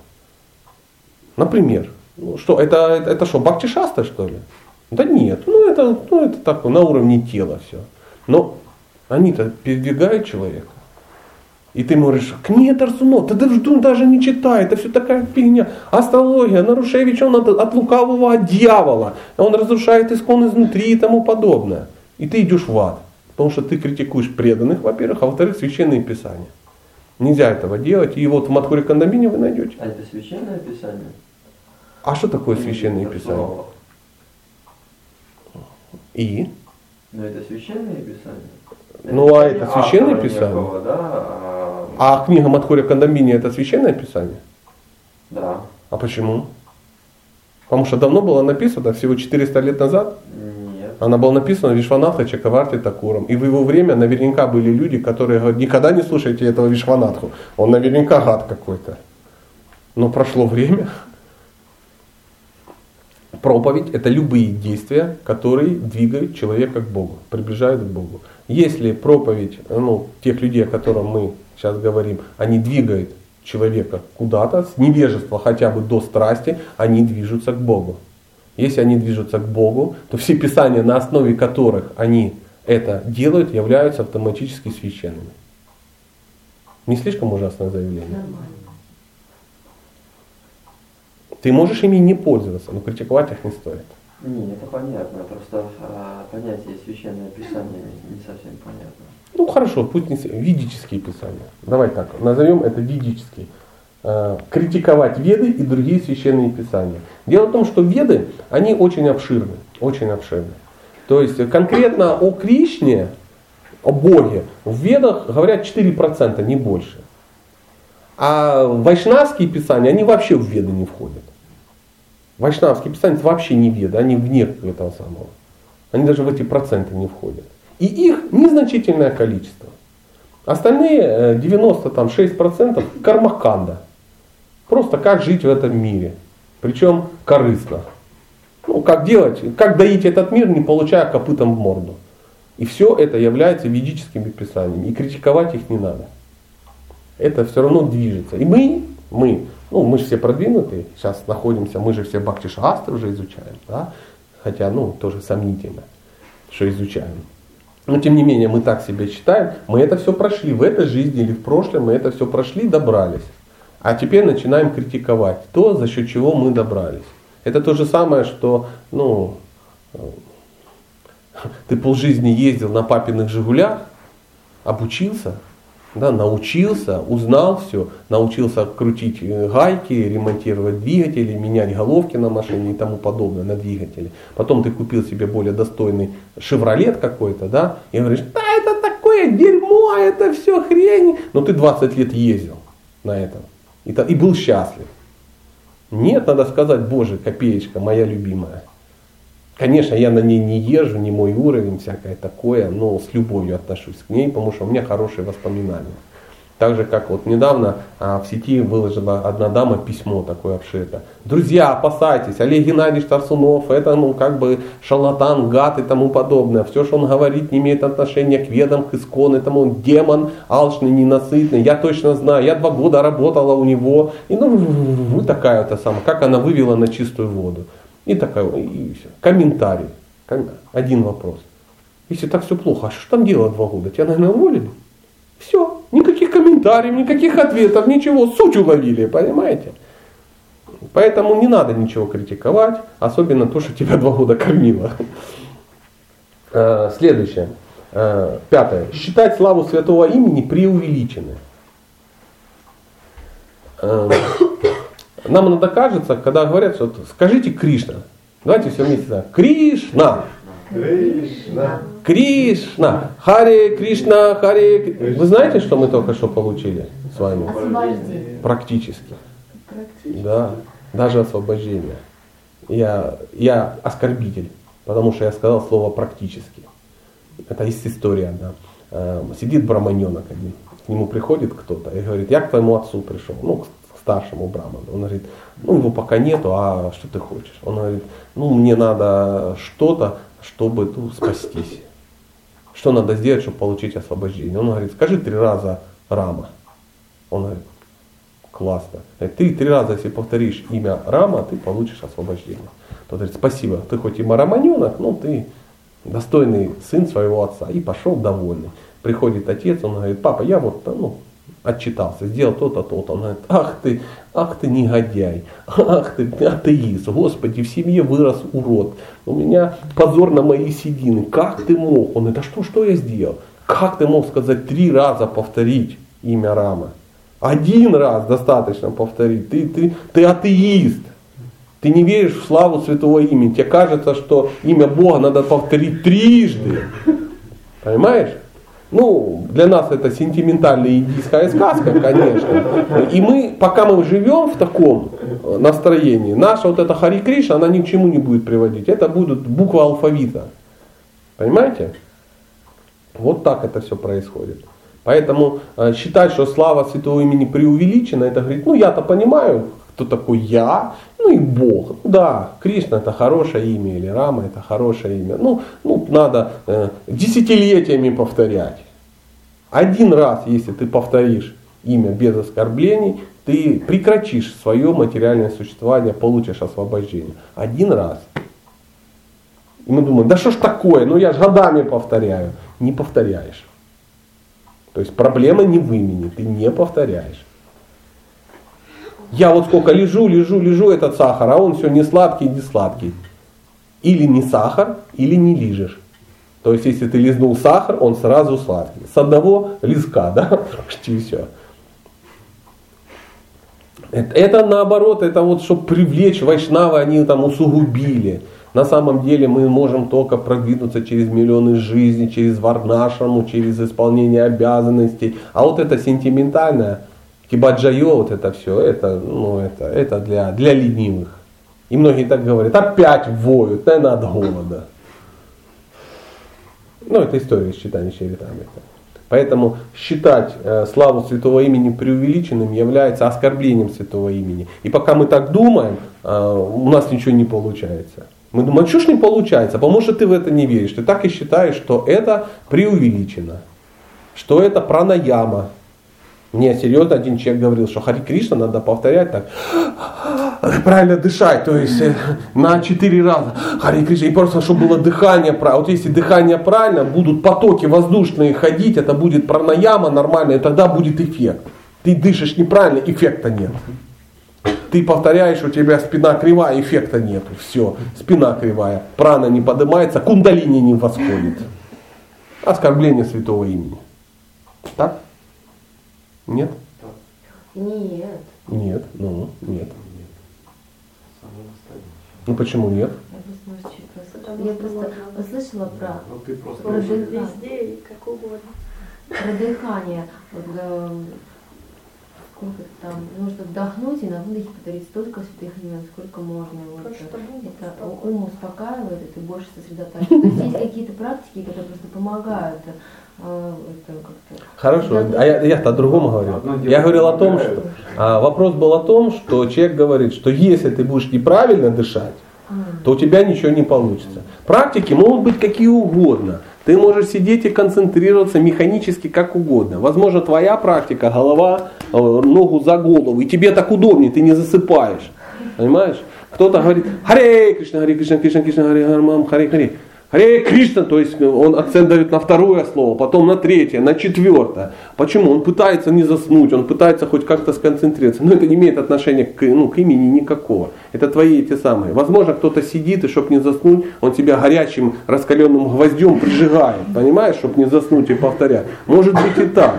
Например, ну что, это, это, что, бхакти-шаста что ли? Да нет, ну это, ну это так, на уровне тела все. Но они-то передвигают человека. И ты говоришь, книга Тарсунов, да ну, даже не читай, это все такая фигня. Астрология, Нарушевич, он от, от лукавого от дьявола. Он разрушает искон изнутри и тому подобное. И ты идешь в ад. Потому что ты критикуешь преданных, во-первых, а во-вторых, священные писания. Нельзя этого делать. И вот в Матхуре Кандамине вы найдете. А это священное писание? А что такое священное писание? И? Ну это священное писание. Ну а это священное писание? Никакого, да? А... а книга Матхоря Кандамини это священное писание? Да. А почему? Потому что давно было написано, всего 400 лет назад. Нет. Она была написана Вишванатха Чакаварти Такуром. И в его время наверняка были люди, которые говорят, никогда не слушайте этого Вишванатху. Он наверняка гад какой-то. Но прошло время, Проповедь – это любые действия, которые двигают человека к Богу, приближают к Богу. Если проповедь ну, тех людей, о которых мы сейчас говорим, они двигают человека куда-то, с невежества хотя бы до страсти, они движутся к Богу. Если они движутся к Богу, то все писания, на основе которых они это делают, являются автоматически священными. Не слишком ужасное заявление? Нормально. Ты можешь ими не пользоваться, но критиковать их не стоит. Не, это понятно. Просто а, понятие священное писание не совсем понятно. Ну хорошо, пусть не ведические писания. Давай так, назовем это ведические. Э, критиковать веды и другие священные писания. Дело в том, что веды, они очень обширны, очень обширны. То есть конкретно о Кришне, о Боге, в ведах говорят 4%, не больше. А вайшнавские писания, они вообще в веды не входят. Вайшнавские писания вообще не веды, они вне этого самого. Они даже в эти проценты не входят. И их незначительное количество. Остальные 96% э, кармаканда. Просто как жить в этом мире. Причем корыстно. Ну, как делать, как доить этот мир, не получая копытом в морду. И все это является ведическими писаниями. И критиковать их не надо. Это все равно движется. И мы, мы ну, мы же все продвинутые, сейчас находимся, мы же все Бхакти Шастры уже изучаем, да? хотя, ну, тоже сомнительно, что изучаем. Но тем не менее, мы так себя считаем, мы это все прошли в этой жизни или в прошлом, мы это все прошли, добрались. А теперь начинаем критиковать то, за счет чего мы добрались. Это то же самое, что, ну, ты полжизни ездил на папиных Жигулях, обучился, да, научился, узнал все, научился крутить э, гайки, ремонтировать двигатели, менять головки на машине и тому подобное на двигателе. Потом ты купил себе более достойный шевролет какой-то, да, и говоришь, да это такое дерьмо, это все хрень. Но ты 20 лет ездил на этом и, и был счастлив. Нет, надо сказать, боже, копеечка моя любимая. Конечно, я на ней не езжу, не мой уровень, всякое такое, но с любовью отношусь к ней, потому что у меня хорошие воспоминания. Так же, как вот недавно а, в сети выложила одна дама письмо такое обшито. Друзья, опасайтесь, Олег Геннадьевич Тарсунов, это ну как бы шалатан, гад и тому подобное. Все, что он говорит, не имеет отношения к ведам, к искон, этому он демон, алчный, ненасытный. Я точно знаю, я два года работала у него. И ну, вы такая вот самая, как она вывела на чистую воду. И такая, и все. Комментарий. Один вопрос. Если так все плохо, а что там делать два года? Тебя, наверное, уволили? Все. Никаких комментариев, никаких ответов, ничего. Суть уловили, понимаете? Поэтому не надо ничего критиковать, особенно то, что тебя два года кормило. Э, Следующее. Э, Пятое. Считать славу святого имени преувеличенной. Нам иногда кажется, когда говорят, что скажите Кришна. Давайте все вместе так. Кришна. Кришна. Кришна. Харе Кришна, Харе. Кри- Вы знаете, что мы только что получили с вами? Освобождение. Практически. Практически. Да, даже освобождение. Я, я оскорбитель, потому что я сказал слово практически. Это есть история, да. Э, Сидит браманенок один, к нему приходит кто-то и говорит, я к твоему отцу пришел, ну, старшему браману. Он говорит, ну, его пока нету, а что ты хочешь? Он говорит, ну, мне надо что-то, чтобы ну, спастись. Что надо сделать, чтобы получить освобождение? Он говорит, скажи три раза Рама. Он говорит, классно. Ты три раза, если повторишь имя Рама, ты получишь освобождение. Тот говорит, спасибо, ты хоть и мараманенок, но ты достойный сын своего отца. И пошел довольный. Приходит отец, он говорит, папа, я вот ну, отчитался, сделал то-то, то-то. Он говорит, ах ты, ах ты негодяй, ах ты атеист, господи, в семье вырос урод. У меня позор на мои седины. Как ты мог? Он говорит, а что, что я сделал? Как ты мог сказать три раза повторить имя Рама? Один раз достаточно повторить. Ты, ты, ты атеист. Ты не веришь в славу святого имени. Тебе кажется, что имя Бога надо повторить трижды. Понимаешь? Ну, для нас это сентиментальная индийская сказка, конечно. И мы, пока мы живем в таком э, настроении, наша вот эта Хари Кришна, она ни к чему не будет приводить. Это будут буквы алфавита. Понимаете? Вот так это все происходит. Поэтому э, считать, что слава святого имени преувеличена, это говорит, ну я-то понимаю, кто такой я, ну и Бог. Да, Кришна это хорошее имя, или Рама это хорошее имя. Ну, ну надо э, десятилетиями повторять. Один раз, если ты повторишь имя без оскорблений, ты прекратишь свое материальное существование, получишь освобождение. Один раз. И мы думаем, да что ж такое, ну я же годами повторяю. Не повторяешь. То есть проблема не в имени, ты не повторяешь. Я вот сколько лежу, лежу, лежу этот сахар, а он все не сладкий, не сладкий. Или не сахар, или не лижешь. То есть, если ты лизнул сахар, он сразу сладкий. С одного лизка, да, почти все. Это, это наоборот, это вот, чтобы привлечь вайшнавы, они там усугубили. На самом деле мы можем только продвинуться через миллионы жизней, через варнашаму, через исполнение обязанностей. А вот это сентиментальное, кибаджайо, вот это все, это, ну, это, это для, для ленивых. И многие так говорят, опять воют, наверное, от голода. Ну, это история из читания Чаритамрита. Поэтому считать э, славу святого имени преувеличенным является оскорблением святого имени. И пока мы так думаем, э, у нас ничего не получается. Мы думаем, а что ж не получается? Потому что ты в это не веришь. Ты так и считаешь, что это преувеличено. Что это пранаяма. Мне серьезно один человек говорил, что Хари Кришна надо повторять так, правильно дышать, то есть э, на четыре раза. Хари Кришна, и просто чтобы было дыхание правильно. Вот если дыхание правильно, будут потоки воздушные ходить, это будет пранаяма нормально, и тогда будет эффект. Ты дышишь неправильно, эффекта нет. Ты повторяешь, у тебя спина кривая, эффекта нету. Все, спина кривая, прана не поднимается, кундалини не восходит. Оскорбление святого имени. Так? Нет? Нет. Нет, ну, нет. Ну почему нет? Я просто, услышала про, Ну ты просто... Про дыхание. везде и как угодно. про дыхание. Вот, эм, сколько там, нужно вдохнуть и на выдохе повторить столько святых имен, сколько можно. Вот, Просто э, будет это ум успокаивает, и ты больше сосредотачиваешься. То есть есть какие-то практики, которые просто помогают как-то Хорошо, а я, я-то о другом говорил. Я говорил о том, что а, вопрос был о том, что человек говорит, что если ты будешь неправильно дышать, а, то у тебя ничего не получится. Практики могут быть какие угодно. Ты можешь сидеть и концентрироваться механически как угодно. Возможно, твоя практика, голова, э, ногу за голову, и тебе так удобнее, ты не засыпаешь. Понимаешь? Кто-то говорит, Харе Кришна, Харе Кришна, Кришна, Кришна, Харе Хармам, Харе Харе. Харе Кришна, то есть он акцент дает на второе слово, потом на третье, на четвертое. Почему? Он пытается не заснуть, он пытается хоть как-то сконцентрироваться. Но это не имеет отношения к, ну, к имени никакого. Это твои эти самые. Возможно, кто-то сидит, и чтобы не заснуть, он тебя горячим раскаленным гвоздем прижигает, понимаешь, чтобы не заснуть и повторять. Может быть и так.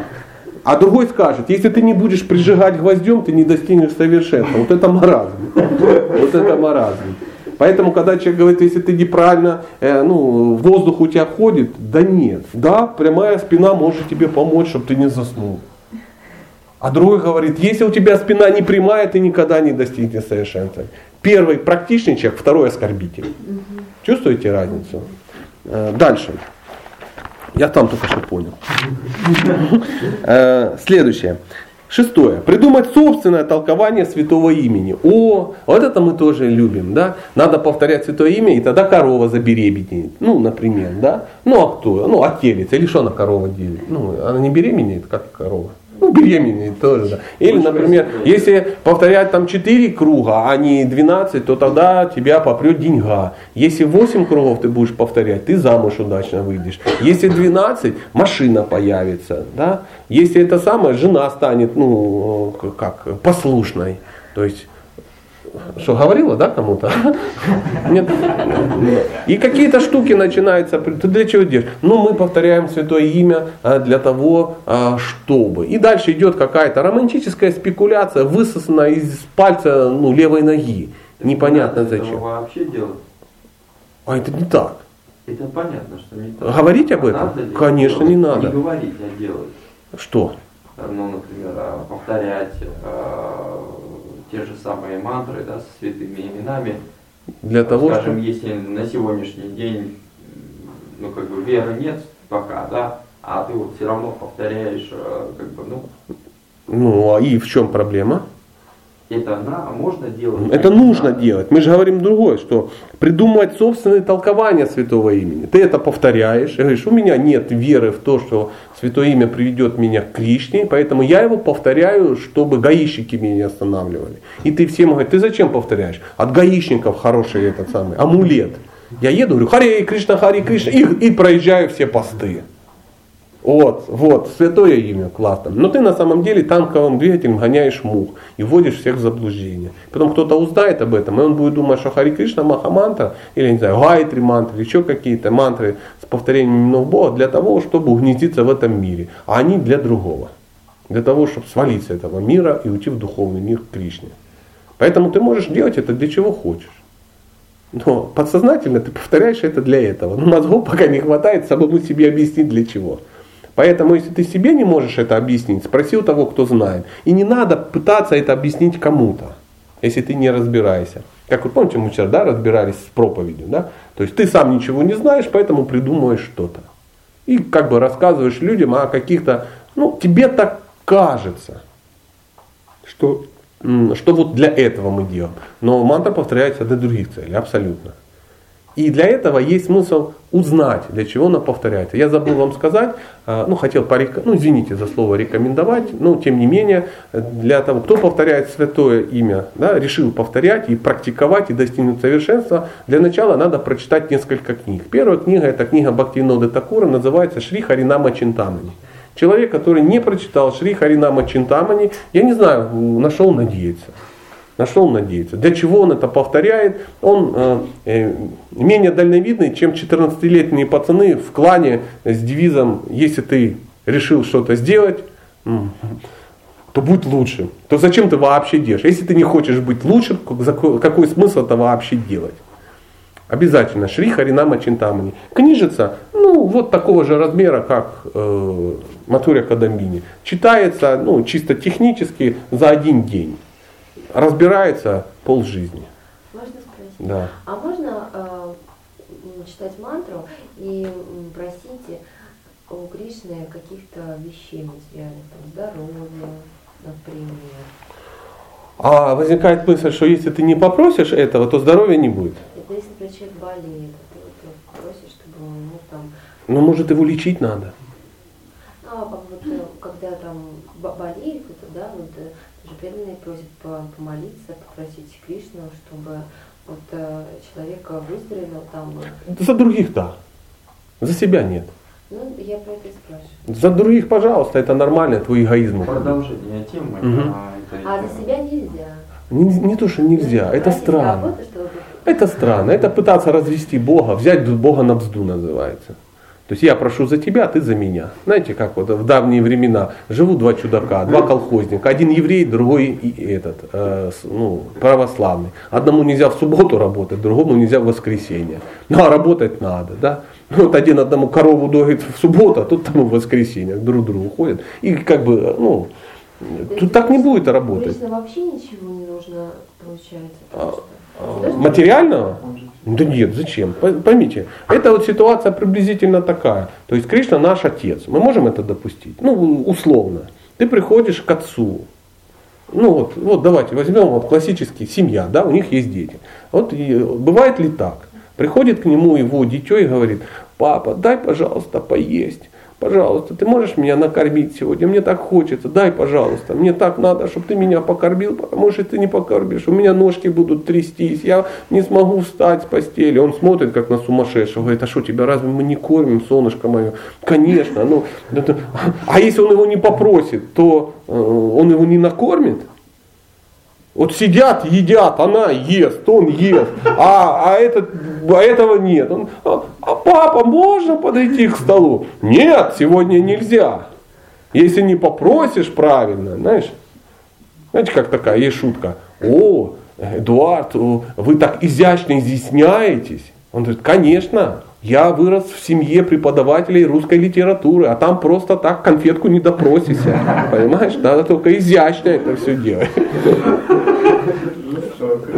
А другой скажет, если ты не будешь прижигать гвоздем, ты не достигнешь совершенства. Вот это маразм. Вот это маразм. Поэтому, когда человек говорит, если ты неправильно, э, ну, воздух у тебя ходит, да нет. Да, прямая спина может тебе помочь, чтобы ты не заснул. А другой говорит, если у тебя спина не прямая, ты никогда не достигнешь совершенства. Первый практичный человек, второй оскорбитель. Чувствуете разницу? Э, дальше. Я там только что понял. Э, Следующее. Шестое. Придумать собственное толкование святого имени. О, вот это мы тоже любим, да? Надо повторять святое имя, и тогда корова забеременеет. Ну, например, да? Ну, а кто? Ну, отелец. Или что она корова делает? Ну, она не беременеет, как корова. Ну, беременеет тоже, да. Или, например, если повторять там 4 круга, а не 12, то тогда тебя попрет деньга. Если 8 кругов ты будешь повторять, ты замуж удачно выйдешь. Если 12, машина появится, да. Если это самое, жена станет, ну, как, послушной. То есть что, говорила, да, кому-то? Нет. И какие-то штуки начинаются. Ты для чего делаешь? Ну, мы повторяем святое имя а, для того, а, чтобы. И дальше идет какая-то романтическая спекуляция, высосанная из пальца ну, левой ноги. Непонятно зачем. вообще делать. А это не так. Это понятно, что не так. Говорить об этом? надо Конечно, не надо. Не говорить, а делать. Что? Ну, например, а, повторять те же самые мантры, да, со святыми именами. Для того, Скажем, чтобы... если на сегодняшний день, ну, как бы веры нет пока, да, а ты вот все равно повторяешь, а, как бы, ну, Ну, а и в чем проблема? Это на, можно делать. Это а нужно надо. делать. Мы же говорим другое, что придумать собственное толкование святого имени. Ты это повторяешь и говоришь, у меня нет веры в то, что святое имя приведет меня к Кришне, поэтому я его повторяю, чтобы гаишники меня не останавливали. И ты всем говоришь, ты зачем повторяешь? От гаишников хороший этот самый амулет. Я еду, говорю, Харе Кришна, Харе Кришна, и, и проезжаю все посты. Вот, вот, святое имя, классно. Но ты на самом деле танковым двигателем гоняешь мух и вводишь всех в заблуждение. Потом кто-то узнает об этом, и он будет думать, что Хари Кришна Махамантра, или, не знаю, Гайтри мантры, или еще какие-то мантры с повторением именов Бога для того, чтобы угнездиться в этом мире. А они для другого. Для того, чтобы свалить с этого мира и уйти в духовный мир к Кришне. Поэтому ты можешь делать это для чего хочешь. Но подсознательно ты повторяешь это для этого. Но мозгов пока не хватает самому себе объяснить для чего. Поэтому, если ты себе не можешь это объяснить, спроси у того, кто знает. И не надо пытаться это объяснить кому-то, если ты не разбираешься. Как вы помните, мы вчера да, разбирались с проповедью. Да? То есть ты сам ничего не знаешь, поэтому придумываешь что-то. И как бы рассказываешь людям о каких-то, ну, тебе так кажется, что, что вот для этого мы делаем. Но мантра повторяется для других целей, абсолютно. И для этого есть смысл узнать, для чего она повторяется. Я забыл вам сказать, а, ну хотел порек... ну извините за слово рекомендовать, но тем не менее, для того, кто повторяет святое имя, да, решил повторять и практиковать и достигнуть совершенства, для начала надо прочитать несколько книг. Первая книга это книга Бхактивинода Такура, называется Шри Харинама Чинтамани. Человек, который не прочитал Шри Харинама Чинтамани, я не знаю, нашел надеяться. Нашел надеяться. Для чего он это повторяет? Он э, э, менее дальновидный, чем 14-летние пацаны в клане с девизом «Если ты решил что-то сделать, то будь лучше». То зачем ты вообще делаешь? Если ты не хочешь быть лучше, какой смысл это вообще делать? Обязательно. Шри Харинама Чинтамани. Книжица, ну, вот такого же размера, как э, Матуря Кадамбини. Читается, ну, чисто технически за один день разбирается полжизни. Можно спросить? Да. А можно э, читать мантру и просить у Кришны каких-то вещей материальных, там, здоровья, например. А возникает мысль, что если ты не попросишь этого, то здоровья не будет. Это если, например, человек болеет, ты вот просишь, чтобы он, ну, там, Но может его лечить надо. ну, а вот э, когда там бо- болеет, это, да, вот э, преданные просят по- помолиться, попросить Кришну, чтобы вот э, человек выздоровел там, За других да. За себя нет. ну, я про это и спрашиваю. За других, пожалуйста, это нормально, твой эгоизм. Продолжение темы. А, это А за себя нельзя. Не, не то, что нельзя, Ну, это странно. работу, чтобы- Это странно. Это пытаться развести Бога, взять Бога на бзду называется. То есть я прошу за тебя, а ты за меня. Знаете, как вот в давние времена живут два чудака, два колхозника, один еврей, другой и этот, э, ну, православный. Одному нельзя в субботу работать, другому нельзя в воскресенье. Ну а работать надо, да? Ну, вот один одному корову доит в субботу, а тут тому в воскресенье друг другу ходят. И как бы, ну, тут так не будет работать. Лично вообще ничего не нужно, получается. А, а, Материального? Да нет, зачем? Поймите, это вот ситуация приблизительно такая. То есть Кришна наш отец. Мы можем это допустить? Ну, условно. Ты приходишь к отцу. Ну вот, вот давайте возьмем вот классический семья, да, у них есть дети. Вот бывает ли так? Приходит к нему его дитё и говорит, папа, дай, пожалуйста, поесть. Пожалуйста, ты можешь меня накормить сегодня? Мне так хочется, дай, пожалуйста. Мне так надо, чтобы ты меня покормил, потому что ты не покормишь. У меня ножки будут трястись, я не смогу встать с постели. Он смотрит, как на сумасшедшего, говорит, а что, тебя разве мы не кормим, солнышко мое? Конечно. Ну, А если он его не попросит, то э, он его не накормит? Вот сидят, едят, она ест, он ест, а, а, этот, а этого нет. Он, а, а папа, можно подойти к столу? Нет, сегодня нельзя. Если не попросишь правильно, знаешь, знаете, как такая есть шутка. О, Эдуард, вы так изящно изъясняетесь. Он говорит, конечно, я вырос в семье преподавателей русской литературы, а там просто так конфетку не допросишься. Понимаешь, надо только изящно это все делать.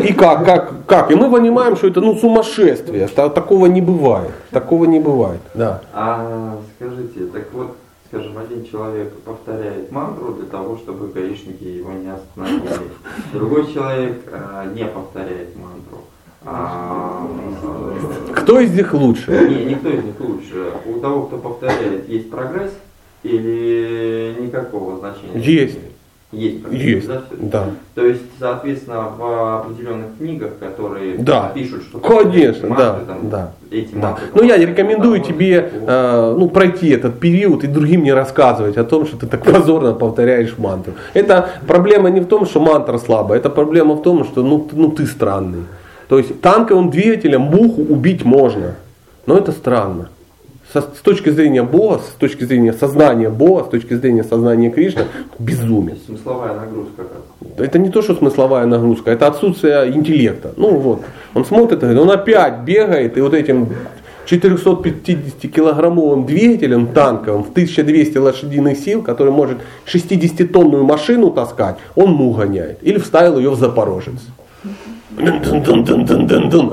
И как, как, как? И мы понимаем, что это ну сумасшествие. Та- Такого не бывает. Такого не бывает. Да. А скажите, так вот, скажем, один человек повторяет мантру для того, чтобы гаишники его не остановили. Другой человек а, не повторяет мантру. А, Кто из них лучше? не, никто из них лучше. У того, кто повторяет, есть прогресс или никакого значения? Есть. Есть Есть. да. То есть, соответственно, в определенных книгах, которые Да. пишут, что Конечно, мантры, да, там, да. эти Да. мантры Ну я помогают, рекомендую тебе э, ну, пройти этот период и другим не рассказывать о том, что ты так позорно повторяешь мантру. Это проблема не в том, что мантра слабая, это проблема в том, что ну, ну ты странный. То есть танковым двигателем муху убить можно, но это странно. Со- с точки зрения Бога, с точки зрения сознания Бога, с точки зрения сознания Кришны, безумец. Смысловая нагрузка. Это не то, что смысловая нагрузка, это отсутствие интеллекта. Ну вот, он смотрит говорит, он опять бегает, и вот этим 450-килограммовым двигателем танковым в 1200 лошадиных сил, который может 60-тонную машину таскать, он му гоняет. Или вставил ее в Запорожец.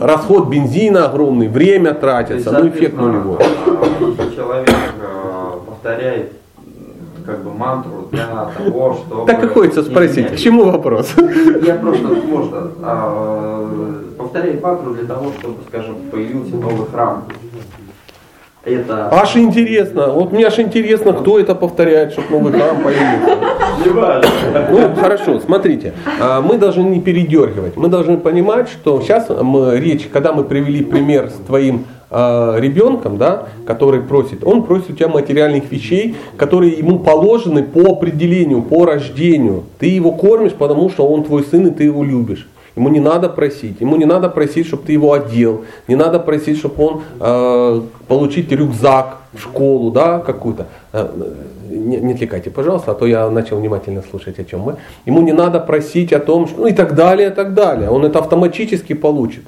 Расход бензина огромный, время тратится, ну эффект нулевой. Если человек э, повторяет м, как бы мантру для того, чтобы... Так и хочется спросить, к чему вопрос? Я просто, можно, а, повторяет мантру для того, чтобы, скажем, появился новый храм. Это... Аж интересно, вот мне аж интересно, кто это повторяет, чтобы новый храм появился. Ну, хорошо, смотрите, а, мы должны не передергивать. Мы должны понимать, что сейчас мы, речь, когда мы привели пример с твоим а, ребенком, да, который просит, он просит у тебя материальных вещей, которые ему положены по определению, по рождению. Ты его кормишь, потому что он твой сын, и ты его любишь. Ему не надо просить, ему не надо просить, чтобы ты его одел, не надо просить, чтобы он э, получить рюкзак в школу, да, какую-то. Не, не отвлекайте, пожалуйста, а то я начал внимательно слушать, о чем мы. Ему не надо просить о том, что, ну и так далее, и так далее. Он это автоматически получит,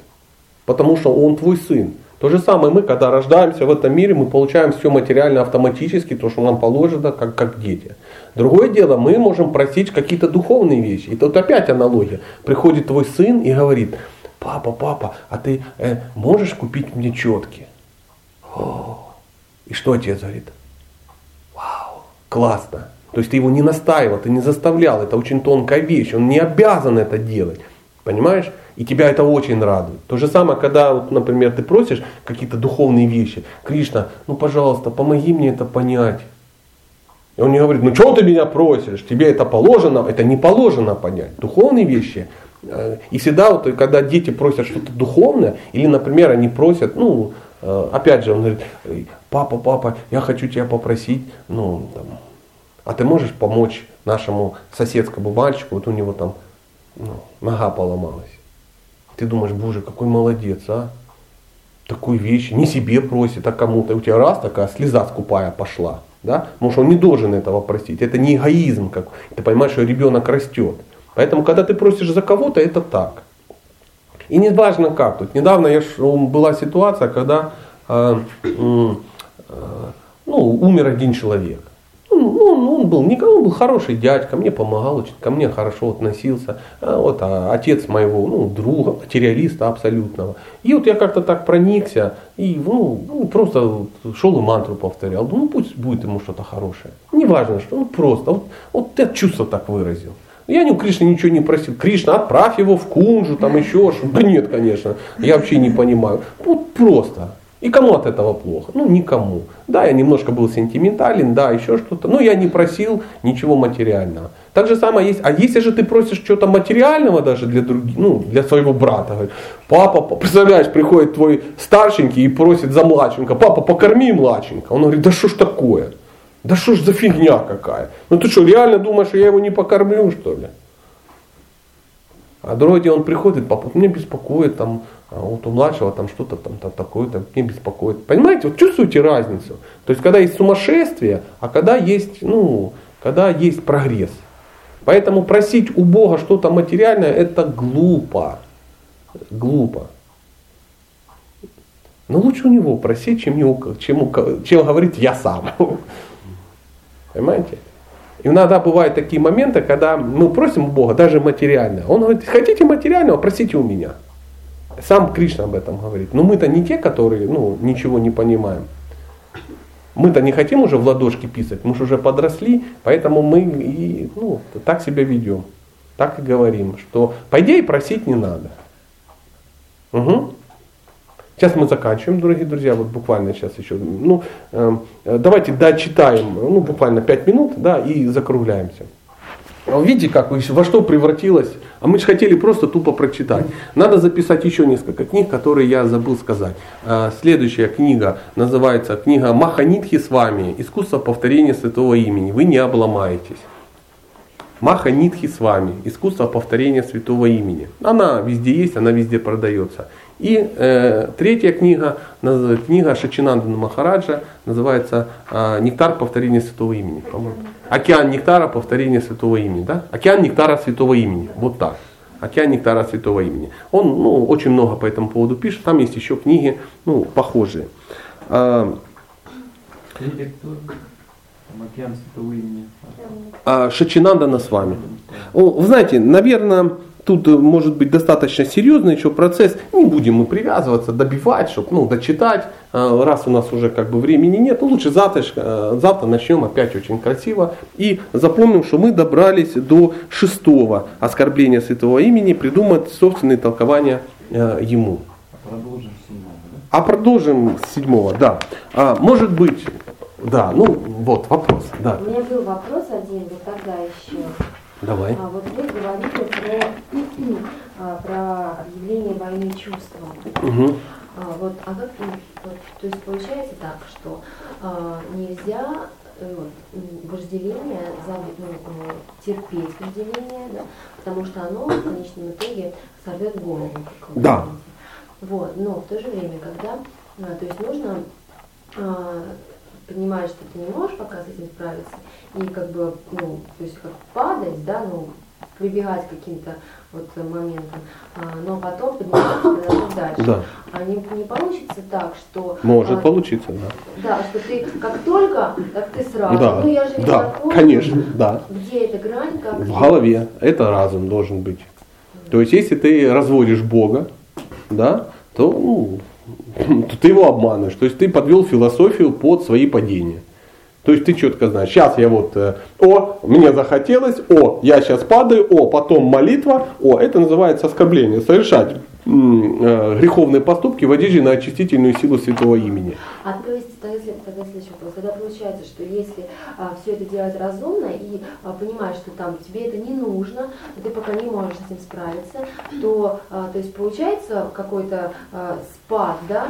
потому что он твой сын. То же самое мы, когда рождаемся в этом мире, мы получаем все материально автоматически, то, что нам положено, как, как дети. Другое дело, мы можем просить какие-то духовные вещи. И тут опять аналогия. Приходит твой сын и говорит, папа, папа, а ты э, можешь купить мне четки? О. И что отец говорит? Классно. То есть ты его не настаивал, ты не заставлял, это очень тонкая вещь, он не обязан это делать. Понимаешь? И тебя это очень радует. То же самое, когда, вот, например, ты просишь какие-то духовные вещи. Кришна, ну пожалуйста, помоги мне это понять. И он не говорит, ну что ты меня просишь, тебе это положено, это не положено понять. Духовные вещи Э, И всегда, вот, когда дети просят что-то духовное, или, например, они просят, ну, опять же, он говорит, «Эй, папа, папа, я хочу тебя попросить, ну, там, а ты можешь помочь нашему соседскому мальчику, вот у него там ну, нога поломалась. Ты думаешь, боже, какой молодец, а? Такой вещи, не себе просит, а кому-то. У тебя раз такая слеза скупая пошла. Да? Потому что он не должен этого просить. Это не эгоизм. Как... Ты понимаешь, что ребенок растет. Поэтому, когда ты просишь за кого-то, это так. И не важно как. Тут недавно я, ж- была ситуация, когда э, э, ну, умер один человек. Ну, ну, он был, никому он был хороший дядька, мне помогал очень, ко мне хорошо относился. А вот а, отец моего ну, друга, материалиста абсолютного. И вот я как-то так проникся и ну, ну, просто шел и мантру повторял. Ну пусть будет ему что-то хорошее. Неважно, что, ну просто. Вот, вот я чувство так выразил. Я не у Кришны ничего не просил. Кришна, отправь его в кунжу, там еще что Да нет, конечно. Я вообще не понимаю. Вот просто. И кому от этого плохо? Ну, никому. Да, я немножко был сентиментален, да, еще что-то. Но я не просил ничего материального. Так же самое есть. А если же ты просишь чего-то материального даже для других, ну, для своего брата, говорит, папа, па- представляешь, приходит твой старшенький и просит за младшенька, папа, покорми младшенька. Он говорит, да что ж такое? Да что ж за фигня какая? Ну ты что, реально думаешь, что я его не покормлю, что ли? А другой день он приходит, папа, меня беспокоит, там, а вот у младшего там что-то там, там такое-то, меня беспокоит. Понимаете, вот чувствуете разницу? То есть, когда есть сумасшествие, а когда есть, ну, когда есть прогресс. Поэтому просить у Бога что-то материальное, это глупо. Глупо. Но лучше у него просить, чем, ко- чем, чем говорить я сам. Понимаете? Иногда бывают такие моменты, когда мы просим у Бога даже материально. Он говорит, хотите материального, просите у меня. Сам Кришна об этом говорит. Но мы-то не те, которые ну, ничего не понимаем. Мы-то не хотим уже в ладошки писать, мы же уже подросли, поэтому мы и, ну, так себя ведем. Так и говорим, что по идее просить не надо. Угу. Сейчас мы заканчиваем, дорогие друзья, вот буквально сейчас еще. Ну, э, давайте дочитаем, ну, буквально 5 минут, да, и закругляемся. А Видите, как во что превратилось? А мы же хотели просто тупо прочитать. Надо записать еще несколько книг, которые я забыл сказать. А, Следующая книга называется книга Маханитхи с вами. Искусство повторения святого имени. Вы не обломаетесь. Маха Нитхи с вами. Искусство повторения святого имени. Она везде есть, она везде продается. И э, третья книга, книга Шачинандана Махараджа, называется э, Нектар повторения святого имени. по-моему. Океан нектара повторения святого имени. Да? Океан нектара святого имени. Вот так. Океан нектара святого имени. Он ну, очень много по этому поводу пишет. Там есть еще книги ну, похожие. А, а Шачинандана с вами. Вы знаете, наверное, тут э, может быть достаточно серьезный еще процесс. Не будем мы привязываться, добивать, чтобы ну, дочитать. Э, Раз у нас уже как бы времени нет, ну, лучше завтра, э, завтра начнем опять очень красиво. И запомним, что мы добрались до шестого оскорбления святого имени, придумать собственные толкования ему. Продолжим с седьмого, да? А продолжим с седьмого, да. А, может быть, да, ну вот вопрос, да. У меня был вопрос один, вот тогда еще. Давай. А, вот вы говорили про, а, про объявление войны чувствам. Мгм. А, вот, а как, вот, то есть получается так, что а, нельзя э, вожделение, зави- ну, э, терпеть вожделение, да, потому что оно в конечном итоге сорвет голову. как вы Да. говорите. Вот, но в то же время, когда, а, то есть нужно а, понимать, что ты не можешь пока с этим справиться, и как бы, ну, то есть как падать, да, ну, прибегать к каким-то вот моментам, а, но потом подниматься, дальше. Да. А не, не получится так, что... Может а, получиться, да. Да, что ты как только, так ты сразу. Да, ну я же не да, закончу. конечно, да. Где эта грань, как... В голове. Это разум должен быть. То есть, если ты разводишь Бога, да, то, ну, то ты его обманываешь. То есть ты подвел философию под свои падения. То есть ты четко знаешь, сейчас я вот, э, о, мне захотелось, о, я сейчас падаю, о, потом молитва, о, это называется оскорбление. Совершать греховные поступки в одежде на очистительную силу святого имени. А то есть, тогда, тогда следующий вопрос. Тогда получается, что если все это делать разумно и а, понимаешь, что там тебе это не нужно, ты пока не можешь с этим справиться, то, а, то есть получается какой-то а, спад, да,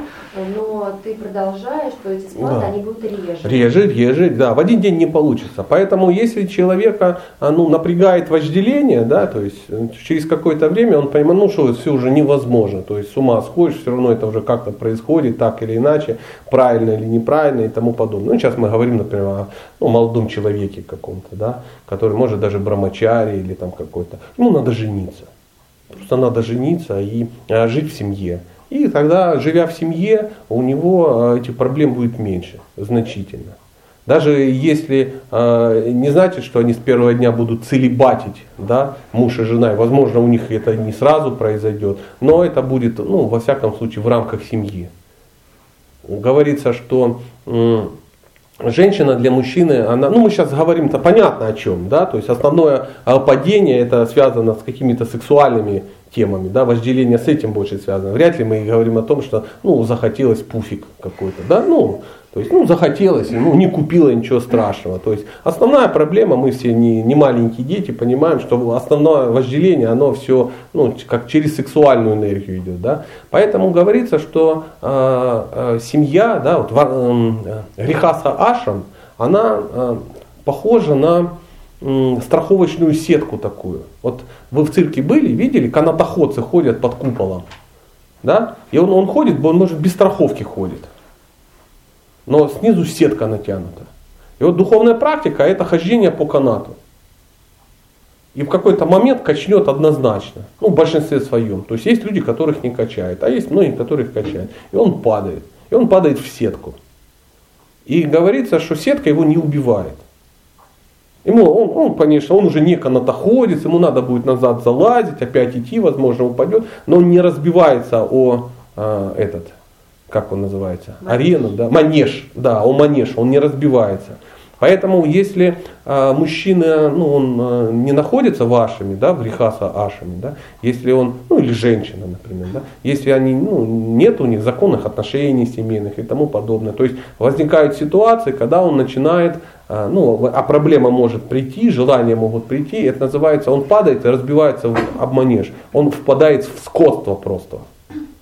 но ты продолжаешь, то эти спады, Да. они будут реже. Реже, реже, да, в один день не получится. Поэтому если человека а, ну, напрягает вожделение, да, то есть э, через какое-то время он понимает, ну что все уже невозможно, то есть с ума сходишь, все равно это уже как-то происходит, так или иначе, правильно или неправильно и тому подобное. Ну сейчас мы говорим, например, о ну, молодом человеке каком-то, да, который может даже брамачари или там какой-то, ему надо жениться. Просто надо жениться и э, жить в семье. И тогда, живя в семье, у него э, этих проблем будет меньше, значительно. Даже если э, не значит, что они с первого дня будут целебатить, да, муж и жена, возможно, у них это не сразу произойдет, но это будет, ну, во всяком случае, в рамках семьи. Говорится, что м, женщина для мужчины, она, ну мы сейчас говорим-то понятно о чем, да, то есть основное э, падение это связано с какими-то сексуальными темами, да, вожделение с этим больше связано. Вряд ли мы говорим о том, что, ну, захотелось пуфик какой-то, да, ну, то есть, ну, захотелось, ну, не купила ничего страшного. То есть, основная проблема, мы все не, не маленькие дети, понимаем, что основное вожделение, оно все, ну, как через сексуальную энергию идет, да. Поэтому говорится, что э, э, семья, да, вот, ва- э, Рихаса Ашам, она э, похожа на м, страховочную сетку такую. Вот вы в цирке были, видели, канатоходцы ходят под куполом, да, и он, он ходит, он может без страховки ходит но снизу сетка натянута. И вот духовная практика это хождение по канату. И в какой-то момент качнет однозначно. Ну, в большинстве своем. То есть есть люди, которых не качает, а есть многие, которых качает. И он падает. И он падает в сетку. И говорится, что сетка его не убивает. Ему, он, он, конечно, он уже не канатоходец, ему надо будет назад залазить, опять идти, возможно, упадет, но он не разбивается о э, этот, как он называется, арену, да, манеж, да, о манеж, он не разбивается. Поэтому, если э, мужчина, ну, он э, не находится вашими, да, в рихаса ашами, да, если он, ну, или женщина, например, да, если они, ну, нет у них законных отношений семейных и тому подобное, то есть возникают ситуации, когда он начинает, э, ну, а проблема может прийти, желания могут прийти, это называется, он падает и разбивается в, об манеж, он впадает в скотство просто.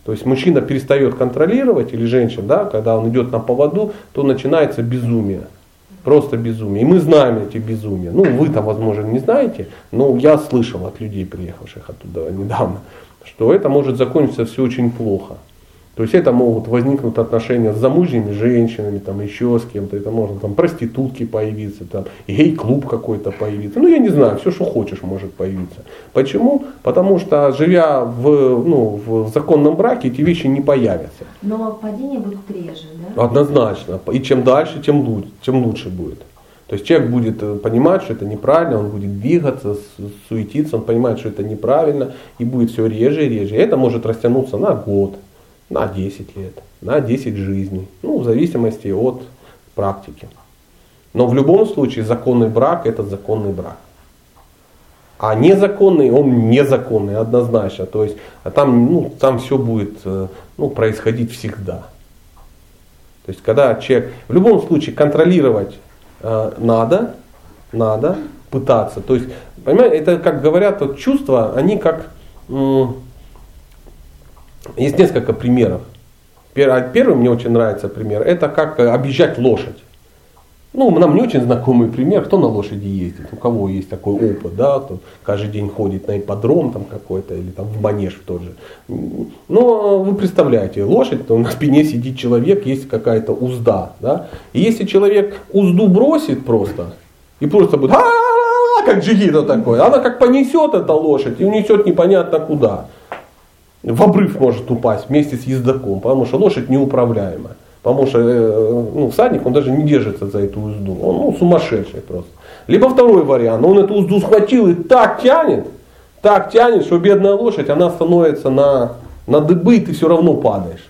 То есть мужчина перестает контролировать, или женщина, да, когда он идет на поводу, то начинается безумие. Просто безумие. И мы знаем эти безумия. Ну, вы там, возможно, не знаете, но я слышал от людей, приехавших оттуда недавно, что это может закончиться все очень плохо. То есть это могут возникнуть отношения с замужними женщинами, там еще с кем-то, это можно там проститутки появиться, там гей-клуб какой-то появиться. Ну я не знаю, все, что хочешь может появиться. Почему? Потому что живя в, ну, в законном браке, эти вещи не появятся. Но падения будут реже, да? Однозначно. И чем дальше, тем лучше, тем лучше будет. То есть человек будет э, понимать, что это неправильно, он будет двигаться, суетиться, он понимает, что это неправильно, и будет все реже и реже. И это может растянуться на год, на 10 лет, на 10 жизней, ну, в зависимости от практики. Но в любом случае законный брак это законный брак. А незаконный, он незаконный однозначно. То есть а там, ну, там все будет э, ну, происходить всегда. То есть когда человек, в любом случае контролировать э, надо, надо пытаться. То есть, понимаете, это как говорят, вот чувства, они как, м, есть несколько примеров. Пер- Первый мне очень нравится пример, это как э, объезжать лошадь. Ну, нам не очень знакомый пример, кто на лошади ездит, у кого есть такой опыт, да, кто каждый день ходит на ипподром там какой-то, или там в манеж в тот же. Но вы представляете, лошадь, то на спине сидит человек, есть какая-то узда, да, и если человек узду бросит просто, и просто будет как джигита такой, она как понесет эта лошадь и унесет непонятно куда. В обрыв может упасть вместе с ездаком, потому что лошадь неуправляемая. Потому что э, ну, всадник, он даже не держится за эту узду. Он ну, сумасшедший просто. Либо второй вариант, он эту узду схватил и так тянет, так тянет, что бедная лошадь, она становится на, на дыбы, и ты все равно падаешь.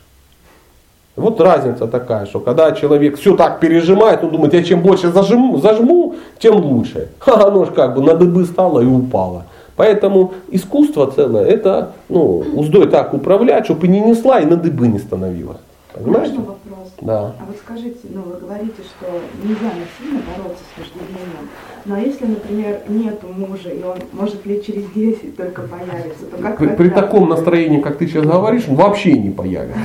Вот разница такая, что когда человек все так пережимает, он думает, я чем больше зажму, зажму тем лучше. Ха, оно ж как бы на дыбы стало и упало. Поэтому искусство целое, это ну, уздой так управлять, чтобы и не несла, и на дыбы не становилась. Понимаете? Можно вопрос? Да. А вот скажите, ну вы говорите, что нельзя насильно бороться с вожделением. Но если, например, нет мужа, и он может лет через 10 только появится, то как При, при таком настроении, как ты сейчас говоришь, он вообще не появится.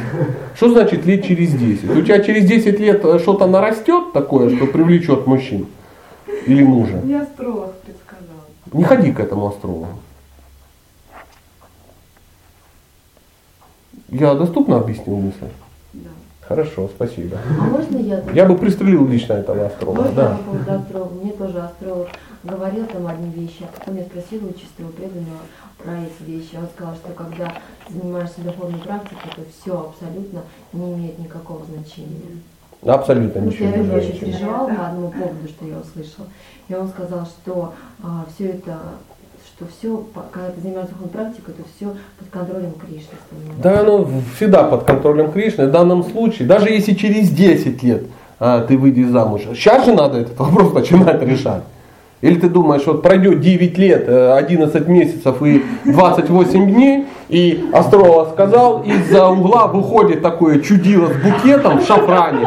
Что значит лет через 10? У тебя через 10 лет э, что-то нарастет такое, что привлечет мужчин или мужа? Мне астролог предсказал. Не ходи к этому астрологу. Я доступно объяснил мысль? Да. Хорошо, спасибо. А можно я? Я бы пристрелил лично этого астролога, Можно да. по поводу астролога? Мне тоже астролог говорил там одни вещи. а Потом я спросила у чистого преданного про эти вещи. Он сказал, что когда занимаешься духовной практикой, то все абсолютно не имеет никакого значения. Абсолютно что ничего я не очень значит. переживала по одному поводу, что я услышала. И он сказал, что все это, что все, когда ты занимаешься практикой, то все под контролем Кришны становится. Да, оно всегда под контролем Кришны. В данном случае, даже если через 10 лет а, ты выйдешь замуж, сейчас же надо этот вопрос начинать решать. Или ты думаешь, вот пройдет 9 лет, э, 11 месяцев и 28 дней, и астролог сказал, из-за угла выходит такое чудило с букетом в шафране.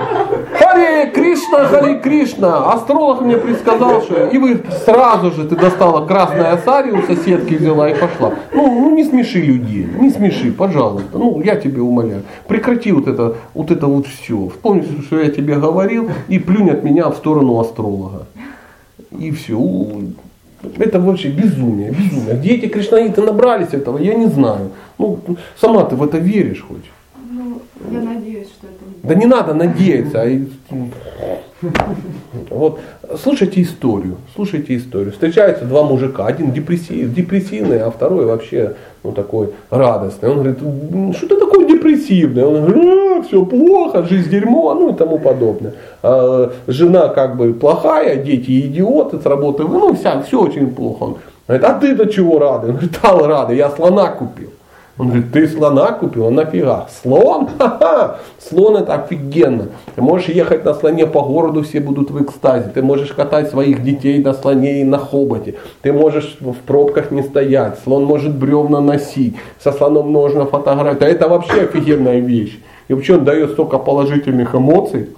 Харе Кришна, Харе Кришна. Астролог мне предсказал, что... И вы сразу же, ты достала красное сари у соседки взяла и пошла. Ну, ну не смеши людей, не смеши, пожалуйста. Ну, я тебе умоляю. Прекрати вот это вот, это вот все. Вспомни, что я тебе говорил, и плюнь от меня в сторону астролога. И все. Это вообще безумие, безумие. Где эти кришнаиты набрались этого, я не знаю. Ну, сама ты в это веришь хоть? Ну, я надеюсь, что это не Да не надо надеяться. а Вот, слушайте историю, слушайте историю. Встречаются два мужика, один депрессив, депрессивный, а второй вообще ну, такой радостный. Он говорит, «М, что ты такой депрессивный? Он говорит, все плохо, жизнь дерьмо, ну и тому подобное. А жена как бы плохая, дети идиоты с работы, ну вся, все очень плохо. Он говорит, а ты до чего рады? Он говорит, да, рады, я слона купил. Он говорит, ты слона купил, а нафига? Слон? Ха-ха! Слон это офигенно. Ты можешь ехать на слоне по городу, все будут в экстазе. Ты можешь катать своих детей на слоне и на хоботе. Ты можешь в пробках не стоять. Слон может бревна носить. Со слоном можно фотографировать. А это вообще офигенная вещь. И вообще он дает столько положительных эмоций.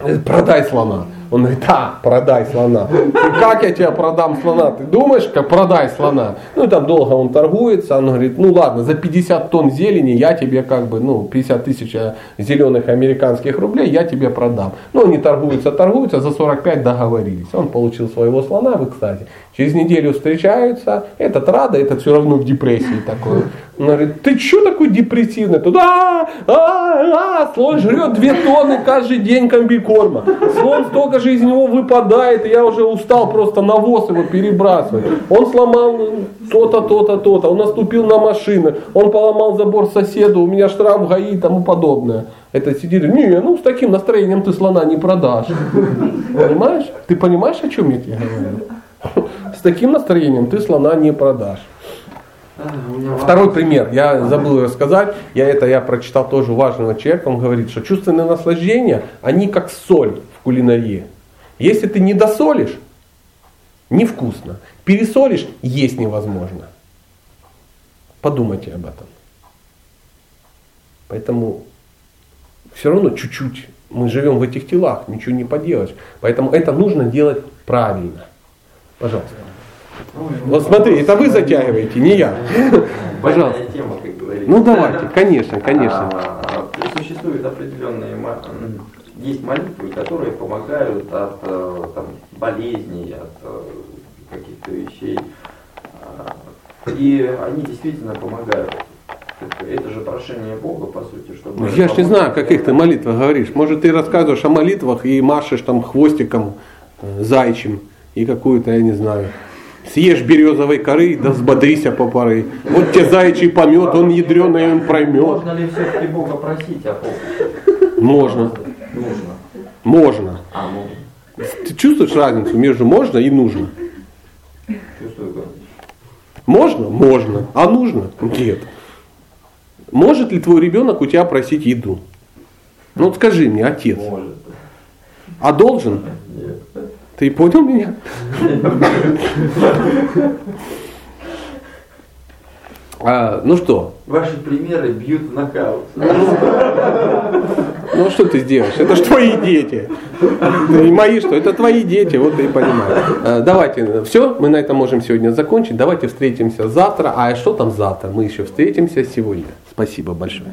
Говорит, Продай слона. Он говорит, да, продай слона. «И Как я тебе продам слона? Ты думаешь, как продай слона? Ну и там долго он торгуется, он говорит, ну ладно, за 50 тонн зелени я тебе как бы, ну 50 тысяч зеленых американских рублей я тебе продам. Ну они торгуются, торгуются, за 45 договорились. Он получил своего слона в экстазе. Через неделю встречаются, этот рада, этот все равно в депрессии такой. Он говорит, ты что такой депрессивный? Туда, а, а, слон жрет 2 тонны каждый день комбикорма. Слон столько же из него выпадает, и я уже устал просто навоз его перебрасывать. Он сломал то-то, то-то, то-то, он наступил на машины, он поломал забор соседу, у меня штраф ГАИ и тому подобное. Это сидели, не, ну с таким настроением ты слона не продашь. Понимаешь? Ты понимаешь, о чем я тебе говорю? С таким настроением ты слона не продашь. Второй пример, я забыл рассказать, я это я прочитал тоже важного человека, он говорит, что чувственные наслаждения, они как соль в кулинарии. Если ты не досолишь, невкусно. Пересолишь, есть невозможно. Подумайте об этом. Поэтому все равно чуть-чуть мы живем в этих телах, ничего не поделаешь. Поэтому это нужно делать правильно. Пожалуйста. Вот смотри, это вы затягиваете, не я. Пожалуйста. Тема, как говорится. Ну давайте, конечно, конечно. А, Существуют определенные, есть молитвы, которые помогают от э, там, болезней, от э, каких-то вещей. А, И они действительно помогают. Это- Это же прошение Бога, по сути, чтобы... Ну, Я ж не знаю, о каких ты молитвах говоришь. Может, ты рассказываешь о молитвах и машешь там хвостиком э, зайчим и какую-то, я не знаю, съешь березовой коры, да взбодрися по поры. Вот тебе зайчий помет, он ядреный, он проймет. Можно ли все-таки Бога просить о помощи? Можно, Нужно. можно. А, можно. Ты чувствуешь разницу между можно и нужно? Чувствую, Гонч. Можно? Можно. А нужно? Нет. Может ли твой ребенок у тебя просить еду? Ну вот скажи мне, отец. Может. А должен? Нет. Ты понял меня? А, ну что, Ваши примеры бьют в нокаут. ну что ты сделаешь? Это же твои дети. Не мои что, это твои дети, вот ты и понимаешь. А, Давайте, все, мы на этом можем сегодня закончить. Давайте встретимся завтра. А что там завтра? Мы еще встретимся сегодня. Спасибо большое.